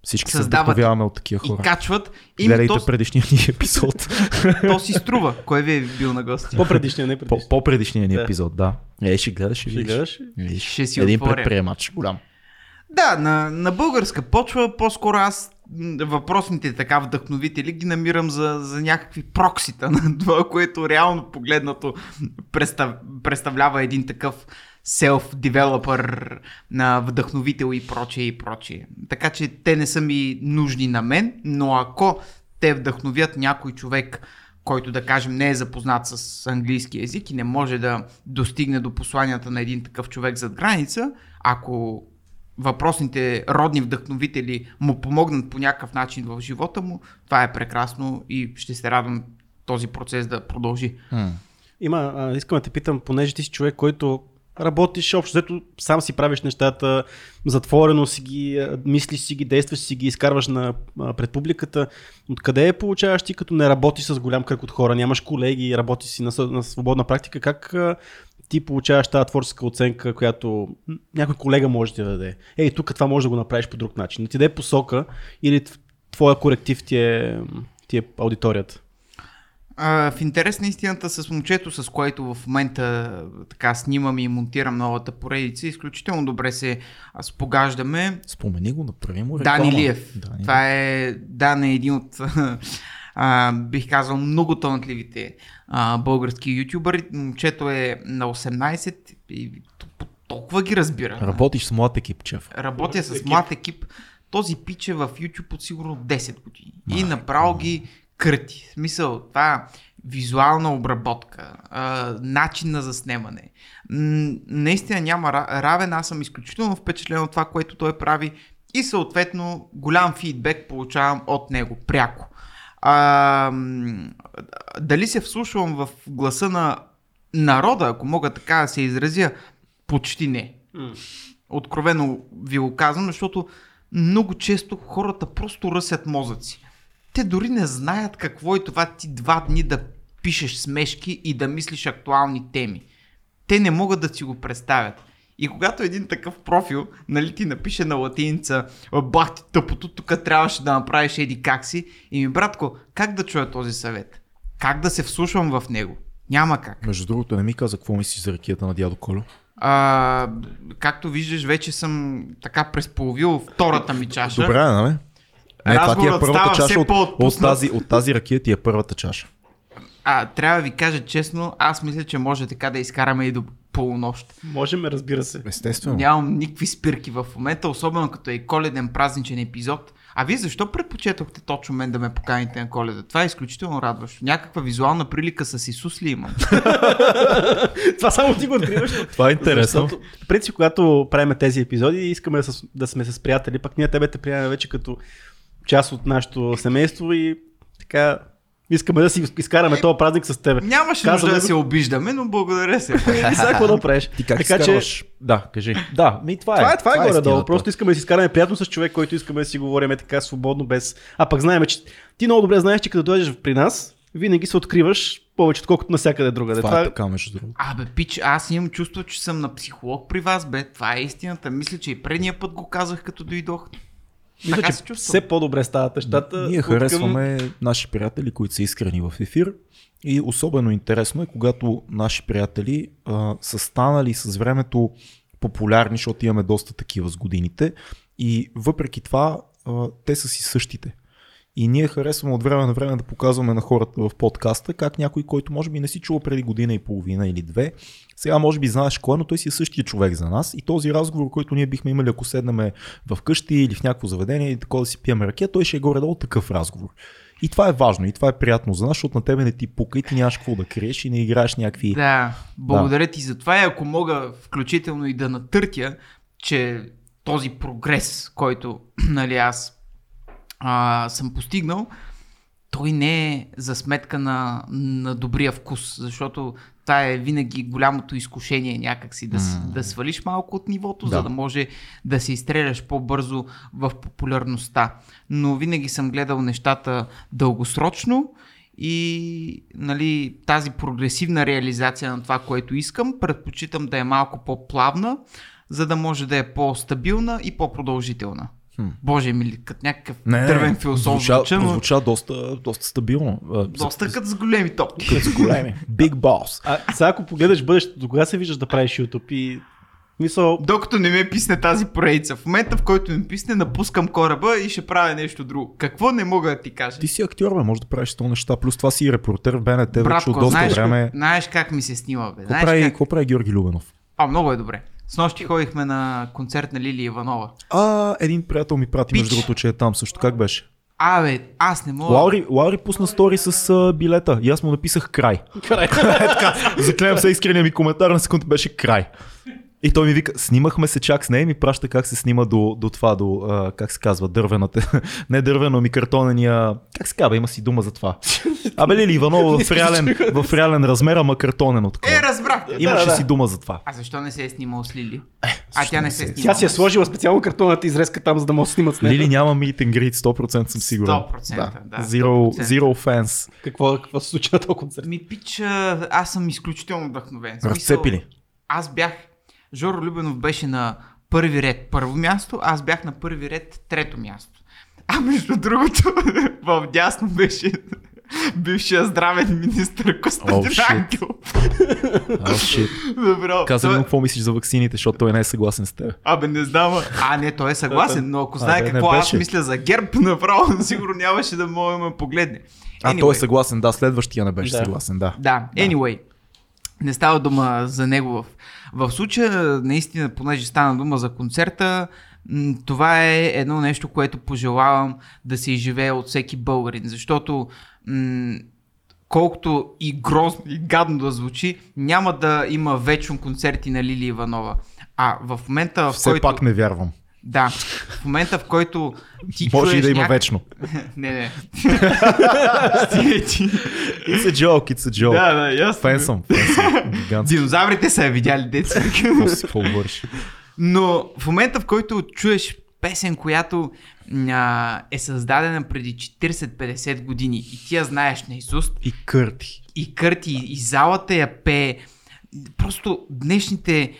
Всички се Създават вдъхновяваме от такива и хора. качват, им Гледайте то, предишния ни епизод. то си струва. Кой ви е бил на гости? По-предишния, не По- предишния. По-предишния ни Да. епизод, да. Е, ще гледаш и Ще гледаш? Ще си Един отворя. предприемач, голям. Да, на, на българска почва по-скоро аз въпросните така вдъхновители ги намирам за, за някакви проксита на това, което реално погледнато представ, представлява един такъв селф-девелопър на вдъхновител и прочее и прочее. Така че те не са ми нужни на мен, но ако те вдъхновят някой човек, който да кажем не е запознат с английски язик и не може да достигне до посланията на един такъв човек зад граница, ако въпросните родни вдъхновители му помогнат по някакъв начин в живота му, това е прекрасно и ще се радвам този процес да продължи. Има, искам да те питам, понеже ти си човек, който работиш общо, взето сам си правиш нещата, затворено си ги, мислиш си ги, действаш си ги, изкарваш на, пред публиката. Откъде я получаваш ти, като не работиш с голям кръг от хора, нямаш колеги, работиш си на, на свободна практика, как ти получаваш тази творческа оценка, която някой колега може да ти даде? Ей, тук това може да го направиш по друг начин. Да ти даде посока или твоя коректив ти е, ти е аудиторията? А, в интерес на истината с момчето, с което в момента така снимам и монтирам новата поредица, изключително добре се спогаждаме. Спомени го, направи му реклама. Дани Лиев. Дани. Това е Дан е един от а, бих казал много талантливите а, български ютубъри. Момчето е на 18 и толкова ги разбира. Работиш с млад екип, чеф. Работя с млад екип. Този пич е в YouTube от сигурно 10 години. И направо ги кръти. В смисъл, това визуална обработка, а, начин на заснемане. М, наистина няма ра- равен. Аз съм изключително впечатлен от това, което той прави и съответно голям фидбек получавам от него пряко. А, дали се вслушвам в гласа на народа, ако мога така да се изразя, почти не. Откровено ви го казвам, защото много често хората просто ръсят мозъци. Те дори не знаят какво е това ти два дни да пишеш смешки и да мислиш актуални теми. Те не могат да си го представят. И когато един такъв профил, нали ти напише на латиница, «О, бах ти тъпото, тук трябваше да направиш еди как си, и ми братко, как да чуя този съвет? Как да се вслушвам в него? Няма как. Между другото, не ми каза какво мислиш за ракията на дядо Колю. А, както виждаш, вече съм така пресполовил втората ми чаша. Добре, нали? Не, това ти е първата чаша от, от, тази, от тази ракия ти е първата чаша. А, трябва да ви кажа честно, аз мисля, че може така да изкараме и до полунощ. Можем, разбира се. Естествено. Нямам никакви спирки в момента, особено като е коледен празничен епизод. А вие защо предпочетохте точно мен да ме поканите на коледа? Това е изключително радващо. Някаква визуална прилика с Исус ли имам? Това само ти го откриваш. Това е интересно. Защото, в принцип, когато правим тези епизоди, искаме да сме с приятели, пък ние тебе те приемаме вече като част от нашето семейство и така искаме да си изкараме този празник с тебе. Нямаше Казваме нужда да се обиждаме, но благодаря се. И сега какво да правиш? Ти как така, че, Да, кажи. Да, ми това е. това е, това е горе-долу. истината. Просто искаме да си изкараме приятно с човек, който искаме да си говорим е така свободно, без... А пък знаем, че ти много добре знаеш, че като дойдеш при нас, винаги се откриваш повече, отколкото навсякъде другаде. Това е така, между другото. Абе, пич, аз имам чувство, че съм на психолог при вас, бе. Това е истината. Мисля, че и предния път го казах, като дойдох. Мисля, че чувствам. все по-добре стават нещата. Ние откъм- харесваме наши приятели, които са искрени в ефир. И особено интересно е, когато наши приятели а, са станали с времето популярни, защото имаме доста такива с годините. И въпреки това, а, те са си същите. И ние харесваме от време на време да показваме на хората в подкаста как някой, който може би не си чул преди година и половина или две, сега може би знаеш кой, е, но той си е същия човек за нас. И този разговор, който ние бихме имали, ако седнем в къщи или в някакво заведение и такова да си пием ракет, той ще е горе-долу такъв разговор. И това е важно, и това е приятно за нас, защото на тебе не ти пука и ти нямаш какво да криеш и не играеш някакви... Да, благодаря ти за това и ако мога включително и да натъртя, че този прогрес, който нали, аз а, съм постигнал, той не е за сметка на, на добрия вкус, защото това е винаги голямото изкушение някакси да, mm. да свалиш малко от нивото, да. за да може да се изстреляш по-бързо в популярността. Но винаги съм гледал нещата дългосрочно и нали, тази прогресивна реализация на това, което искам, предпочитам да е малко по-плавна, за да може да е по-стабилна и по-продължителна. Хм. Боже ми, като някакъв не, дървен философ звуча, звуча, но... звуча доста, доста стабилно. Доста като с големи топки. Като с големи. Big boss. А сега ако погледаш бъдещето, до кога се виждаш да правиш YouTube и Мисъл... Докато не ме писне тази поредица. В момента, в който ми писне, напускам кораба и ще правя нещо друго. Какво не мога да ти кажа? Ти си актьор, бе, може да правиш това неща. Плюс това си репортер в БНТ вече от доста знаеш, време. Знаеш как ми се снима, бе. Какво прави, как... прави Георги Любенов? А, много е добре. С нощи ходихме на концерт на Лили Иванова. А, един приятел ми прати, между другото, че е там също. Как беше? Абе, аз не мога. Лаури, Лаури пусна стори с а, билета и аз му написах край. Край. е, заклевам се искрения ми коментар на секунда беше край. И той ми вика, снимахме се чак с нея и ми праща как се снима до, до това, до, а, как се казва, дървената, не дървено, ми картонения, как се казва, има си дума за това. Абе Лили Иванова в реален, в реален размер, ама картонено такова. Е, разбрах. Имаше да, да. си дума за това. А защо не се е снимал с Лили? а тя не се е Тя снимала. си е сложила специално картонната изрезка там, за да може да снимат с нея. Лили няма meet and greet, 100% съм сигурен. 100%, да, Zero, 100%. zero fans. Какво, какво се случи на този концерт? Ми пича, аз съм изключително вдъхновен. Разцепили. Аз бях, Жоро Любенов беше на първи ред първо място, аз бях на първи ред трето място. А между другото, в дясно беше бившия здравен министр Костадин Oh. Ангел. Oh. Каза му какво мислиш за ваксините, защото той не е съгласен с теб. Абе, не знам. а- А, не, той е съгласен, но ако знае не какво аз мисля за ГЕРБ, направо сигурно нямаше да мога да ме погледне. А, той е съгласен, да, следващия не беше Да. съгласен, да. Да, anyway. Не става дума за него в, в случая, наистина, понеже стана дума за концерта, това е едно нещо, което пожелавам да се изживее от всеки българин, защото м- колкото и грозно и гадно да звучи, няма да има вечно концерти на Лили Иванова. А в момента, в Все който... пак не вярвам. Да, в момента, в който ти Може и чуеш да има няк- вечно. не, не. It's a joke, it's a joke. Да, да, ясно. Фен съм, фен съм. Гигантски. Динозаврите са я видяли, деца. Но в момента, в който чуеш песен, която а, е създадена преди 40-50 години и ти я знаеш на Исус, И кърти. и кърти, и залата я пее, просто днешните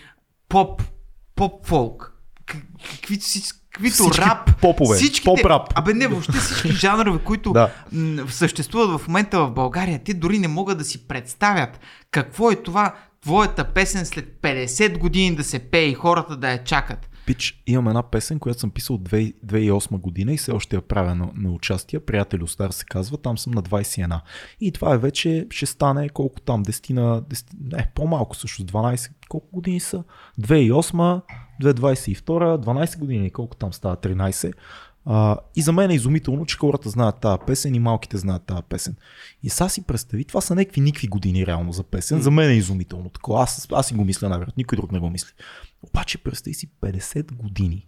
поп, поп-фолк, к- каквито си каквито Всички рап, попове, всичките, поп-рап. Абе не, въобще всички жанрове, които Да. м, съществуват в момента в България, те дори не могат да си представят какво е това твоята песен след 50 години да се пее и хората да я чакат. Пич, имам една песен, която съм писал от 2 2008 година и все още я правя на, на участие. Приятелю стар се казва, там съм на 21. И това е вече, ще стане колко там, 10 на, 10, не, по-малко също, 12, колко години са? 2008, 2022, 12 години, колко там става, 13. А, и за мен е изумително, че хората знаят тази песен и малките знаят тази песен. И сега си представи, това са някакви никакви години реално за песен. За мен е изумително. Такова, аз, аз си го мисля, най-вероятно. Никой друг не го мисли. Обаче представи си 50 години.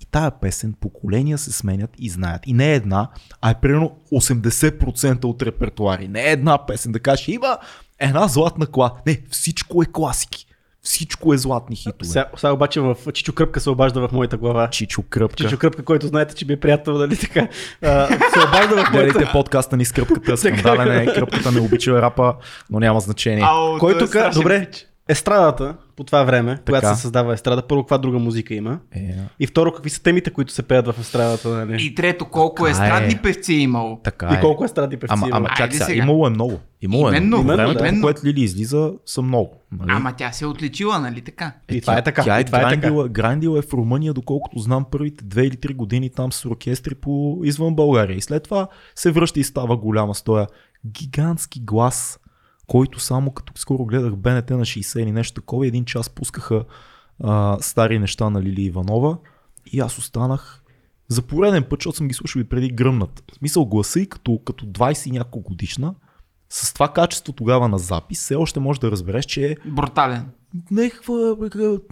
И тая песен поколения се сменят и знаят. И не е една, а е примерно 80% от репертуари. Не е една песен да кажеш, има една златна кола. Не, всичко е класики. Всичко е златни хитове. Сега, сега обаче в Чичо Кръпка се обажда в моята глава. Чичо Кръпка. Чичо Кръпка, който знаете, че би е приятел, нали така, а, се обажда в моята... Гледайте подкаста ни с кръпката. Скандален е. Кръпката не обича рапа, но няма значение. Ау, Който е ка... Добре. Естрадата по това време, когато Така. се създава естрада, първо каква друга музика има. Е, И второ, какви са темите, които се пеят в естрадата, нали? И трето, колко Така естрадни е. певци е имало. така И е. колко естрадни певци Ама, има. ама чакай Айде сега, имало е много. Имало е Именно, много. именно, Времето, да. което Лили излиза, са много. Нали? Ама тя се е отличила, нали така? И това е така. Тя е и това е така. грандила, грандила е в Румъния, доколкото знам първите две или три години там с оркестри по извън България. И след това се връща и става голяма стоя. Гигантски глас, който само като скоро гледах БНТ на 60 или нещо такова, един час пускаха а, стари неща на Лили Иванова и аз останах За пореден път, защото съм ги слушал и преди гръмнат. В смисъл гласа и като, като 20 и няколко годишна, с това качество тогава на запис, все още можеш да разбереш, че е Брутален.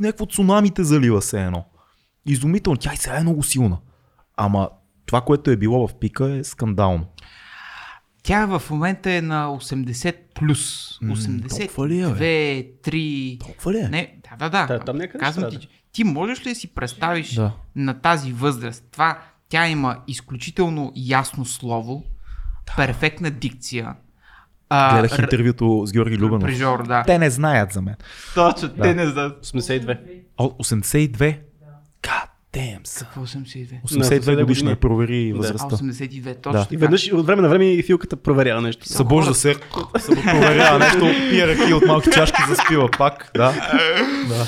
някакво цунамите залива се едно. Изумително. Тя и сега е много силна. Ама това, което е било в пика е скандално. Тя в момента е на 80 плюс. М, 82, толкова ли е, бе? 3... Толкова ли е? Не, да, да, да. Та- там Казвам ти, че ти можеш ли да си представиш Да. на тази възраст? Това, тя има изключително ясно слово, перфектна дикция. А, Гледах р- интервюто с Георги Любенов. Прижор, да. Те не знаят за мен. Точно, те не знаят. 82. О, 82? God damn, son. Какво 82? 82 годишна е, провери Да. възрастта. 82, точно Да. И веднъж от време на време и филката проверява нещо. Събужда се, проверява нещо, пие ръки от малки чашки, заспива пак. Да. да.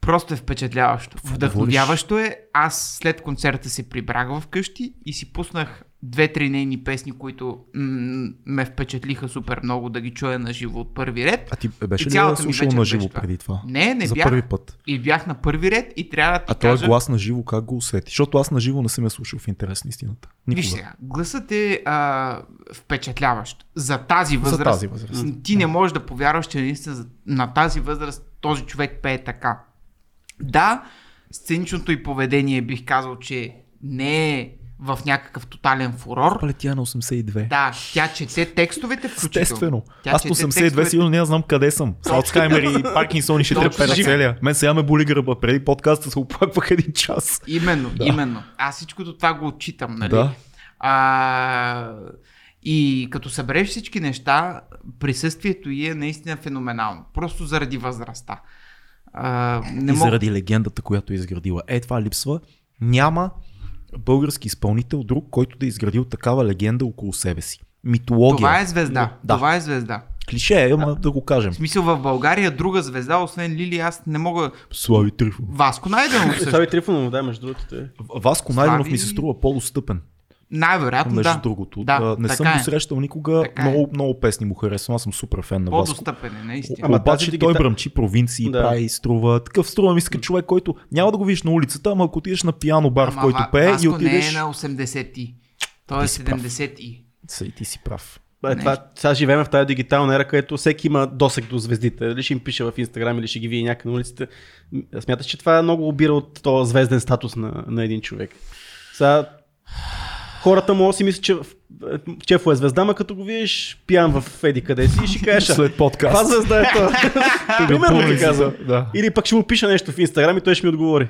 Просто е впечатляващо. Вдъхновяващо е. Аз след концерта се прибрах вкъщи и си пуснах две-три нейни песни, които м- ме впечатлиха супер много да ги чуя на живо от първи ред. А ти беше ли ми слушал на живо преди това? Не, не За бях. първи път. И бях на първи ред и трябва да ти А този кажа... глас на живо как го усети? Защото аз на живо не съм я слушал в интерес на истината. Никога. Виж сега, гласът е а, впечатляващ. За тази възраст. За тази възраст. Ти не можеш да повярваш, че наистина на тази възраст този човек пее така. Да, сценичното и поведение бих казал, че не е в някакъв тотален фурор. Пале тя е на 82. Да, тя чете текстовете включително. Естествено. Тя Аз чете 82 текстовете. сигурно не знам къде съм. С Алцхаймер и Паркинсон и ще трепе на целия. Мен сега ме боли гръба. Преди подкаста се оплаквах един час. Именно, Да. именно. Аз всичкото това го отчитам, нали? Да. А, и като събереш всички неща, присъствието й е наистина феноменално. Просто заради възрастта. А, не и мога... заради легендата, която е изградила. Е, това липсва. Няма български изпълнител друг, който да е изградил такава легенда около себе си. Митология. Това е звезда. Да. Това е звезда. Клише е, ама да го кажем. В смисъл в България друга звезда, освен Лили, аз не мога... Слави Трифон. Васко Найденов също. Слави Трифонов, да, между другото. Те. Васко Найденов Слави- ми се струва по-достъпен. Най-вероятно, Между да. другото. Да, А, не така съм е. го срещал никога. Така е. много, много песни му харесвам. Аз съм супер фен на Васко. По-достъпен е, наистина. Ама Обаче тази той бръмчи провинции, Да. прави, струва. Такъв струва ми се човек, който няма да го видиш на улицата, ама ако отидеш на пиано бар, в Ама който Ва- пее и отидеш... не е на 80 ти. Той е Ти си прав. 70 и. Са, и ти си прав. Бе, Не. това, сега живеем в тази дигитална ера, където всеки има досег до звездите. Дали ще им пише в Инстаграм или ще ги види някъде на улиците. М, Смяташ, че това много обира от този звезден статус на, на един човек. Сега, хората му си мислят, че в- Чефо е звезда, ма като го видиш пиян в еди къде си и ще кажеш, «А, След подкаст. каква звезда е това? Примерно ти казвам. Да. Или пък ще му пиша нещо в Инстаграм и той ще ми отговори.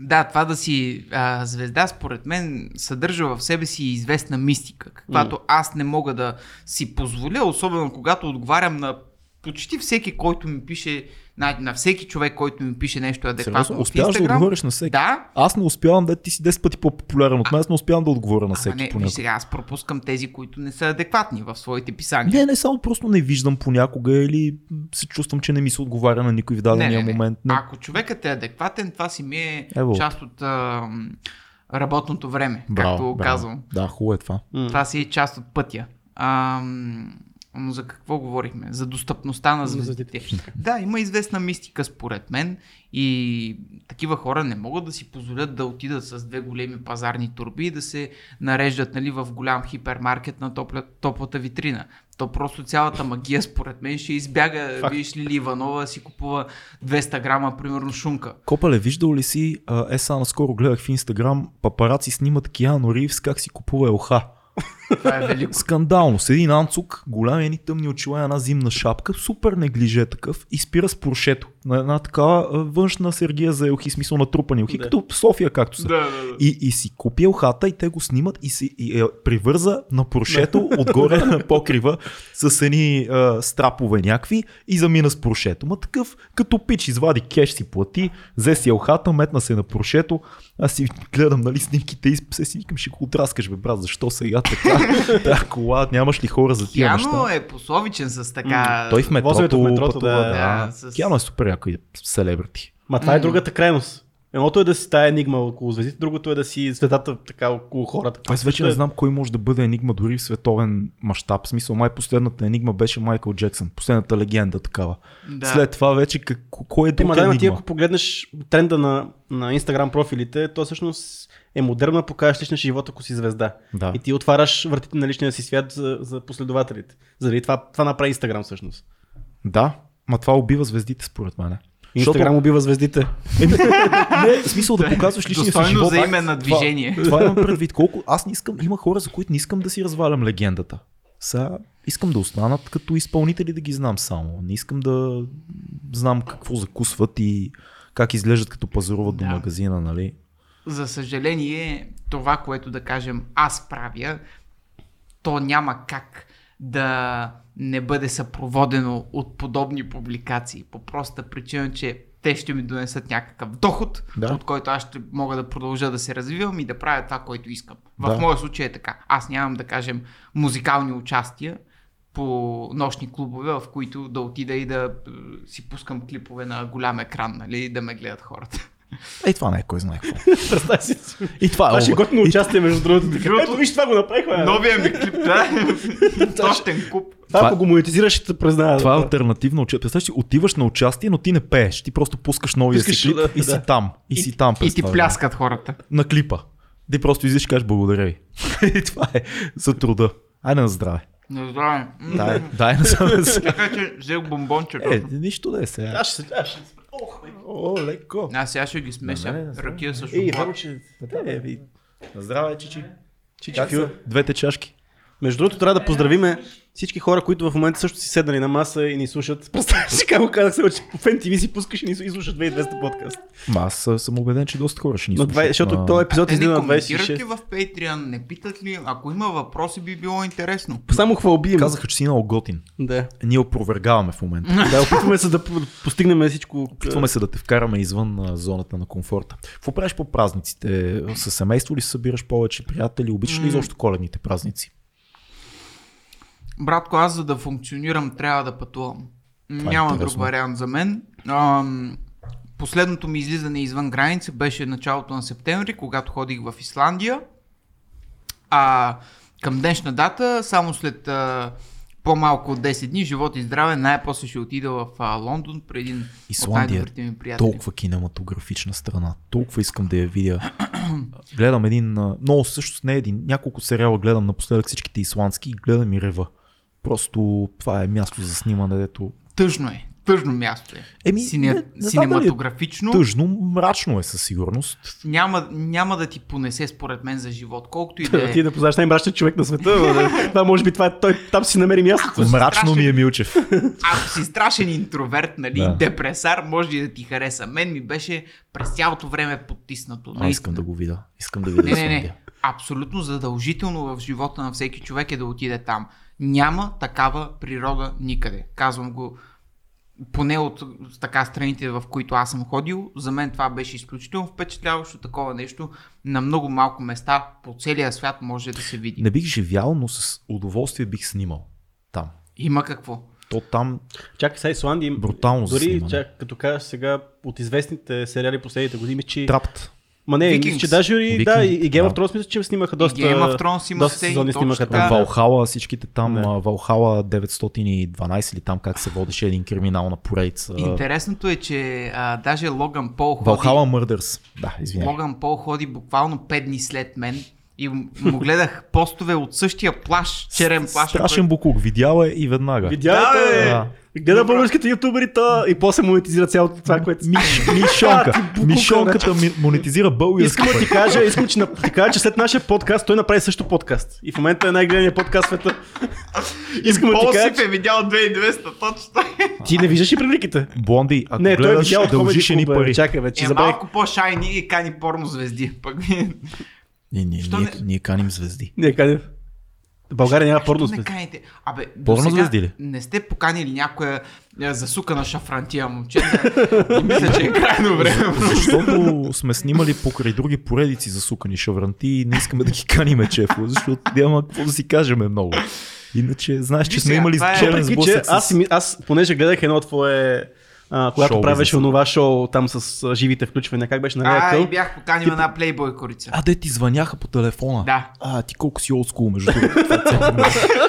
Да, това да си а, звезда, според мен, съдържа в себе си известна мистика, каквато аз не мога да си позволя, особено когато отговарям на почти всеки, който ми пише, на, на всеки човек, който ми пише нещо адекватно Сериозно, успяваш да Инстаграм. отговориш на всеки. Да, Аз не успявам да ти си 10 пъти по-популярен от мен, аз не успявам да отговоря на всеки не, виж понякога. сега, аз пропускам тези, които не са адекватни в своите писания. Не, не само просто не виждам понякога или се чувствам, че не ми се отговаря на никой в дадения момент. Не. Ако човекът е адекватен, това си ми е Ево. част от а, работното време, Браво, както браво. казвам. Да, хубаво е това. Това си е част от пътя. А, но за какво говорихме? За достъпността на звездите. Да, има известна мистика според мен и такива хора не могат да си позволят да отидат с две големи пазарни турби и да се нареждат нали, в голям хипермаркет на топля, топлата витрина. То просто цялата магия според мен ще избяга. Факт. Виж ли Иванова да си купува 200 грама, примерно шунка. Копале, виждал ли си, е сега наскоро гледах в Инстаграм, папараци снимат Киано Ривз как си купува елха. Това е велико. Скандално. С един анцук, голям едни тъмни очила, една зимна шапка, супер неглиже такъв и спира с поршето. На една такава външна сергия за елхи, смисъл натрупани елхи, Да. като София както са. да, да, да. И, и си купи елхата и те го снимат и, си, и е, привърза на поршето отгоре на покрива с едни а, страпове някакви и замина с поршето. Ма такъв като пич извади кеш си плати, взе си елхата, метна се на поршето. Аз си гледам нали, снимките и се си викам ще го отраскаш бе брат, защо сега така? Та кола, нямаш ли хора за тия Киано неща? е пословичен с така... Той в метрото, в метрото, пътува, да. да. Да, с- Киано е супер яко селебрити. Ма това е другата крайност. Едното е да си тая енигма около звездите, другото е да си светата така около хората. Аз вече не знам кой може да бъде енигма дори в световен мащаб. В смисъл, май последната енигма беше Майкъл Джексън. Последната легенда такава. Да. След това вече как, кой е друг Има да, ти ако погледнеш тренда на, на Instagram профилите, то всъщност е модерно да покажеш личния живот, ако си звезда. Да. И ти отваряш вратите на личния си свят за, за последователите. Заради това, това направи Instagram всъщност. Да, ма това убива звездите според мен. Инстаграм убива звездите. Еми, не, в смисъл да показваш личния си живот. за име на движение. Това, това имам предвид. Колко аз не искам, има хора, за които не искам да си развалям легендата. Сега искам да останат като изпълнители да ги знам само. Не искам да знам какво закусват и как изглеждат като пазаруват до Да. магазина, нали? За съжаление, това, което да кажем аз правя, то няма как да не бъде съпроводено от подобни публикации. По проста причина, че те ще ми донесат някакъв доход, Да. от който аз ще мога да продължа да се развивам и да правя това, което искам. В Да. моя случай е така. Аз нямам, да кажем, музикални участия по нощни клубове, в които да отида и да е, си пускам клипове на голям екран, нали, да ме гледат хората. Ей, това не е кой знае какво. Представя си. И това, Това ще е е готино участие, между другото. Ето, виж, това го направихме. Новия ми клип, да. Точен куп. Това, ако го монетизираш, ще те признава. Това е альтернативно участие. Представяш отиваш на участие, но ти не пееш. Ти просто пускаш новия си клип и си там. И, си там. И ти пляскат хората. На клипа. Ти просто излизаш и кажеш благодаря ви. и това е за труда. Айде на здраве. На здраве. Дай, дай на здраве. Така че взех бомбончето. Е, нищо да е сега. Аз ще се... О, леко. Аз сега ще ги не, не. Ракия с Ей, шоколад. верно, че... Е, здраве, чичи. Чичи? Двете чашки. Между другото, трябва да поздравиме всички хора, които в момента също си седнали на маса и ни слушат. Представяш си как казах сега, че по Фен TV си пускаш и ни и слушаш 2200 подкаст. Ма аз а, съм убеден, че доста хора ще ни слушат. 20, защото на- този епизод излиза на коментират ли 26. в Patreon? Не питат ли? Ако има въпроси, би било интересно. Само хвалби има. Казаха, че си много готин. Да. Ние опровергаваме в момента. Да, опитваме се да по- постигнем всичко. Опитваме се да те вкараме извън а, зоната на комфорта. Какво правиш по празниците? С семейство ли се събираш повече приятели? Обичаш ли изобщо коледните празници? Братко, аз за да функционирам, трябва да пътувам. Това е Няма друг интересно. вариант за мен. Ам, последното ми излизане извън граница беше началото на септември, когато ходих в Исландия. А към днешна дата, само след а, по-малко от 10 дни, живот и здраве, най-после ще отида в а, Лондон при един от Исландия е най-добрите ми приятели. толкова кинематографична страна. Толкова искам да я видя. гледам един, а, много всъщност не един, няколко сериала гледам напоследък всичките исландски и гледам и рева. Просто това е място за снимане, дето Тъжно е. Тъжно място е. Еми, Сине... не- не знам дали е Синематографично. тъжно, мрачно е със сигурност. Няма, няма да ти понесе според мен за живот. Колкото и да Да е. ти да познаеш най-мрачният човек на света. Това може би това е той. Там си намери мястото. си Мрачно страшен- ми е Милчев. Ако си страшен интроверт, нали, Да. депресар, може и да ти хареса. Мен ми беше през цялото време потиснато. А, искам да го видя. Искам да видя Не, не, не. Абсолютно задължително в живота на всеки човек е да отиде там. Няма такава природа никъде. Казвам го поне от така страните, в които аз съм ходил. За мен това беше изключително впечатляващо такова нещо. На много малко места по целия свят може да се види. Не бих живял, но с удоволствие бих снимал там. Има какво. То там Чакай, сега Исландия. им- Брутално за Дори, снимане. чак, като кажеш сега, от известните сериали последните години, че... трапт. Ма не, мисля, че даже и, да, и, и Game of Thrones мисля, че снимаха доста... И Game of Thrones има доста сезони точно снимаха там. Валхала, всичките там. Валхала 912 или там как се водеше един криминал на поредица. Интересното е, че а, даже Логан Пол ходи, Валхала Мърдърс. Да, извинявай. Логан Пол ходи буквално 5 дни след мен и му гледах постове от същия плаш, черен плаш. Страшен буклук. Видяла е и веднага. Видяла Да, е! Да. Гледа българските ютубери и после монетизира цялото това, което... Миш, мишонка. А, ти буклука, Мишонката ми, монетизира български. Искам да ти кажа, искам че, на- ти кажа, че след нашия подкаст той направи също подкаст. И в момента е най-гледания подкаст в света. Искам да ти кажа, Сип е видял 2200 точно. ти не виждаш и приликите. Блонди, ако Не, той е гледаш, видял дължиш бе. пари. Чакай, вече Е забравих. малко по-шайни и кани порно звезди. Пък Не, не, Що ние, не- ние каним звезди. Не, къде? В България няма порно не звезди. каните. Абе, Порно звезди ли? Не сте поканили някоя е, засукана шафрантия момче. Не мисля, че е крайно време. Защото сме снимали покрай други поредици за сукани шавранти и не искаме да ги каниме чефо, защото няма какво да си кажем много. Иначе, знаеш, че сме имали е- челен Въпреки, че сблъсък аз, аз, понеже гледах едно твое а, когато Шоу правеше онова шоу там с живите включвания, как беше на Лея А, и бях поканил една плейбой корица. А, де ти звъняха по телефона. Да. А, ти колко си олдскул, между другото.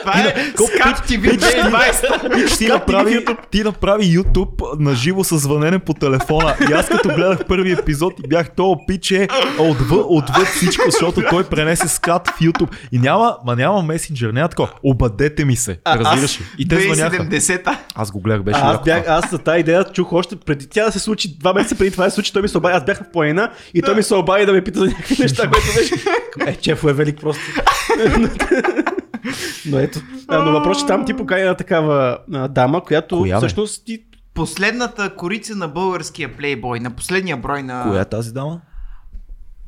Това е Скап TV 2020. ти, направи, ти направи YouTube на живо с звънене по телефона. И аз като гледах първи епизод и бях то пиче отвъд, отвъд всичко, защото той пренесе скат в YouTube. И няма, ма няма месенджер, няма такова. Обадете ми се. Разбираш ли? И те звъняха. 2070-та. Аз го гледах, беше аз, бях, аз за тази идея чух още преди тя да се случи, два месеца преди това да се случи, той ми се обади, аз бях в планина и той ми се обади да ме пита за някакви неща, което беше. Е, чефо е велик просто. Но ето. А, но въпрос, че там ти покани една такава а, дама, която Коя, всъщност ти Последната корица на българския плейбой, на последния брой на... Коя е тази дама?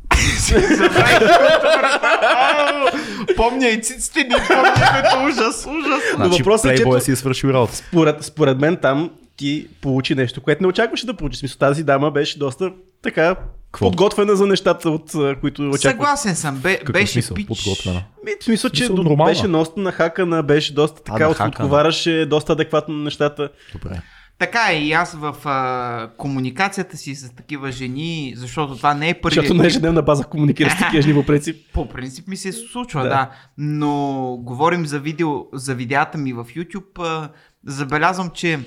Помня и циците ни, помня като ужас, ужас. Значи, въпросът е, че си е свършил работа. според, според мен там ти получи нещо, което не очакваше да получи. Смисъл, тази дама беше доста така Какво? подготвена за нещата, от а, които очаквах. Съгласен съм, бе, Какъв беше смисъл? пич. Подготвена. Ми, в смисъл, че нормална. беше доста нахакана, беше доста така, нахакана. отговаряше доста адекватно на нещата. Добре. Така е и аз в а, комуникацията си с такива жени, защото това не е първият Защото на ежедневна база комуникира с такива жени по принцип. По принцип ми се случва, Да. да. да. Но говорим за, видео, за видеята ми в YouTube. А, забелязвам, че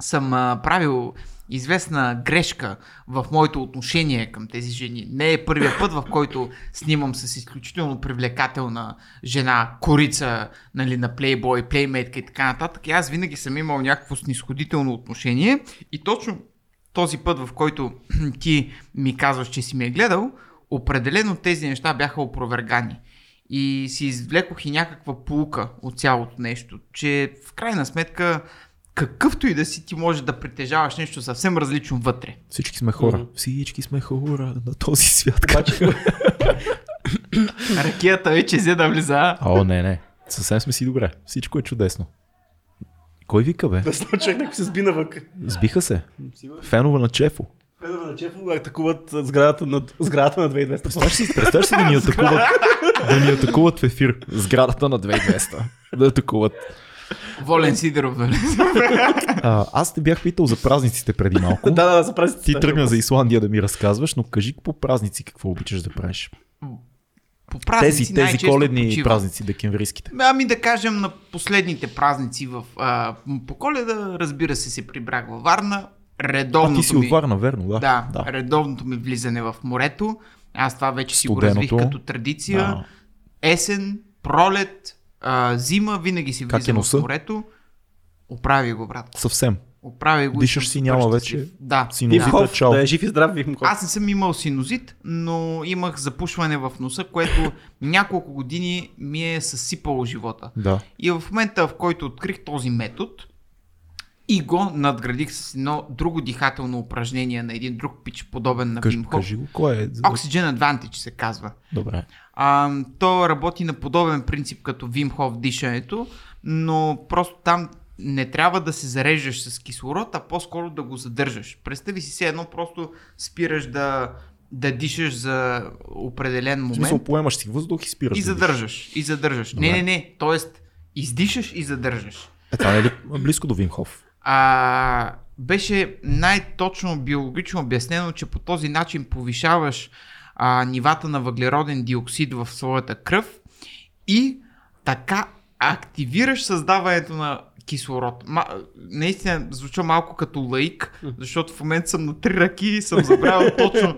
съм а, правил известна грешка в моето отношение към тези жени. Не е първият път, в който снимам с изключително привлекателна жена, корица нали, на Playboy, Playmateка и така нататък. И аз винаги съм имал някакво снисходително отношение и точно този път, в който ти ми казваш, че си ме е гледал, определено тези неща бяха опровергани. И си извлекох и някаква полука от цялото нещо, че в крайна сметка какъвто и да си, ти можеш да притежаваш нещо съвсем различно вътре. Всички сме хора. Мгм. Всички сме хора на този свят. Обаче, Ракията вече взе да влиза. О, не, не. Съвсем сме си добре. Всичко е чудесно. Кой вика, бе? да знам, човек някой се сби навък. Сбиха се. Фенове на Чефо. Педове на Чефо атакуват сградата на, сградата на 2200. Представяш си, представяш си да ни атакуват, да ни атакуват в ефир. Сградата на 2200. Да атакуват. Волен Сидеров, нали? А, аз те бях питал за празниците преди малко. да, да, за празниците. Ти тръгна за Исландия да ми разказваш, но кажи по празници какво обичаш да правиш. По празници Тези, тези коледни почивам. празници, декемврийските. Ами да кажем на последните празници в, а, по коледа, разбира се, се прибрах във Варна. А Редовното ти си ми... от Варна, верно, да. Да, да. редовното ми влизане в морето. Аз това вече си го Студеното. развих като традиция. Да. Есен, пролет, а, зима, винаги си Как е влизам в морето. Оправи го, брат. Съвсем. Оправи го. Дишаш си, няма вече Да. синузит. да. Чао. да е жив и здрав Вимхов. Аз не съм имал синузит, но имах запушване в носа, което няколко години ми е съсипало живота. Да. И в момента, в който открих този метод и го надградих с едно друго дихателно упражнение на един друг пич, подобен на Вим Хоф. кажи го, кой е? Oxygen Advantage се казва. Добре. А, то работи на подобен принцип като Вим Хоф дишането, но просто там не трябва да се зареждаш с кислород, а по-скоро да го задържаш. Представи си се едно, просто спираш да, да дишаш за определен В момент смисъл, поемаш си въздух и спираш. и да задържаш. И задържаш. Добре. Не, не, не. Тоест, издишаш и задържаш. Е, това е ли близко до Вимхов? А, беше най-точно биологично обяснено, че по този начин повишаваш а, нивата на въглероден диоксид в своята кръв и така активираш създаването на кислород. Ма, наистина звуча малко като лаик, защото в момента съм на три ръки и съм забравил точно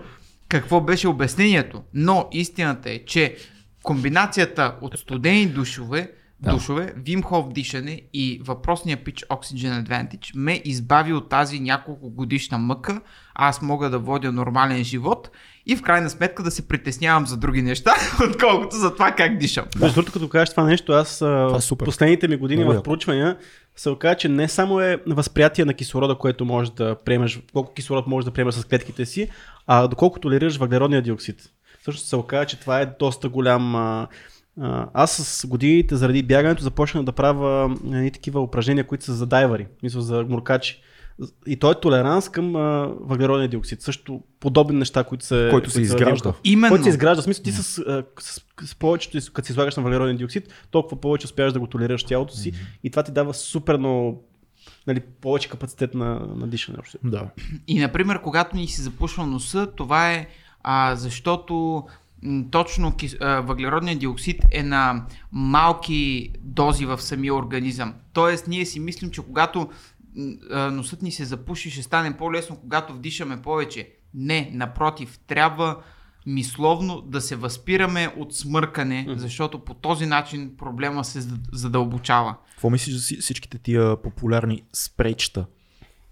какво беше обяснението. Но истината е, че комбинацията от студени душове, Да. душове, Вимхов дишане и въпросния пич Oxygen Advantage ме избави от тази няколко годишна мъка. Аз мога да водя нормален живот и в крайна сметка да се притеснявам за други неща, отколкото за това как дишам. Между другото, като кажеш това нещо, аз Това е супер. последните ми години Много в проучвания се оказа, че не само е възприятие на кислорода, което можеш да приемеш, колко кислород можеш да приемеш с клетките си, а доколко толерираш въглеродния диоксид. Също се оказа, че това е доста голям. Аз с годините, заради бягането, започнах да правя едни такива упражнения, които са за дайвари, мисля за муркачи. И той е толеранс към а, въглеродния диоксид. Също подобни неща, които се. Който се изгражда. Именно. Който се изгражда. В смисъл, ти с, а, с, с повечето, като се излагаш на въглероден диоксид, толкова повече успяваш да го толерираш тялото си и това ти дава супер много нали, повече капацитет на, на дишане. Да. И, например, когато ни се запушва носа, това е а, защото точно въглеродният диоксид е на малки дози в самия организъм. Тоест, ние си мислим, че когато носът ни се запуши, ще стане по-лесно, когато вдишаме повече. Не, напротив, трябва мисловно да се възпираме от смъркане, защото по този начин проблема се зад- задълбочава. Какво мислиш за си- всичките тия популярни спрейчета,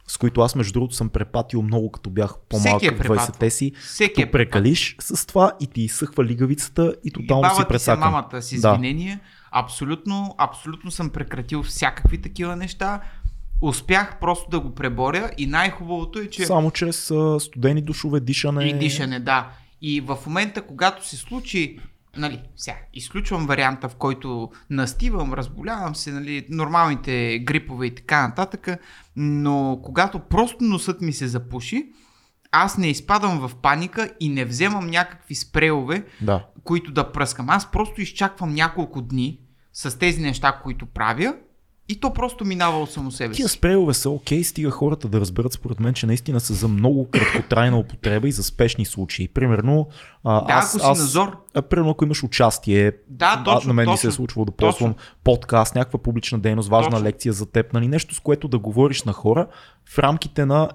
с които аз между другото съм препатил много като бях по-малък е в препатвал. 20-те си. Всеки е Като прекалиш с това и ти изсъхва лигавицата и тотално Баба си ти се мамата с Да. извинения. Абсолютно, абсолютно съм прекратил всякакви такива неща. Успях просто да го преборя и най-хубавото е, че Само чрез студени душове, дишане. и дишане, да. И в момента, когато се случи, нали, сега, изключвам варианта, в който настивам, разболявам се, нали, нормалните грипове и така нататък, но когато просто носът ми се запуши, аз не изпадам в паника и не вземам някакви спреове, Да. които да пръскам. Аз просто изчаквам няколко дни с тези неща, които правя и то просто минава от само себе Тия си. спрейове са окей, стига хората да разберат според мен, че наистина са за много краткотрайна употреба и за спешни случаи. Примерно, а, Да, аз, ако си аз, назор. А, примерно, ако имаш участие, Да, точно, а, на мен ми се е точно, случвало да ползвам точно. подкаст, някаква публична дейност, важна Точно. лекция за теб, нали, нещо с което да говориш на хора в рамките на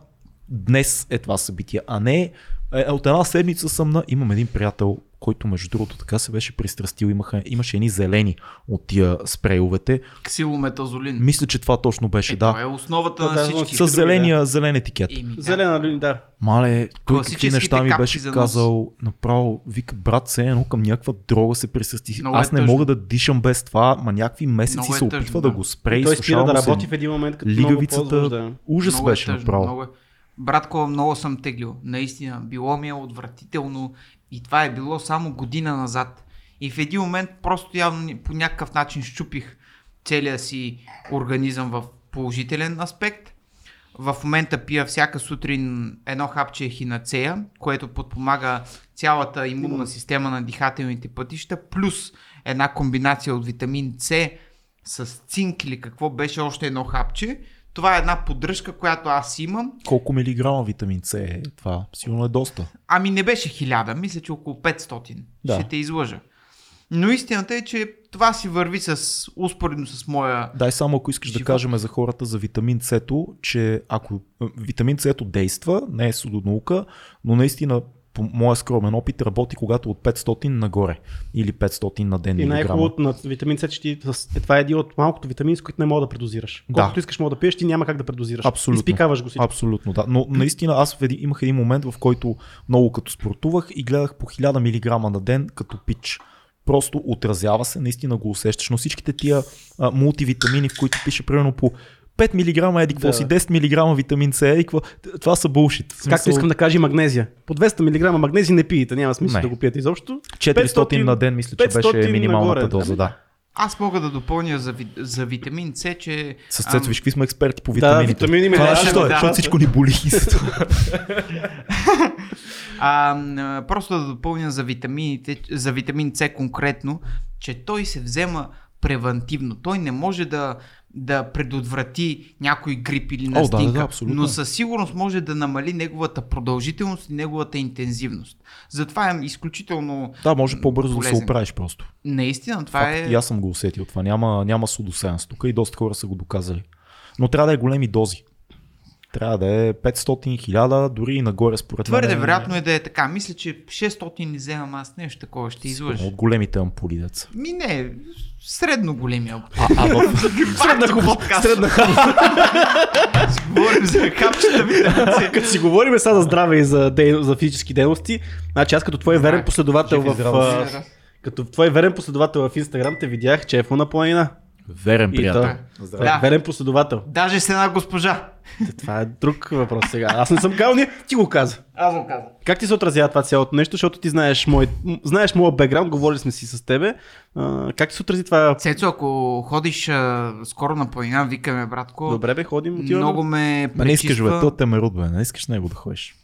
днес е това събитие, а не е, от една седмица съм на... Имам един приятел, който между другото така се беше пристрастил, имаха, имаше едни зелени от тия спрейовете. Ксилометазолин. Мисля, че това точно беше, Е, да. Това е основата Да, на да, всички. С зеления, зелен етикет. Еми, да. Зелена линия, да. Мале, той какви неща ми беше казал, направо, вика, брат, се едно към някаква дрога се присъсти. Много е Аз не тъжно. мога да дишам без това, ма някакви месеци Много е се опитва тъжно, да да. го спре и Той спира да работи в един момент, като много Лигавицата, ползваш, да. ужас Много е беше тъжно, направо. много е. Братко, много съм теглил. Наистина, било ми е отвратително и това е било само година назад. И в един момент просто явно по някакъв начин щупих целия си организъм в положителен аспект. В момента пия всяка сутрин едно хапче хинацея, което подпомага цялата имунна система на дихателните пътища, плюс една комбинация от витамин С с цинк или какво беше още едно хапче. Това е една поддръжка, която аз имам. Колко милиграма витамин С е това? Сигурно е доста. Ами не беше 1000, мисля, че около 500. Да. Ще те излъжа. Но истината е, че това си върви с успоредно с моя... Дай само ако искаш да Живот. кажем за хората за витамин С, че ако а, витамин С действа, не е судонаука, но наистина по моя скромен опит работи когато от 500 нагоре или 500 на ден И най-хубавото на витамин С, че ти, е, това е един от малкото витамини, с които не мога да предозираш. Да. Колкото искаш мога да пиеш, ти няма как да предозираш. Абсолютно. Изпикаваш го всичко. Абсолютно, да. Но наистина аз един, имах един момент, в който много като спортувах и гледах по 1000 мг на ден като пич. Просто отразява се, наистина го усещаш. Но всичките тия а, мултивитамини, в които пише примерно по 5 мг еди какво Да. си, 10 мг витамин С, еди какво, това са булшит. В Както смисъл, искам да кажа и магнезия. По 200 мг магнезия не пиете, няма смисъл Не. да го пиете изобщо. 400 на ден, мисля, че 500 беше минималната нагоре. доза, Ами да. Аз мога да допълня за, ви... за витамин С, че... С Цецо, виж какви сме експерти по Да, витамините. витамини ме Това да, защо е? да. Защото всичко ни боли. А, просто да допълня за витамините, за витамин С конкретно, че той се взема превентивно. Той не може да, да предотврати някой грип или да, да, настинка, да, абсолютно. но със сигурност може да намали неговата продължителност и неговата интензивност. Затова е изключително да, може по-бързо да се полезен. оправиш просто. Наистина, това Факт, е... и аз съм го усетил това. Няма, няма судосеанс тук и доста хора са го доказали. Но трябва да е големи дози. Трябва да е 500, 1000, дори и нагоре според мен. Твърде вероятно е да е така. Мисля, че 600 не вземам аз нещо такова, ще излъжа. От големите ампули деца. Ми не, средно големия. А, а в... Средна хубава. Средна Говорим за капчета витамин. Като си говорим сега за здраве и за, дейно, за физически дейности, значи аз като твой верен последовател в... а. Като твой верен последовател в Инстаграм те видях, че е на планина. Верен приятел. Здраве. Да. Верен последовател. Даже с една госпожа. Това е друг въпрос сега. Аз не съм казал, не, ти го каза. Аз го казвам. Как ти се отразява това цялото нещо, защото ти знаеш мой, знаеш моя бекграунд, говорили сме си с тебе. А, как ти се отрази това? Цецо, ако ходиш а, скоро на планина, викаме, братко. Добре бе, ходим, отиваме. Много ме Ма не искаш, бе, пречиства то темерут, бе, не искаш него да ходиш.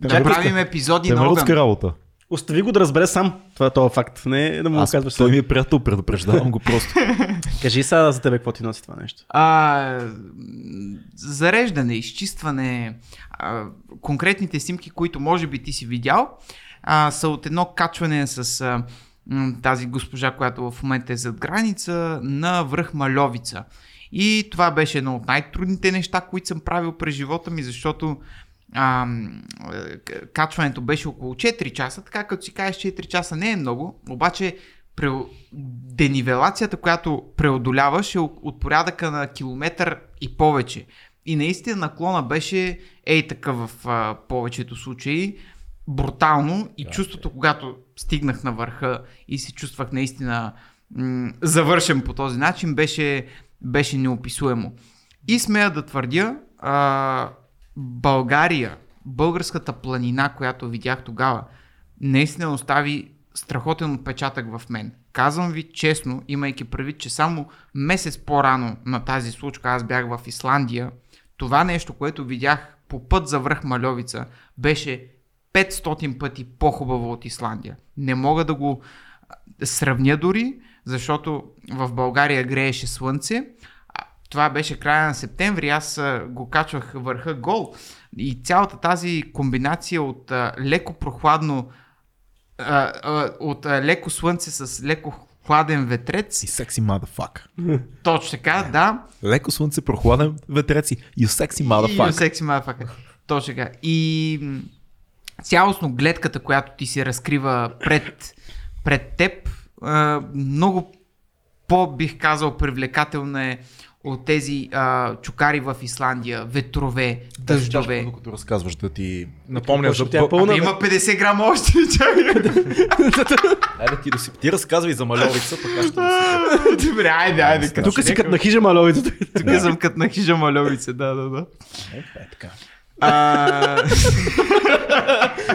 да правим епизоди на огън. работа. Остави го да разбере сам това, това факт. Не да му Аз, казваш. той ми е приятел, предупреждавам го просто. Кажи сега за тебе какво ти носи това нещо. А, зареждане, изчистване, а, конкретните снимки, които може би ти си видял, а, са от едно качване с а, тази госпожа, която в момента е зад граница, на връх Маловица. И това беше едно от най-трудните неща, които съм правил през живота ми, защото а, е, качването беше около 4 часа, така като си кажеш 4 часа не е много, обаче пре- денивелацията, която преодоляваш е от порядъка на километър и повече. И наистина наклона беше ей такъв в а, повечето случаи, брутално и чувството, когато стигнах на върха и се чувствах наистина м- завършен по този начин, беше, беше неописуемо. И смея да твърдя, а, България, българската планина, която видях тогава, наистина остави страхотен отпечатък в мен. Казвам ви честно, имайки предвид, че само месец по-рано на тази случка аз бях в Исландия, това нещо, което видях по път за връх Мальовица, беше 500 пъти по-хубаво от Исландия. Не мога да го сравня дори, защото в България грееше слънце. Това беше края на септември, аз го качвах върха гол и цялата тази комбинация от а, леко прохладно а, а, от а, леко слънце с леко хладен ветрец. И секси мадафак. Точно така, да. Леко слънце, прохладен ветрец и you sexy motherfucker. секси мадафака. Точно така. И цялостно гледката, която ти се разкрива пред, пред теб, много по, бих казал, привлекателна е от тези а, чукари в Исландия, ветрове, дъждове. Докато разказваш да ти напомня за... тя е пълна. Абе, има 50 грама още. Айде ти да си... Ти разказвай за малевица, така ще да си... Добре, айде, айде. като Тук си като на хижа. Тук съм като на хижа малевица, да, да, да. Е, така. А,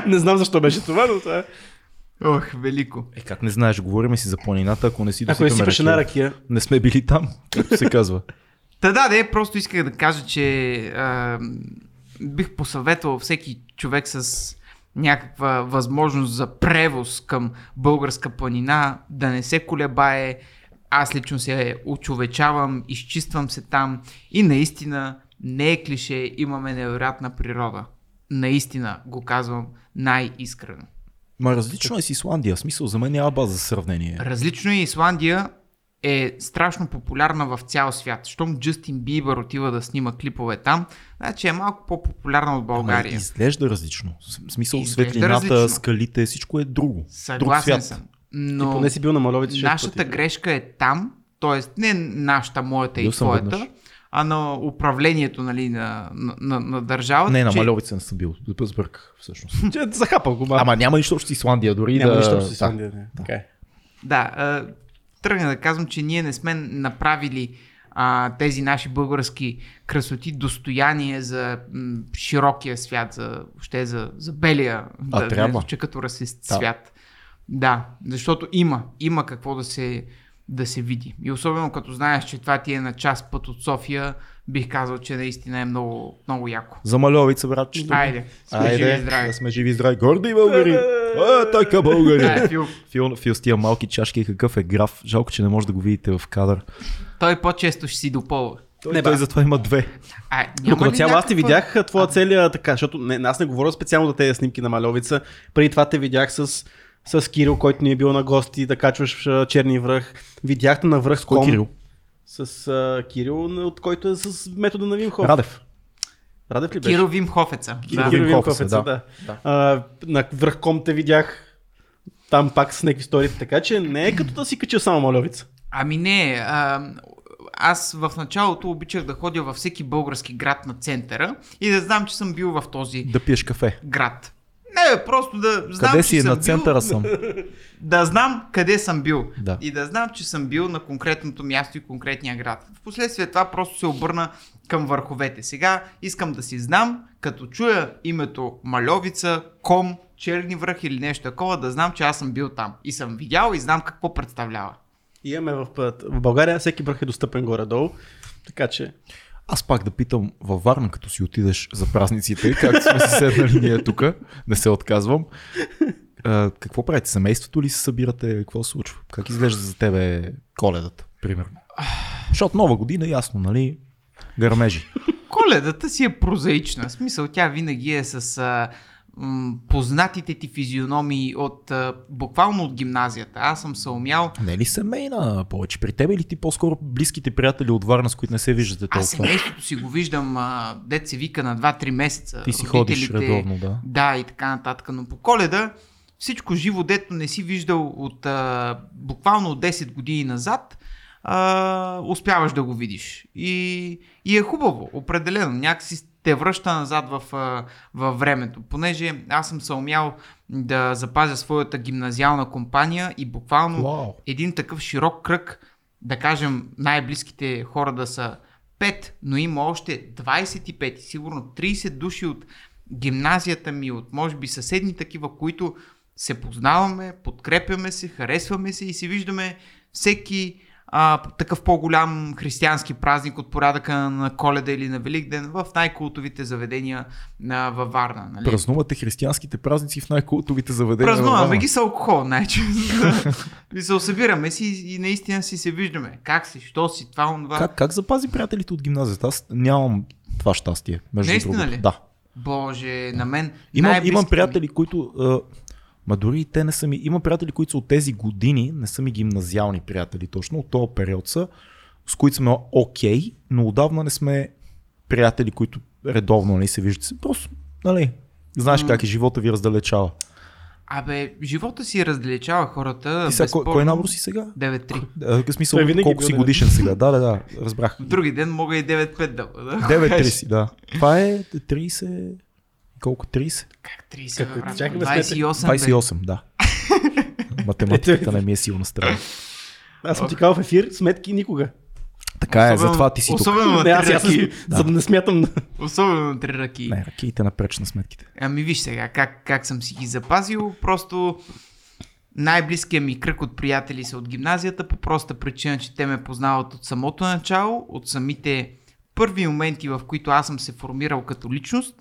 Не знам защо беше това, но това е. Ох, велико. Е, как не знаеш, говорим си за планината, ако не си Ако не сипаш една ракия. Не сме били там, както се казва. Та да, де, просто исках да кажа, че а, бих посъветвал всеки човек с някаква възможност за превоз към българска планина да не се колебае. Аз лично се очовечавам, изчиствам се там и наистина не е клише, имаме невероятна природа. Наистина го казвам най-искрено. Ма различно е с Исландия. В смисъл, за мен няма база за сравнение. Различно е Исландия е страшно популярна в цял свят. Щом Джастин Бибър отива да снима клипове там, значи е малко по-популярна от Ама България. изглежда различно. В смисъл, Изглежда светлината, различно. скалите, всичко е друго. Друг Съгласен свят. съм. Ти Но поне си бил на маловица шест нашата пъти. грешка е там, т.е. не нашата, моята и Бил съм твоята, веднъж. А на управлението нали, на, на, на, на държавата. Не, на че- Малевица не съм бил. Сбърках, всъщност. Захапал го, ма. Ама няма нищо общо с Исландия, дори Няма да... нищо общо с да. Исландия. Така е. Да, а, тръгна да казвам, че ние не сме направили а, тези наши български красоти достояние за м, широкия свят, за, въобще за, за белия, А, да, трябва. не звуча като расист Да. свят. Да, защото има, има какво да се, да се види. И особено като знаеш, че това ти е на час път от София, бих казал, че наистина е много, много яко. За Малевица, братче. Айде, сме живи и Айде, здрави. да сме живи и здрави. Горди българи! А, така българи! Да, Фил. Фил, Фил с тия малки чашки, какъв е граф. Жалко, че не може да го видите в кадър. Той по-често ще си допълва. Той, Не, той бе. затова има две. А, Но като цяло аз някаква- видях а, твоя целия така, защото не, аз не говоря специално за тези снимки на Малевица. Преди това те видях с, с Кирил, който ни е бил на гости, да качваш Черни връх. Видяхте на връх Кой Ком Кирил? С а, Кирил, от който е с метода на Вимхов. Радев. Радев ли беше? Киро Вим Хофеца. Киро Да. Вим Кирил Хофеца, Вимховеца, да. да. А, на връх Ком те видях там пак с някакви истории, така че не е като да си качил само Малевица. Ами не, а, аз в началото обичах да ходя във всеки български град на центъра и да знам, че съм бил в този Да пиеш кафе. град. Не, бе, просто да знам, Къде че си е? съм На бил, центъра съм. Да знам къде съм бил. Да. И да знам, че съм бил на конкретното място и конкретния град. Впоследствие това просто се обърна към върховете. Сега искам да си знам, като чуя името Мальовица, Ком, Черни връх или нещо такова, да знам, че аз съм бил там. И съм видял и знам какво представлява. И имаме в, път- в България всеки връх е достъпен горе-долу, така че Аз пак да питам във Варна, като си отидеш за празниците, както сме си седнали ние тук, не се отказвам. а, какво правите? Семейството ли се събирате? Какво се случва? Как изглежда за тебе коледата, примерно? Защото нова година, ясно, нали? Гърмежи. Коледата си е прозаична. В смисъл, тя винаги е с а, м, познатите ти физиономии от а, буквално от гимназията. Аз съм се умял. Не ли семейна повече при теб или ти по-скоро близките приятели от Варна, с които не се виждате толкова? Аз семейството си го виждам, а, дет се вика на 2-3 месеца. Ти си ходиш редовно, да. Да, и така нататък. Но по коледа всичко живо, дето не си виждал от а, буквално от 10 години назад, а, успяваш да го видиш. И, и е хубаво, определено. Някакси те връща назад в, във времето. Понеже аз съм се умял да запазя своята гимназиална компания и буквално Вау. един такъв широк кръг, да кажем най-близките хора да са 5, но има още 25, сигурно 30 души от гимназията ми, от може би съседни такива, които се познаваме, подкрепяме се, харесваме се и се виждаме всеки а, такъв по-голям християнски празник от порядъка на Коледа или на Великден в най-култовите заведения на, във Варна. Нали? Празнувате християнските празници в най-култовите заведения. Празнуваме ги с алкохол, най-често. Се събираме си и наистина си се виждаме. Как си, що си, това, онова. Как, как запази приятелите от гимназията? Аз нямам това щастие. Между Наистина другото. ли? Да. Боже, на мен Имам, имам ми- приятели, които. Ма дори и те не са ми. Имам приятели, които са от тези години, не са ми гимназиални приятели точно, от този период са, с които сме окей, но отдавна не сме приятели, които редовно нали, се виждат. Просто, нали, знаеш как и живота ви раздалечава. Абе, живота си различава хората. Ти сега, кой, безспорно. кой набор си сега? 9-3. А, В смисъл, Той колко си годишен сега? Да, да, да, разбрах. В други ден мога и 9-5 да бъда. 9-3 си, да. Това е 30... Колко? 30? Как 30, Как- брат? чакай, бе, сметай. 28, бе. 28, да. Математиката не ми е силна страна. Аз съм ти казал в ефир, сметки никога. Така е, Особено- затова ти си тук. Особено на Не, аз, три аз, ръки. за да не смятам. Особено на три ръки. Не, ракиите напреч на сметките. Ами виж сега, как, как съм си ги запазил. Просто най-близкият ми кръг от приятели са от гимназията, по проста причина, че те ме познават от самото начало, от самите първи моменти, в които аз съм се формирал като личност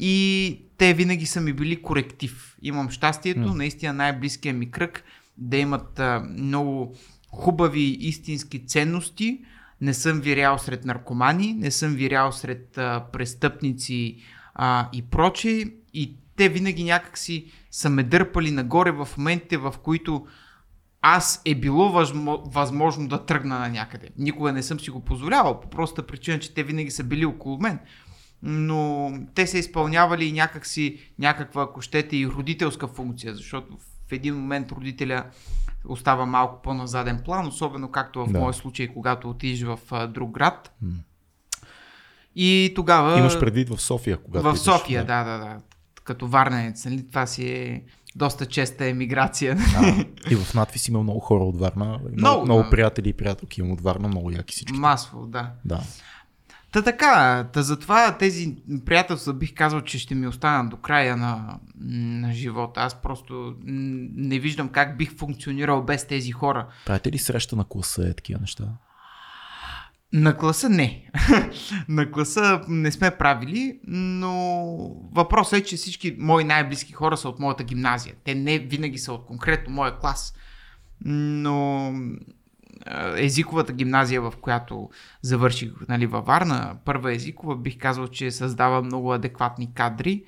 и те винаги са ми били коректив. Имам щастието, М. наистина най-близкият ми кръг да имат а, много хубави истински ценности. Не съм вирял сред наркомани, не съм вирял сред а, престъпници а, и прочее. И те винаги някакси са ме дърпали нагоре в моментите, в които аз е било възмо, възможно да тръгна на някъде. Никога не съм си го позволявал, по проста причина, че те винаги са били около мен. Но те са изпълнявали и някакси някаква, ако щете, и родителска функция, защото в един момент родителя остава малко по-на заден план, особено както в Да. моя случай, когато отидеш в а, друг град. М. И тогава... Имаш предвид в София, когато В идеш, София, да, да, да. Като варненец, нали? Това си е доста честа емиграция. А, и в надвис има много хора от Варна. Много, Много, много, много да. приятели и приятелки имам от Варна, много яки всички. Масово, да. Да. Та така, та затова тези приятелства бих казал, че ще ми останат до края на, на живота. Аз просто не виждам как бих функционирал без тези хора. Правите ли среща на класа е такива неща? На класа не. на класа не сме правили, но въпросът е, че всички мои най-близки хора са от моята гимназия. Те не винаги са от конкретно моя клас. Но езиковата гимназия, в която завърших нали, във Варна, първа езикова, бих казал, че създава много адекватни кадри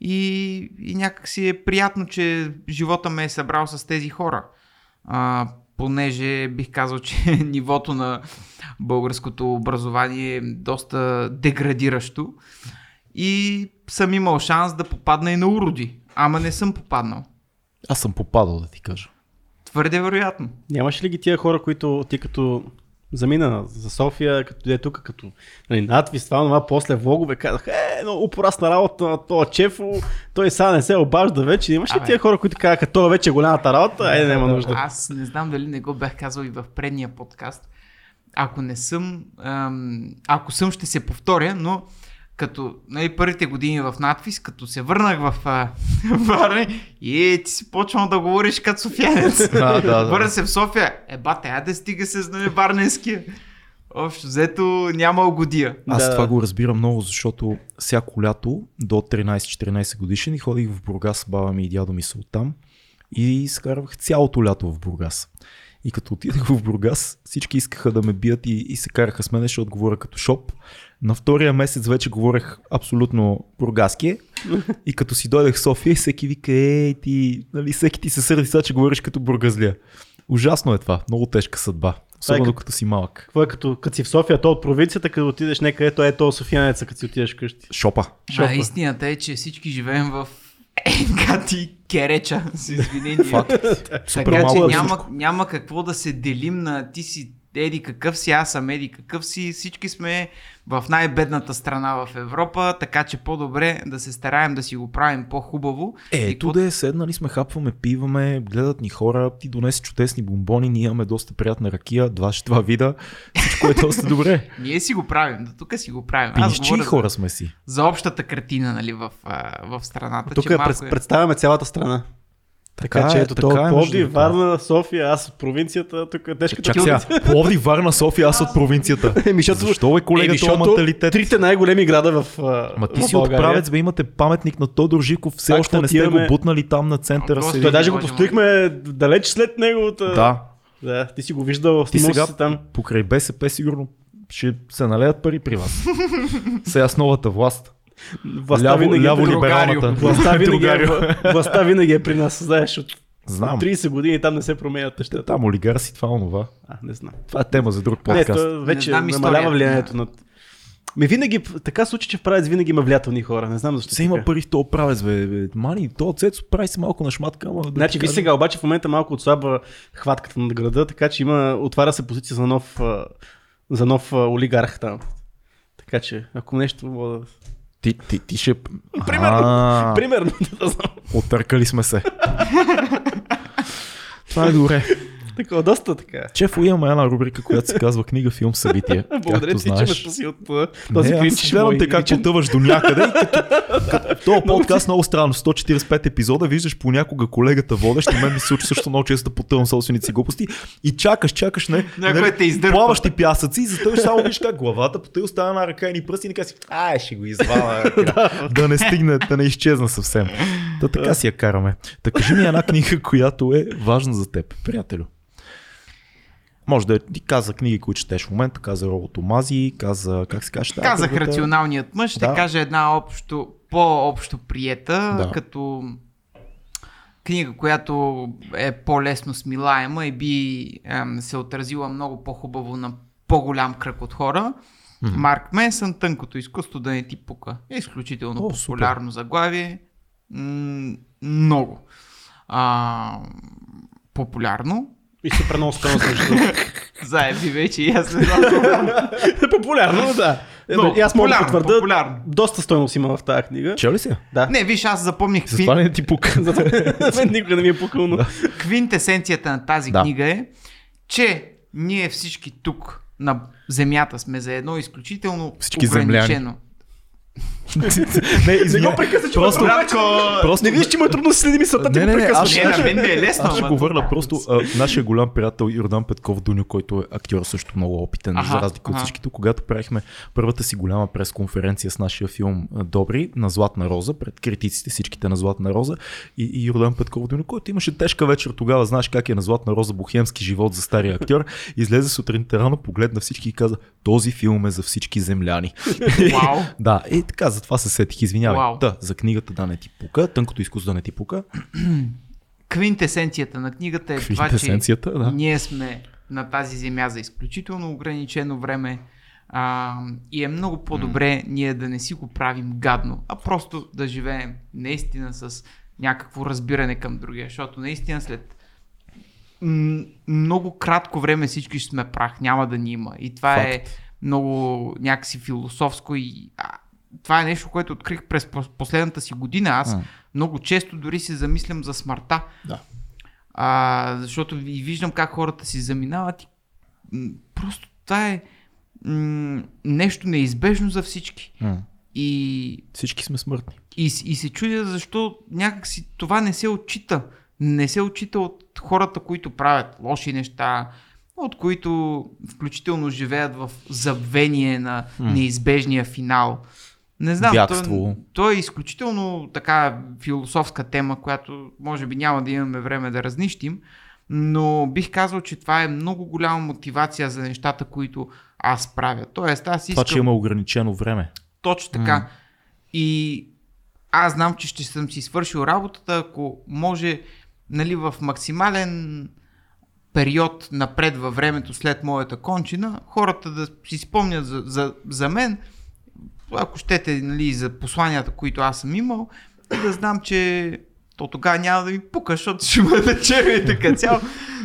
и, и някак си е приятно, че живота ме е събрал с тези хора. А, понеже бих казал, че нивото на българското образование е доста деградиращо и съм имал шанс да попадна и на уроди, ама не съм попаднал. Аз съм попадал, да ти кажа. Твърде вероятно. Нямаш ли ги тия хора, които ти като замина за София, като дойде тук, като нали, надвис, това, това, после влогове, казах, е, много порасна работа на този чефо, той сега не се обажда вече. Имаш ли Абе. тия хора, които казаха, това вече е голямата работа, е, няма нужда. Аз не знам дали не го бях казал и в предния подкаст. Ако не съм, ам, ако съм, ще се повторя, но като нали, първите години в надвис, като се върнах в а, Варна и е, ти си почнал да говориш като софиянец. Да, да, да. Върна се в София. Е, бате, айде стига се с нали, варненския. Общо взето няма угодия. Аз Да, това да. го разбирам много, защото всяко лято до 13-14 годишен и ходих в Бургас, баба ми и дядо ми са оттам и изкарвах цялото лято в Бургас. И като отидах в Бургас, всички искаха да ме бият и, и се караха с мен, защото говоря като шоп. На втория месец вече говорех абсолютно бургаски. И като си дойдах в София, всеки вика, ей ти, нали, всеки ти се сърди сега, че говориш като бургазлия. Ужасно е това, много тежка съдба. Особено като- като си малък. Какво е като, като си в София, то от провинцията, като отидеш някъде, то е то Софиянеца, като си отидеш вкъщи. Шопа. Шопа. А истината е, че всички живеем в енгати кереча, с извинение. Факт. Супер Така че е няма, няма какво да се делим на ти си еди какъв си, аз съм еди какъв си. Всички сме в най-бедната страна в Европа, така че по-добре да се стараем да си го правим по-хубаво. Е, ето да е, седнали сме, хапваме, пиваме, гледат ни хора, ти донеси чудесни бомбони, ние имаме доста приятна ракия, два, два вида, всичко е доста добре. Ние си го правим, до тук си го правим. Аз Пинищи говоря хора за, сме си. за общата картина нали, в, в страната. Тук че малко пред, представяме цялата страна. Така, Така че е, ето така то е, Пловдив, другото. Варна, София, аз от провинцията, тук е тежката Чак сега, Пловдив, Варна, София, аз от провинцията. Еми, защото- Защо е колега този защото менталитет? Трите най-големи града в, Ма ти си от правец, бе, имате паметник на Тодор Живков, все Пак още не сте го бутнали там на центъра. Просто. Той даже го построихме далеч след неговата... Да, да. Ти си го виждал, ти сега си там. покрай БСП сигурно ще се налеят пари при вас. Сега с новата власт. Властта ляво, винаги, ляво е, либералната. властта, винаги е, Другарио. властта винаги е при нас, знаеш, от Знам. 30 години там не се променят нещата. Там олигарси, това онова. А, не знам. Това е тема за друг Не, подкаст. то вече знам намалява влиянието на... Ми винаги, така случи, че в правец винаги има влиятелни хора. Не знам защо. Се има пари в този правец, бе. бе. Мани, то Цецо прави се малко на шматка, ама да Значи, виж сега, обаче в момента малко отслабва хватката на града, така че има, отваря се позиция за нов, за нов олигарх там. Така че, ако нещо мога да... Ти, ти, ти ще... Примерно. А, Примерно, да знам. Отъркали сме се. Това е добре. Такова, доста така. Чефо имаме една рубрика, която се казва книга, филм, събитие. Благодаря ти, че ме знаеш. спаси от а, този не, аз кринч. гледам те как потъваш до някъде. И като, като, този подкаст много странно. 145 епизода, виждаш понякога колегата водещ, и мен ми се случва също много често да потъвам собствените си глупости. И чакаш, чакаш, не. Някой те издърпа. Плаващи пясъци, и зато само виж как главата, потъй остава на ръка и ни пръсти и така си, ай, ще го извала. да не стигне, да не изчезна съвсем. Та така си я караме. Та кажи ми една книга, която е важна за теб, приятелю. Може да е, ти каза книги, които четеш в момента, каза Робо Томази, каза, как се каже? Казах другата? рационалният мъж, ще Да. кажа една общо, по-общо приета, Да. като книга, която е по-лесно смилаема и би ем, се отразила много по-хубаво на по-голям кръг от хора. Марк Менсън, Тънкото изкуство да не ти пука. Изключително О, популярно заглавие. М- много. А, популярно. И супер много скъсно също. Заеби вече и аз не знам. Популярно, да. Е, Но, и аз мога да потвърда, популярно. доста стойност има в тази книга. Чел ли си? Да. Не, виж, аз запомних За това не ти пука. Никога не ми е пукал, но... квинтесенцията на тази Да. книга е, че ние всички тук на Земята сме за едно изключително Всички ограничено. Не, извиня. го прекъсвай, че просто, ме просто, Не виждаш, че му е трудно да следи мисълта, ти Не, го не, не, аз. Не, на мен ми е лесно. Аз ще го върна просто. А, нашия голям приятел Йордан Петков Дуню, който е актьор също много опитен, Аха, за разлика от аха. всичкито, когато правихме първата си голяма пресконференция с нашия филм Добри на Златна Роза, пред критиците всичките на Златна Роза и, и Йордан Петков Дуню, който имаше тежка вечер тогава, знаеш как е на Златна Роза, бухемски живот за стария актьор, излезе сутринта рано, погледна всички и каза, този филм е за всички земляни. Вау. да, и така, затова се сетих, извинявай. Вау. Да, за книгата да не ти пука, тънкото изкуство да не ти пука. Квинтесенцията на книгата е това, че да. ние сме на тази земя за изключително ограничено време а, и е много по-добре ние да не си го правим гадно, а просто да живеем наистина с някакво разбиране към другия, защото наистина след много кратко време всички ще сме прах, няма да ни има. И това Факт. е много някакси философско и а, това е нещо, което открих през пос- последната си година. Аз М. много често дори се замислям за смъртта. Да. А, защото и виждам как хората си заминават и просто това е м- нещо неизбежно за всички. М. И, Всички сме смъртни. и, и се чудя защо някакси това не се отчита. Не се отчита от хората, които правят лоши неща от които включително живеят в забвение на неизбежния финал. Не знам, Бягство. то, то е изключително така философска тема, която може би няма да имаме време да разнищим, но бих казал, че това е много голяма мотивация за нещата, които аз правя. Тоест, аз Това, искам... че има ограничено време. Точно така. И аз знам, че ще съм си свършил работата, ако може нали, в максимален период напред във времето след моята кончина, хората да си спомнят за, за, за мен, ако щете нали, за посланията, които аз съм имал, да знам, че то тогава няма да ми пука, защото ще бъде червя и така цяло.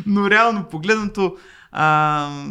Но реално погледнато, а,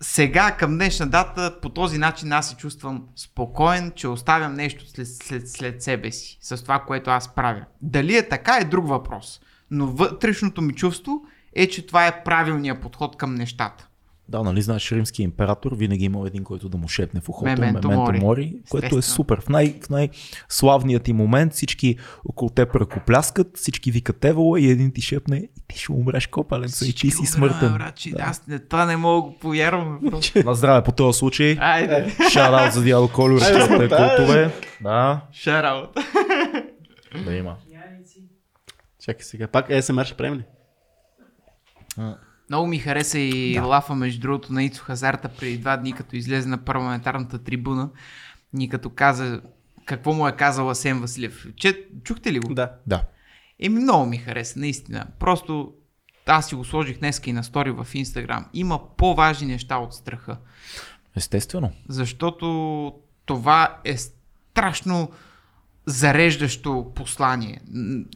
сега към днешна дата по този начин аз се чувствам спокоен, че оставям нещо след, след, след себе си, с това, което аз правя. Дали е така е друг въпрос. Но вътрешното ми чувство е, че това е правилният подход към нещата. Да, нали знаеш, римски император винаги имал един, който да му шепне в ухото, Мементо Мементо мори. Което е супер. В, най- в най-славният ти момент всички около теб ръкопляскат, всички викат Евола и един ти шепне и ти ще умреш копаленца и ти си смъртен. Брат, че аз не, това не мога да го повярвам. просто. На здраве по този случай. Айде, Шараут за Дядо Колю, да. култове. Да, шараут. да има. Чакай сега, пак ASMR ще правим ли? Много ми хареса и Да. лафа между другото на Ицо Хазарта преди два дни, като излезе на парламентарната трибуна, ни като каза какво му е казал Асен Василев. Че, чухте ли го? Да. Да. Еми много ми хареса, наистина. Просто аз си го сложих днеска и на стори в Инстаграм. Има по-важни неща от страха. Естествено. Защото това е страшно зареждащо послание.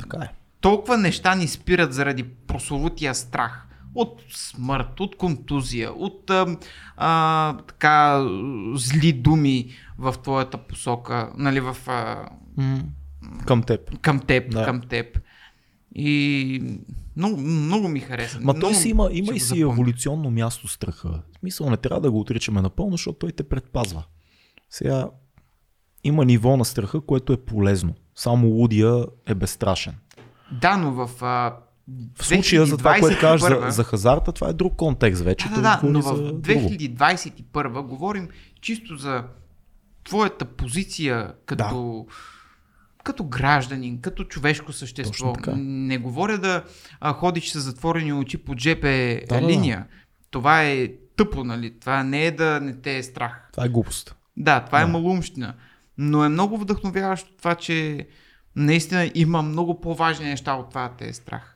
Така е. толкова неща ни спират заради прословутия страх. От смърт, от контузия, от а, а, така зли думи в твоята посока, нали, в, а, Към теб. към теб, Да. към теб. И много, много ми хареса. Ма той си има, има и си запомня. еволюционно място страха. В смисъл не трябва да го отричаме напълно, защото той те предпазва. Сега има ниво на страха, което е полезно. Само лудия е безстрашен. Да, но в а, В случая за това, което кажеш за, 2021 за хазарта, това е друг контекст вече. Да, да, да, но в друго. 2021 говорим чисто за твоята позиция като, като гражданин, като човешко същество. Не говоря да а, ходиш с затворени очи по ЖП Да, да, да. линия. Това е тъпо, нали? Това не е да не те е страх. Това е глупост. Да, това Да. е малумщина. Но е много вдъхновяващо това, че наистина има много по-важни неща от това да те е страх.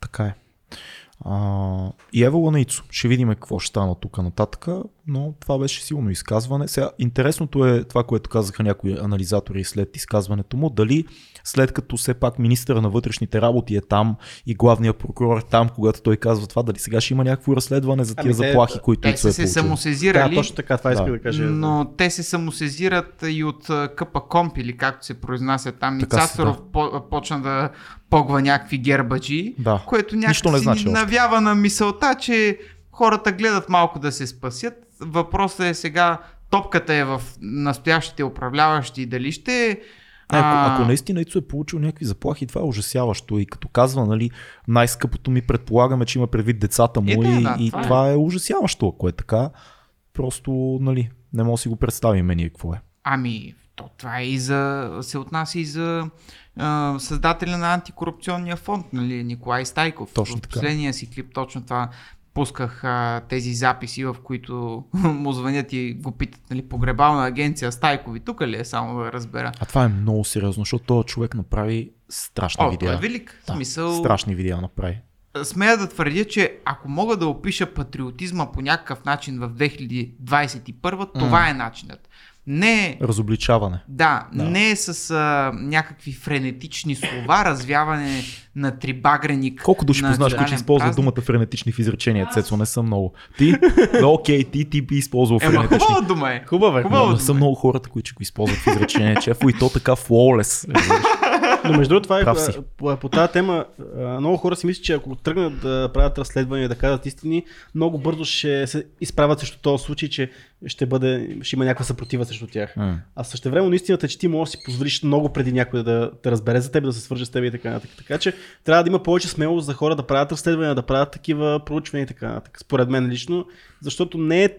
Така е. А, и Ева Ланаицо. Ще видим какво ще стане от тук нататък, но това беше силно изказване. Сега, интересното е това, което казаха някои анализатори след изказването му, дали след като все пак министъра на вътрешните работи е там и главният прокурор е там, когато той казва това, дали сега ще има някакво разследване за тия Ами те- заплахи, които Те са се получил. Да, самосезирали. точно така, това Да. да кажа. Но те се самосезират и от Къпа Комп или както се произнася там. И Така Цацаров по- почна да погва някакви гербаджи, Да. което някакси не значи ни още. навява на мисълта, че хората гледат малко да се спасят. Въпросът е сега, топката е в настоящите управляващи, дали ще... Не, ако, ако наистина Ицо е получил някакви заплахи, това е ужасяващо. И като казва, нали, най-скъпото ми предполагаме, че има предвид децата му Е, да, и, да, и това е. това е ужасяващо, ако е така. Просто, нали, не мога да си го представим ние какво е. Ами, то, това е и за, се отнася и за а, създателя на антикорупционния фонд, нали, Николай Стайков. Точно в така. последния си клип точно това пусках а, тези записи, в които му звънят и го питат, нали, погребална агенция Стайкови, тук ли е, само да разбера. А това е много сериозно, защото този човек направи страшни О, той видеа. е велик. Да, смисъл, Страшни видеа направи. смея да твърдя, че ако мога да опиша патриотизма по някакъв начин в 2021, това е начинът. Не Разобличаване. Да, Да. не е с а, някакви френетични слова, развяване на трибагреник. Колко души на познаваш, които използват празник? думата френетични в изречения? Цецо, не са много. Ти? Да, окей, ти, ти би използвал Ема френетични. хубава дума е. Хубава е. Хубава Но не дума са е. много хората, които ще го използват в изречение. Чефо и то така флолес. Но между другото, това е си. по, по тази тема. а, Много хора си мислят, че ако тръгнат да правят разследвания да казват истини, много бързо ще се изправят срещу този случай, че ще, бъде, ще има някаква съпротива срещу тях. А също време истината е, че ти можеш да си позволиш много преди някой да те разбере за теб, да се свърже с теб и така нататък. Така че трябва да има повече смелост за хора да правят разследвания, да правят такива проучвания и така нататък. Според мен лично, защото не е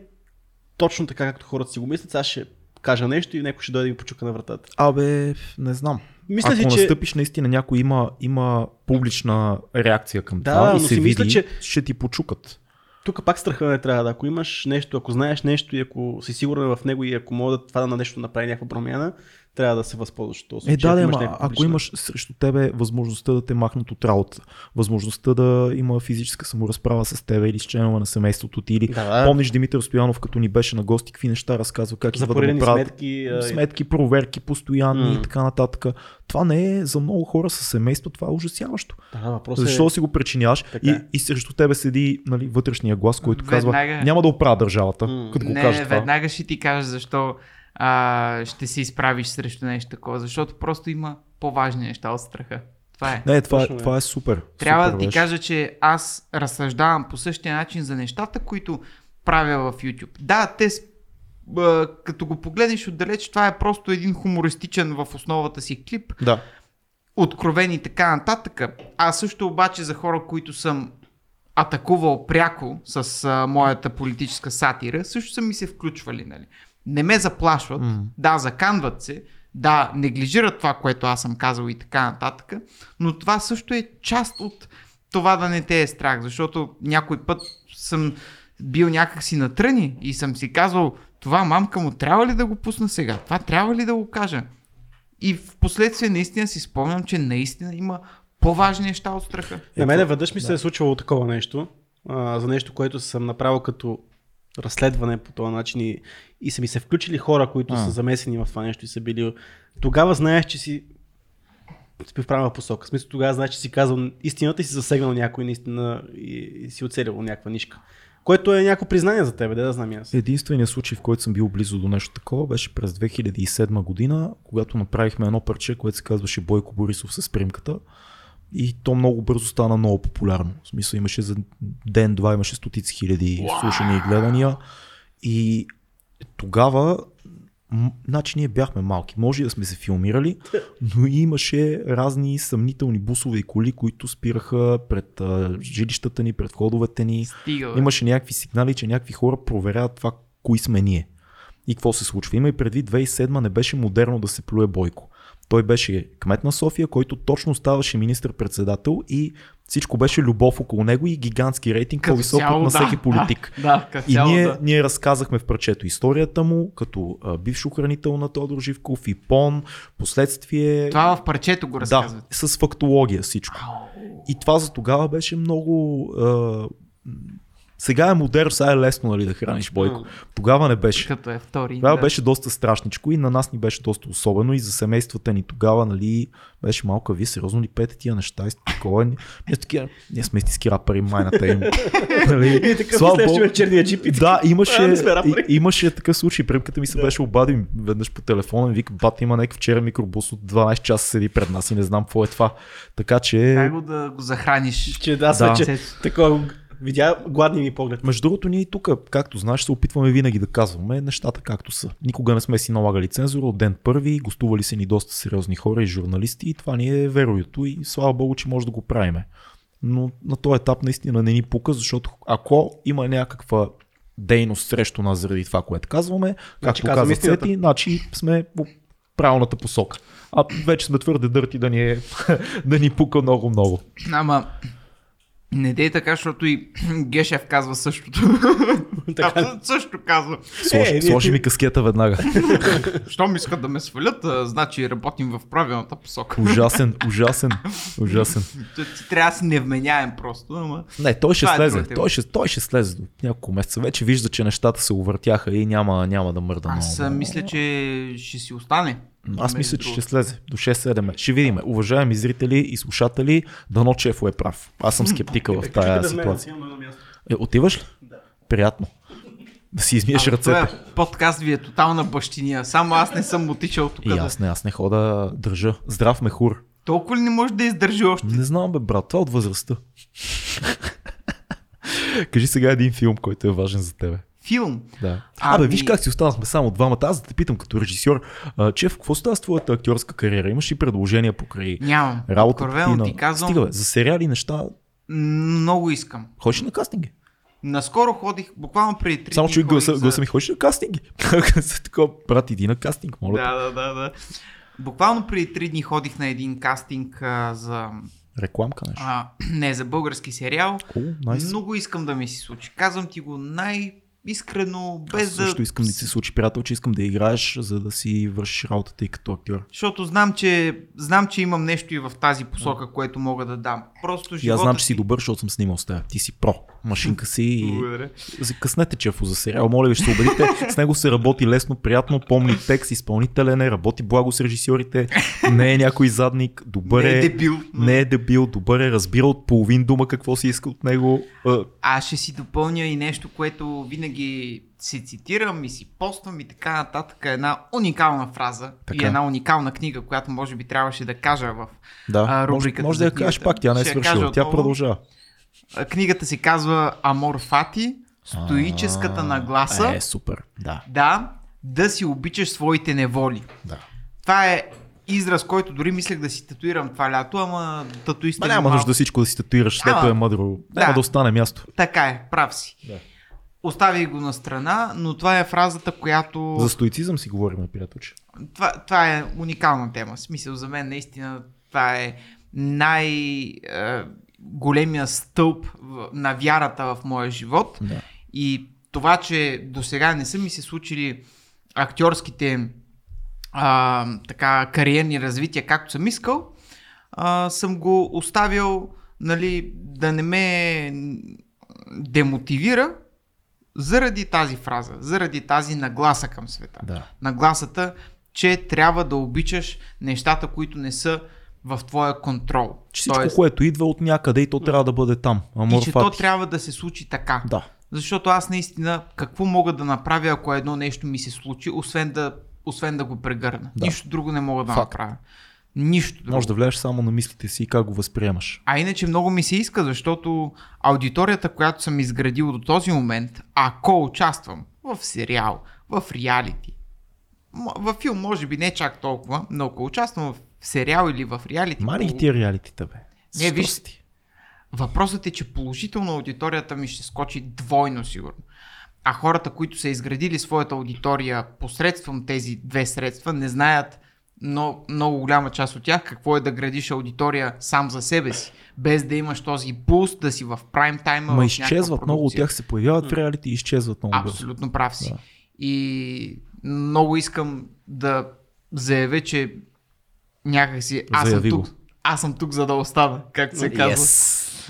точно така, както хората си го мислят. Аз ще кажа нещо и някой ще дойде и ми почука на вратата. Абе, не знам. Мисля Ако си, че настъпиш, наистина някой има, има публична реакция към Да, това и се си мисля, види, че- ще ти почукат. тук пак страха не трябва да. Ако имаш нещо, ако знаеш нещо и ако си сигурен в него и ако мога да това на нещо направи някаква промяна, трябва да се възползваш от този случай. Е, да, ако да, имаш ама, ако публична- имаш срещу тебе възможността да те махнат от работа, възможността да има физическа саморазправа с тебе или с членове на семейството ти, или Да, да. помниш Димитър Стоянов, като ни беше на гости, какви неща разказва, как за идва да го правят сметки. сметки, проверки постоянни М. и така нататък. Това не е за много хора с семейство, това е ужасяващо. Да, въпросът Защо е... си го причиняваш Така и, е. и срещу тебе седи нали, вътрешния глас, който казва Веднага. няма да оправя държавата, М. като го не, каже това. веднага ще ти кажа защо а, ще се изправиш срещу нещо такова. Защото просто има по-важни неща от страха. Това е. Не, това, е, Точно е. това е супер. Трябва супер да ти беше. кажа, че аз разсъждавам по същия начин за нещата, които правя в YouTube. Да, те като го погледнеш отдалеч, това е просто един хумористичен в основата си клип, Да. откровен и така нататък. Аз също обаче за хора, които съм атакувал пряко с а, моята политическа сатира, също са ми се включвали. Нали? Не ме заплашват, М. да, заканват се, да, неглижират това, което аз съм казал и така нататък, но това също е част от това да не те е страх, защото някой път съм бил някакси натръни и съм си казал, това мамка му трябва ли да го пусна сега? Това трябва ли да го кажа? И в последствие наистина си спомням, че наистина има по-важни неща от страха. На мен веднъж ми се е случвало такова нещо, а, за нещо, което съм направил като разследване по този начин и, и са ми се включили хора, които А. са замесени в това нещо и са били... Тогава знаеш, че си си в правилна посока. В смисъл тогава знаеш, че си казал истината и си засегнал някой наистина и, и си оцелил някаква нишка. Което е някакво признание за тебе, да, да знам аз. Единственият случай, в който съм бил близо до нещо такова, беше през 2007 година, когато направихме едно парче, което се казваше Бойко Борисов с примката. И то много бързо стана много популярно. В смисъл имаше за ден-два, имаше стотици хиляди слушания и гледания. И тогава, значи ние бяхме малки, може и да сме се филмирали, но имаше разни съмнителни бусове и коли, които спираха пред а, жилищата ни, пред входовете ни. Стига, бе. Имаше някакви сигнали, че някакви хора проверяват това, кои сме ние. И какво се случва? Има и предвид 2007 не беше модерно да се плюе Бойко. Той беше кмет на София, който точно ставаше министр-председател и всичко беше любов около него и гигантски рейтинг, по-висок от на да, всеки политик. Да, да И цяло, ние, да. ние разказахме в парчето историята му, като а, бивш охранител на Тодор Живков, ИПОН, последствие... Това в парчето го да, разказвате. с фактология всичко. И това за тогава беше много... А, сега е модерно, сега е лесно нали, да храниш Бойко. Тогава не беше. Като е втори. Тогава да. беше доста страшничко и на нас ни беше доста особено и за семействата ни тогава, нали, беше малко, вие сериозно ли пеете тия неща и такова. Ние, такива, ние сме истински рапъри, майната им. нали, И така слава ще черния чип и да, имаше, и, имаше такъв случай. Примката ми се Да. беше обадил веднъж по телефона и вика, бат, има някакъв вчера микробус от 12 часа седи пред нас и не знам какво е това. Така че, Дай го да го захраниш. че аз Да. вече такова видя гладни ми поглед. между другото, ние и тук, както знаеш, се опитваме винаги да казваме нещата както са. Никога не сме си налагали цензура от ден първи, гостували са ни доста сериозни хора и журналисти и това ни е вероюто и слава богу, че може да го правиме. Но на този етап наистина не ни пука, защото ако има някаква дейност срещу нас заради това, което казваме, Значи както каза. Цети, значи сме по правилната посока. А вече сме твърде дърти да ни, е, да ни пука много-много. Ама, не дей така, защото и Гешев казва същото. Така. Също казва. Сложи, Е, сложи ми каскета веднага. Щом искат да ме свалят, а, значи работим в правилната посока. Ужасен, ужасен, ужасен. Трябва да си невменяем просто, ама... Не, той ще Това е слезе. тема. той, ще, той ще слезе до няколко месеца. Вече вижда, че нещата се увъртяха и няма, няма да мърда Аз много. мисля, че ще си остане. Аз мисля, че ще слезе до 6-7 месеца. Ще видим. Уважаеми зрители и слушатели, дано Чефо е прав. Аз съм скептика в тази ситуация. Е, отиваш ли? Да. Приятно. Да си измиеш А, ръцете. този подкаст ви е тотална бащиния. Само аз не съм отичал тук. И да- аз не, аз не хода държа. Здрав мехур. Толкова ли не може да издържи още? Не знам, бе, брат, това от възрастта. Кажи сега един филм, който е важен за тебе. Филм. Да. Ами- Абе, виж как си останахме само двамата. Аз да те питам като режисьор, а, Чеф, какво става с твоята актьорска кариера? Имаш ли предложения покрай Нямам. работата Откровено ти казвам, Стига, бе, за сериали неща, много искам. ходиш на кастинги? Наскоро ходих, буквално преди три Само дни чуй гласа, ходих гласа ми, ходиш на кастинги? Такова, брат, иди на кастинг, моля. Да, да, да, да. Буквално преди три дни ходих на един кастинг а, за... Рекламка нещо. А, не, за български сериал. О, найс. Много искам да ми се случи. Казвам ти го най-искрено, Аз без да... също искам да се случи, приятел, че искам да играеш, за да си вършиш работата и като актьор. Защото знам че, знам, че имам нещо и в тази посока, което мога да дам. Просто И аз живота знам, че си добър, защото съм снимал с теб. Ти си про. Машинка си и Благодаря. Закъснете чефо за сериал. Моля ви, ще се убедите. С него се работи лесно, приятно, помни текст, изпълнителен е, работи благо с режисьорите. Не е някой задник, добър Не е. е дебил. Не е дебил, добър е, разбира от половин дума какво се иска от него. А, Аз ще си допълня и нещо, което винаги си цитирам и си поствам и така нататък. Една уникална фраза Така. и една уникална книга, която може би трябваше да кажа в Да, А, може, рубриката може за да я кажеш пак, тя не е свършила. Тя продължава. Книгата се казва Амор Фати, стоическата нагласа. Е, супер. Да, Да, да си обичаш своите неволи. да. Това е израз, който дори мислех да си татуирам това лято, ама татуистите... Ма няма малко- нужда всичко да си татуираш, след това е мъдро. Няма да. да остане място. Така е, прав си. Да. Оставих го на страна, но това е фразата, която... За стоицизъм си говорим, приятелче. Това, това е уникална тема. В смисъл за мен наистина това е най... е, големия стълб на вярата в моя живот. Да. И това, че до сега не са ми се случили актьорските а, така, кариерни развития, както съм искал, а, съм го оставил нали, да не ме демотивира заради тази фраза, заради тази нагласа към света. Да. Нагласата, че трябва да обичаш нещата, които не са в твоя контрол. Всичко, което идва от някъде и то трябва да бъде там. и Амор че то трябва да се случи така. Да. Защото аз наистина какво мога да направя, ако едно нещо ми се случи, освен да, освен да го прегърна. Да. Нищо друго не мога да Факт. направя. Нищо друго. Може да влезеш само на мислите си и как го възприемаш. А иначе много ми се иска, защото аудиторията, която съм изградил до този момент, ако участвам в сериал, в реалити, във филм може би не чак толкова, но ако участвам в сериал или в реалити, Мари ги по- тия реалитите, бе. Не, виж-. Въпросът е, че положително аудиторията ми ще скочи двойно сигурно. А хората, които са изградили своята аудитория посредством тези две средства, не знаят но, много голяма част от тях какво е да градиш аудитория сам за себе си, без да имаш този буст, да си в прайм тайма. Ма изчезват много от тях, се появяват в реалити и изчезват много. Абсолютно прав си. Да. И много искам да заявя, че някакси аз съм Заяви тук. го. Аз съм тук за да остана, както се казва.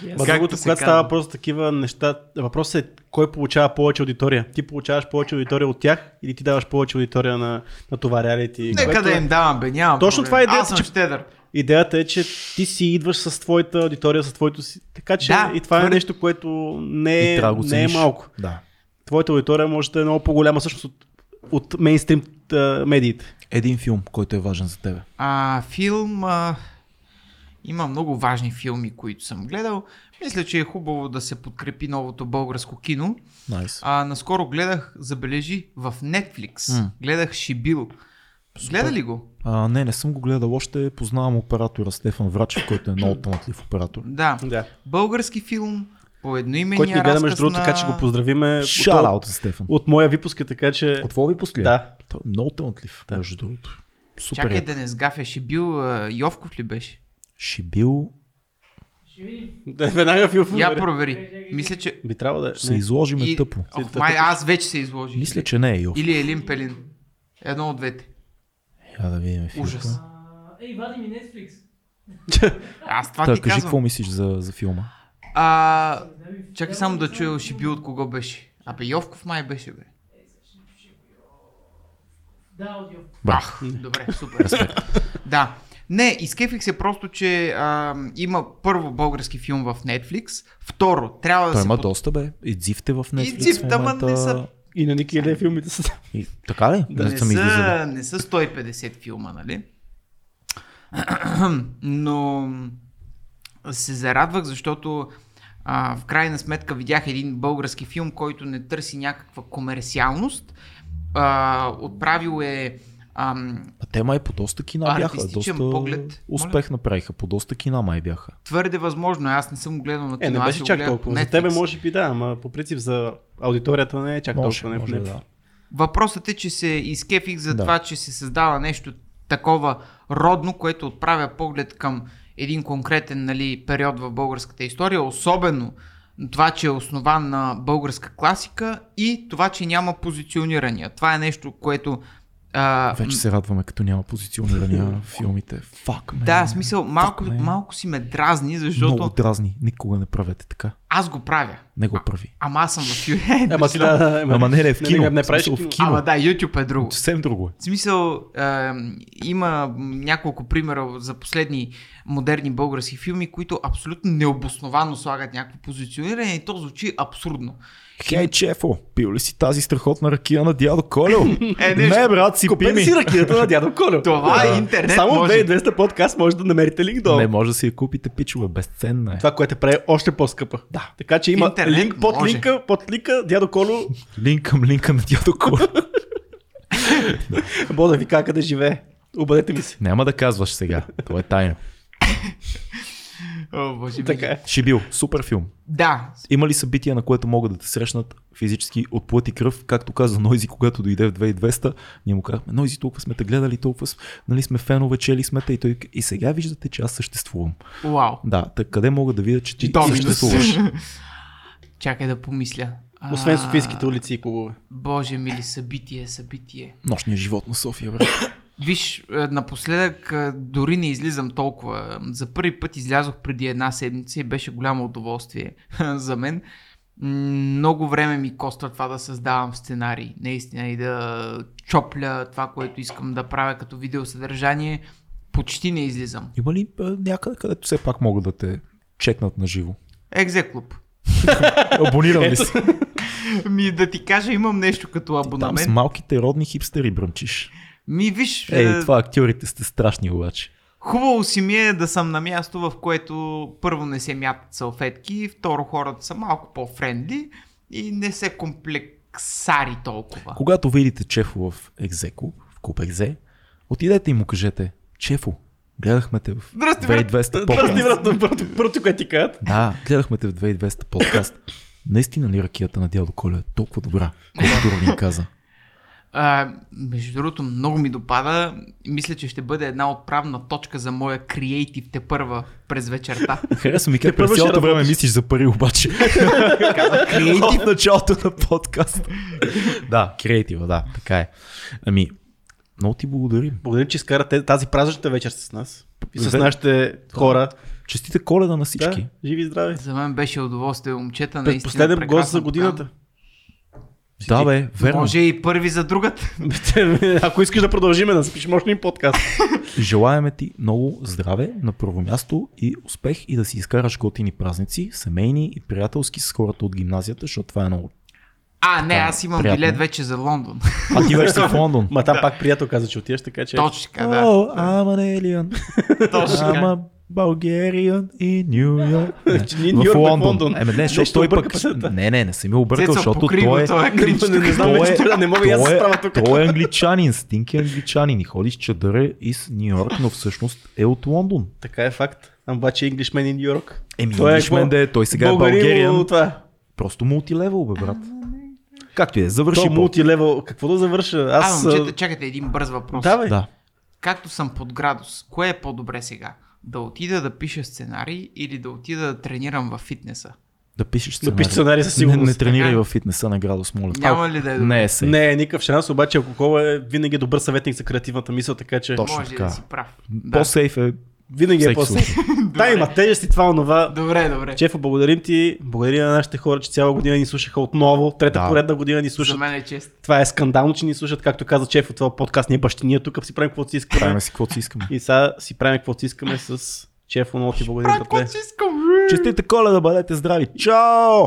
Ма Както другото, когато става просто такива неща, въпросът е кой получава повече аудитория. Ти получаваш повече аудитория от тях или ти даваш повече аудитория на, на това реалити. Нека което да им давам, бе, няма Точно проблем. това е идеята, Аз съм че- щедър. Идеята е, че ти си идваш с твоята аудитория, с твоето си. Така че Да, и това е нещо, което не е, не е малко. Да. Твоята аудитория може да е много по-голяма всъщност от, от мейнстрим медиите. Един филм, който е важен за тебе. А, филм... А... Има много важни филми, които съм гледал. Мисля, че е хубаво да се подкрепи новото българско кино. Найс. А, наскоро гледах, забележи, в Netflix. М. Гледах Шибил. Гледа ли го? А, не, не съм го гледал още. Познавам оператора Стефан Врачев, който е много талантлив оператор. Да. Да. Български филм по едноимения Който ни гледа между другото, на... така че го поздравиме. Шараут от, Стефан. от моя випуск, е така че... От твоя випуск ли? е? Да. Той е много талантлив, между другото. Супер. Чакай е. да не сгафя, Шибил а, Йовков ли беше? Шибил Да, веднага филм. Я провери. Мисля, че... Би трябвало да е. се изложиме И... тъпо. Ох, май, аз вече се изложих. Мисля, че не е Йов. Или Елин Пелин. Едно от двете. Я да видим филма. Ужас. Ей, вади ми Netflix. Аз това Та, ти кажи казвам. какво мислиш за, за филма. А, чакай само да чуя Шибил от кого беше. Абе, Йовков май беше, бе. Да, аудио. Бах, добре, супер. да. Не, изкефих се просто, че а, има първо български филм в Netflix, второ, трябва да Той се... има под- доста бе. И дзифте в Netflix И дзифт, в момента. не са- И на Ники Еле филмите са. И, така ли? не, са ми излизали. са, не са 150 филма, нали? Но се зарадвах, защото а, в крайна сметка видях един български филм, който не търси някаква комерциалност. А, отправил е ам, А те май по доста кина бяха. Доста поглед. успех направиха. По доста кина май бяха. твърде възможно. Аз не съм го гледал на Е, не кино. беше чак толкова. по За тебе Netflix. може би да, ама по принцип за аудиторията не е чак Може, толкова. може не, да. Въпросът е, че се изкефих за Да. това, че се създава нещо такова родно, което отправя поглед към един конкретен нали, период в българската история, особено това, че е основан на българска класика и това, че няма позиционирания. Това е нещо, което... А, Вече се радваме, като няма позиционирания в филмите. Фак, ме. да, смисъл, малко, Fuck, малко си ме дразни, защото Много дразни. Никога не правете така. аз го правя. Не го прави. Ама аз съм в Ю- Ама ти да, Ама не, не, в кино. Не, не, правиш В кино. кино. Ама да, YouTube е друго. Съвсем друго е. В смисъл, е, има няколко примера за последни модерни български филми, които абсолютно необосновано слагат някакво позициониране и то звучи абсурдно. Хей, Чефо, пил ли си тази страхотна ракия на дядо Колю? Е, нещо- не, брат, си Купете ми. си ракията на дядо Колю. Това е Да. интернет, Само в може. 2200 подкаст може да намерите линк долу. Не може да си я купите, пичове, безценна е. Това, което те прави още по-скъпа. Да. Така че има Интернет линк под може. линка, под линка, дядо Колю, Линк към линка на дядо Колю. мога да ви кажа къде живее. Обадете ми се. Няма да казваш сега. Това е тайна. О, боже Така е. Шибил, супер филм. Да, Има ли събития, на което могат да те срещнат физически от плът и кръв, както каза Нойзи, когато дойде в 2200, ние му казахме, Нойзи, толкова сме те гледали, толкова нали, сме фенове, чели сме те и той и сега виждате, че аз съществувам. вау. Да, так къде мога да видя, че ти Доминус. съществуваш? Чакай да помисля. А, Освен Софийските улици и клубове. Боже мили, събитие, събитие. Нощният живот на София, брат. Виж, е, напоследък е, дори не излизам толкова. За първи път излязох преди една седмица и беше голямо удоволствие за мен. Много време ми коства това да създавам сценарий, наистина, и да чопля това, което искам да правя като видеосъдържание. Почти не излизам. Има ли а, някъде, където все пак могат да те чекнат на живо? Екзеклуб. Абонирам ли си? Ми да ти кажа, имам нещо като Там с абонамент. малките родни хипстери бръмчиш. Ми виж, е, това актьорите сте страшни обаче. Хубаво си ми е да съм на място, в което първо не се мятат салфетки, второ хората са малко по-френдли и не се комплексари толкова. Когато видите Чефо в Екзеко, в клуб Екзе, отидете и му кажете, Чефо, гледахме те в Здрасти, брат. 2200 Здрасти, подкаст. брат, първото, което ти кажат. Да, гледахме те в 2200 подкаст. Наистина ли ракията на дядо Коля е толкова добра, колкото Родин каза? А, между другото, много ми допада. Мисля, че ще бъде една отправна точка за моя креатив те първа през вечерта. Харесва ми как през цялото време мислиш за пари обаче. От началото на подкаст. да, креатива, да, така е. Ами, много ти благодарим. Благодарим, че изкарате тази празнична вечер с нас. И с нашите хора. Честита коледа на всички. Да, живи и здрави. За мен беше удоволствие, момчета. Наистина Последен гост за годината. Да, бе, верно. Може и първи за другата. Ако искаш да продължиме да запишем още един подкаст. Желаеме ти много здраве на първо място и успех и да си изкараш готини празници, семейни и приятелски с хората от гимназията, защото това е много. А, не, аз имам приятно. билет вече за Лондон. А ти вече си в Лондон. Ма там пак приятел каза, че отиваш, така че... Точно така, да. О, I'm an alien. Точно I'm New York. Че ние Ню Йорк в Лондон. Еме, не, защото той пък... Не, не, не съм ми объркал, защото той е... той е. Не, е- не мога и да се е- справя тук. Той е англичанин, стинки англичанин и ходи с чадъра из Нью Йорк, но всъщност е от Лондон. Така е факт. Обаче Englishman in New York. Еми, е Englishman да е, той сега е Българиан. Това. Просто мултилевел, бе, брат. Както и е, завърши То мултилевел. Какво да завърша? А, Аз... момчета, чакайте един бърз въпрос. Давай. Да. Както съм под градус, кое е по-добре сега? Да отида да пиша сценарий или да отида да тренирам във фитнеса? Да пишеш Да сценарий. пишеш сценарий със Не, не сигурност. тренирай в фитнеса на градус, моля. Няма ли да е? Не е се. Не, е никакъв шанс, обаче алкохол е винаги добър съветник за креативната мисъл, така че Точно Може така. да си прав. Да. По-сейф е винаги е случай. Да, има тежест и това, онова. Добре, добре. Чефо, благодарим ти. Благодарим на нашите хора, че цяла година ни слушаха отново. Трета Да. поредна година ни За слушат. мен е чест. Това е скандално, че ни слушат. Както каза Чефо, това подкаст ние бащиния тук си правим каквото си искаме. правим си каквото си искаме. И сега си правим каквото си искаме с Чефо. Много ти благодарим, Брат, братле. какво си? Честите коледа, бъдете здрави. Чао!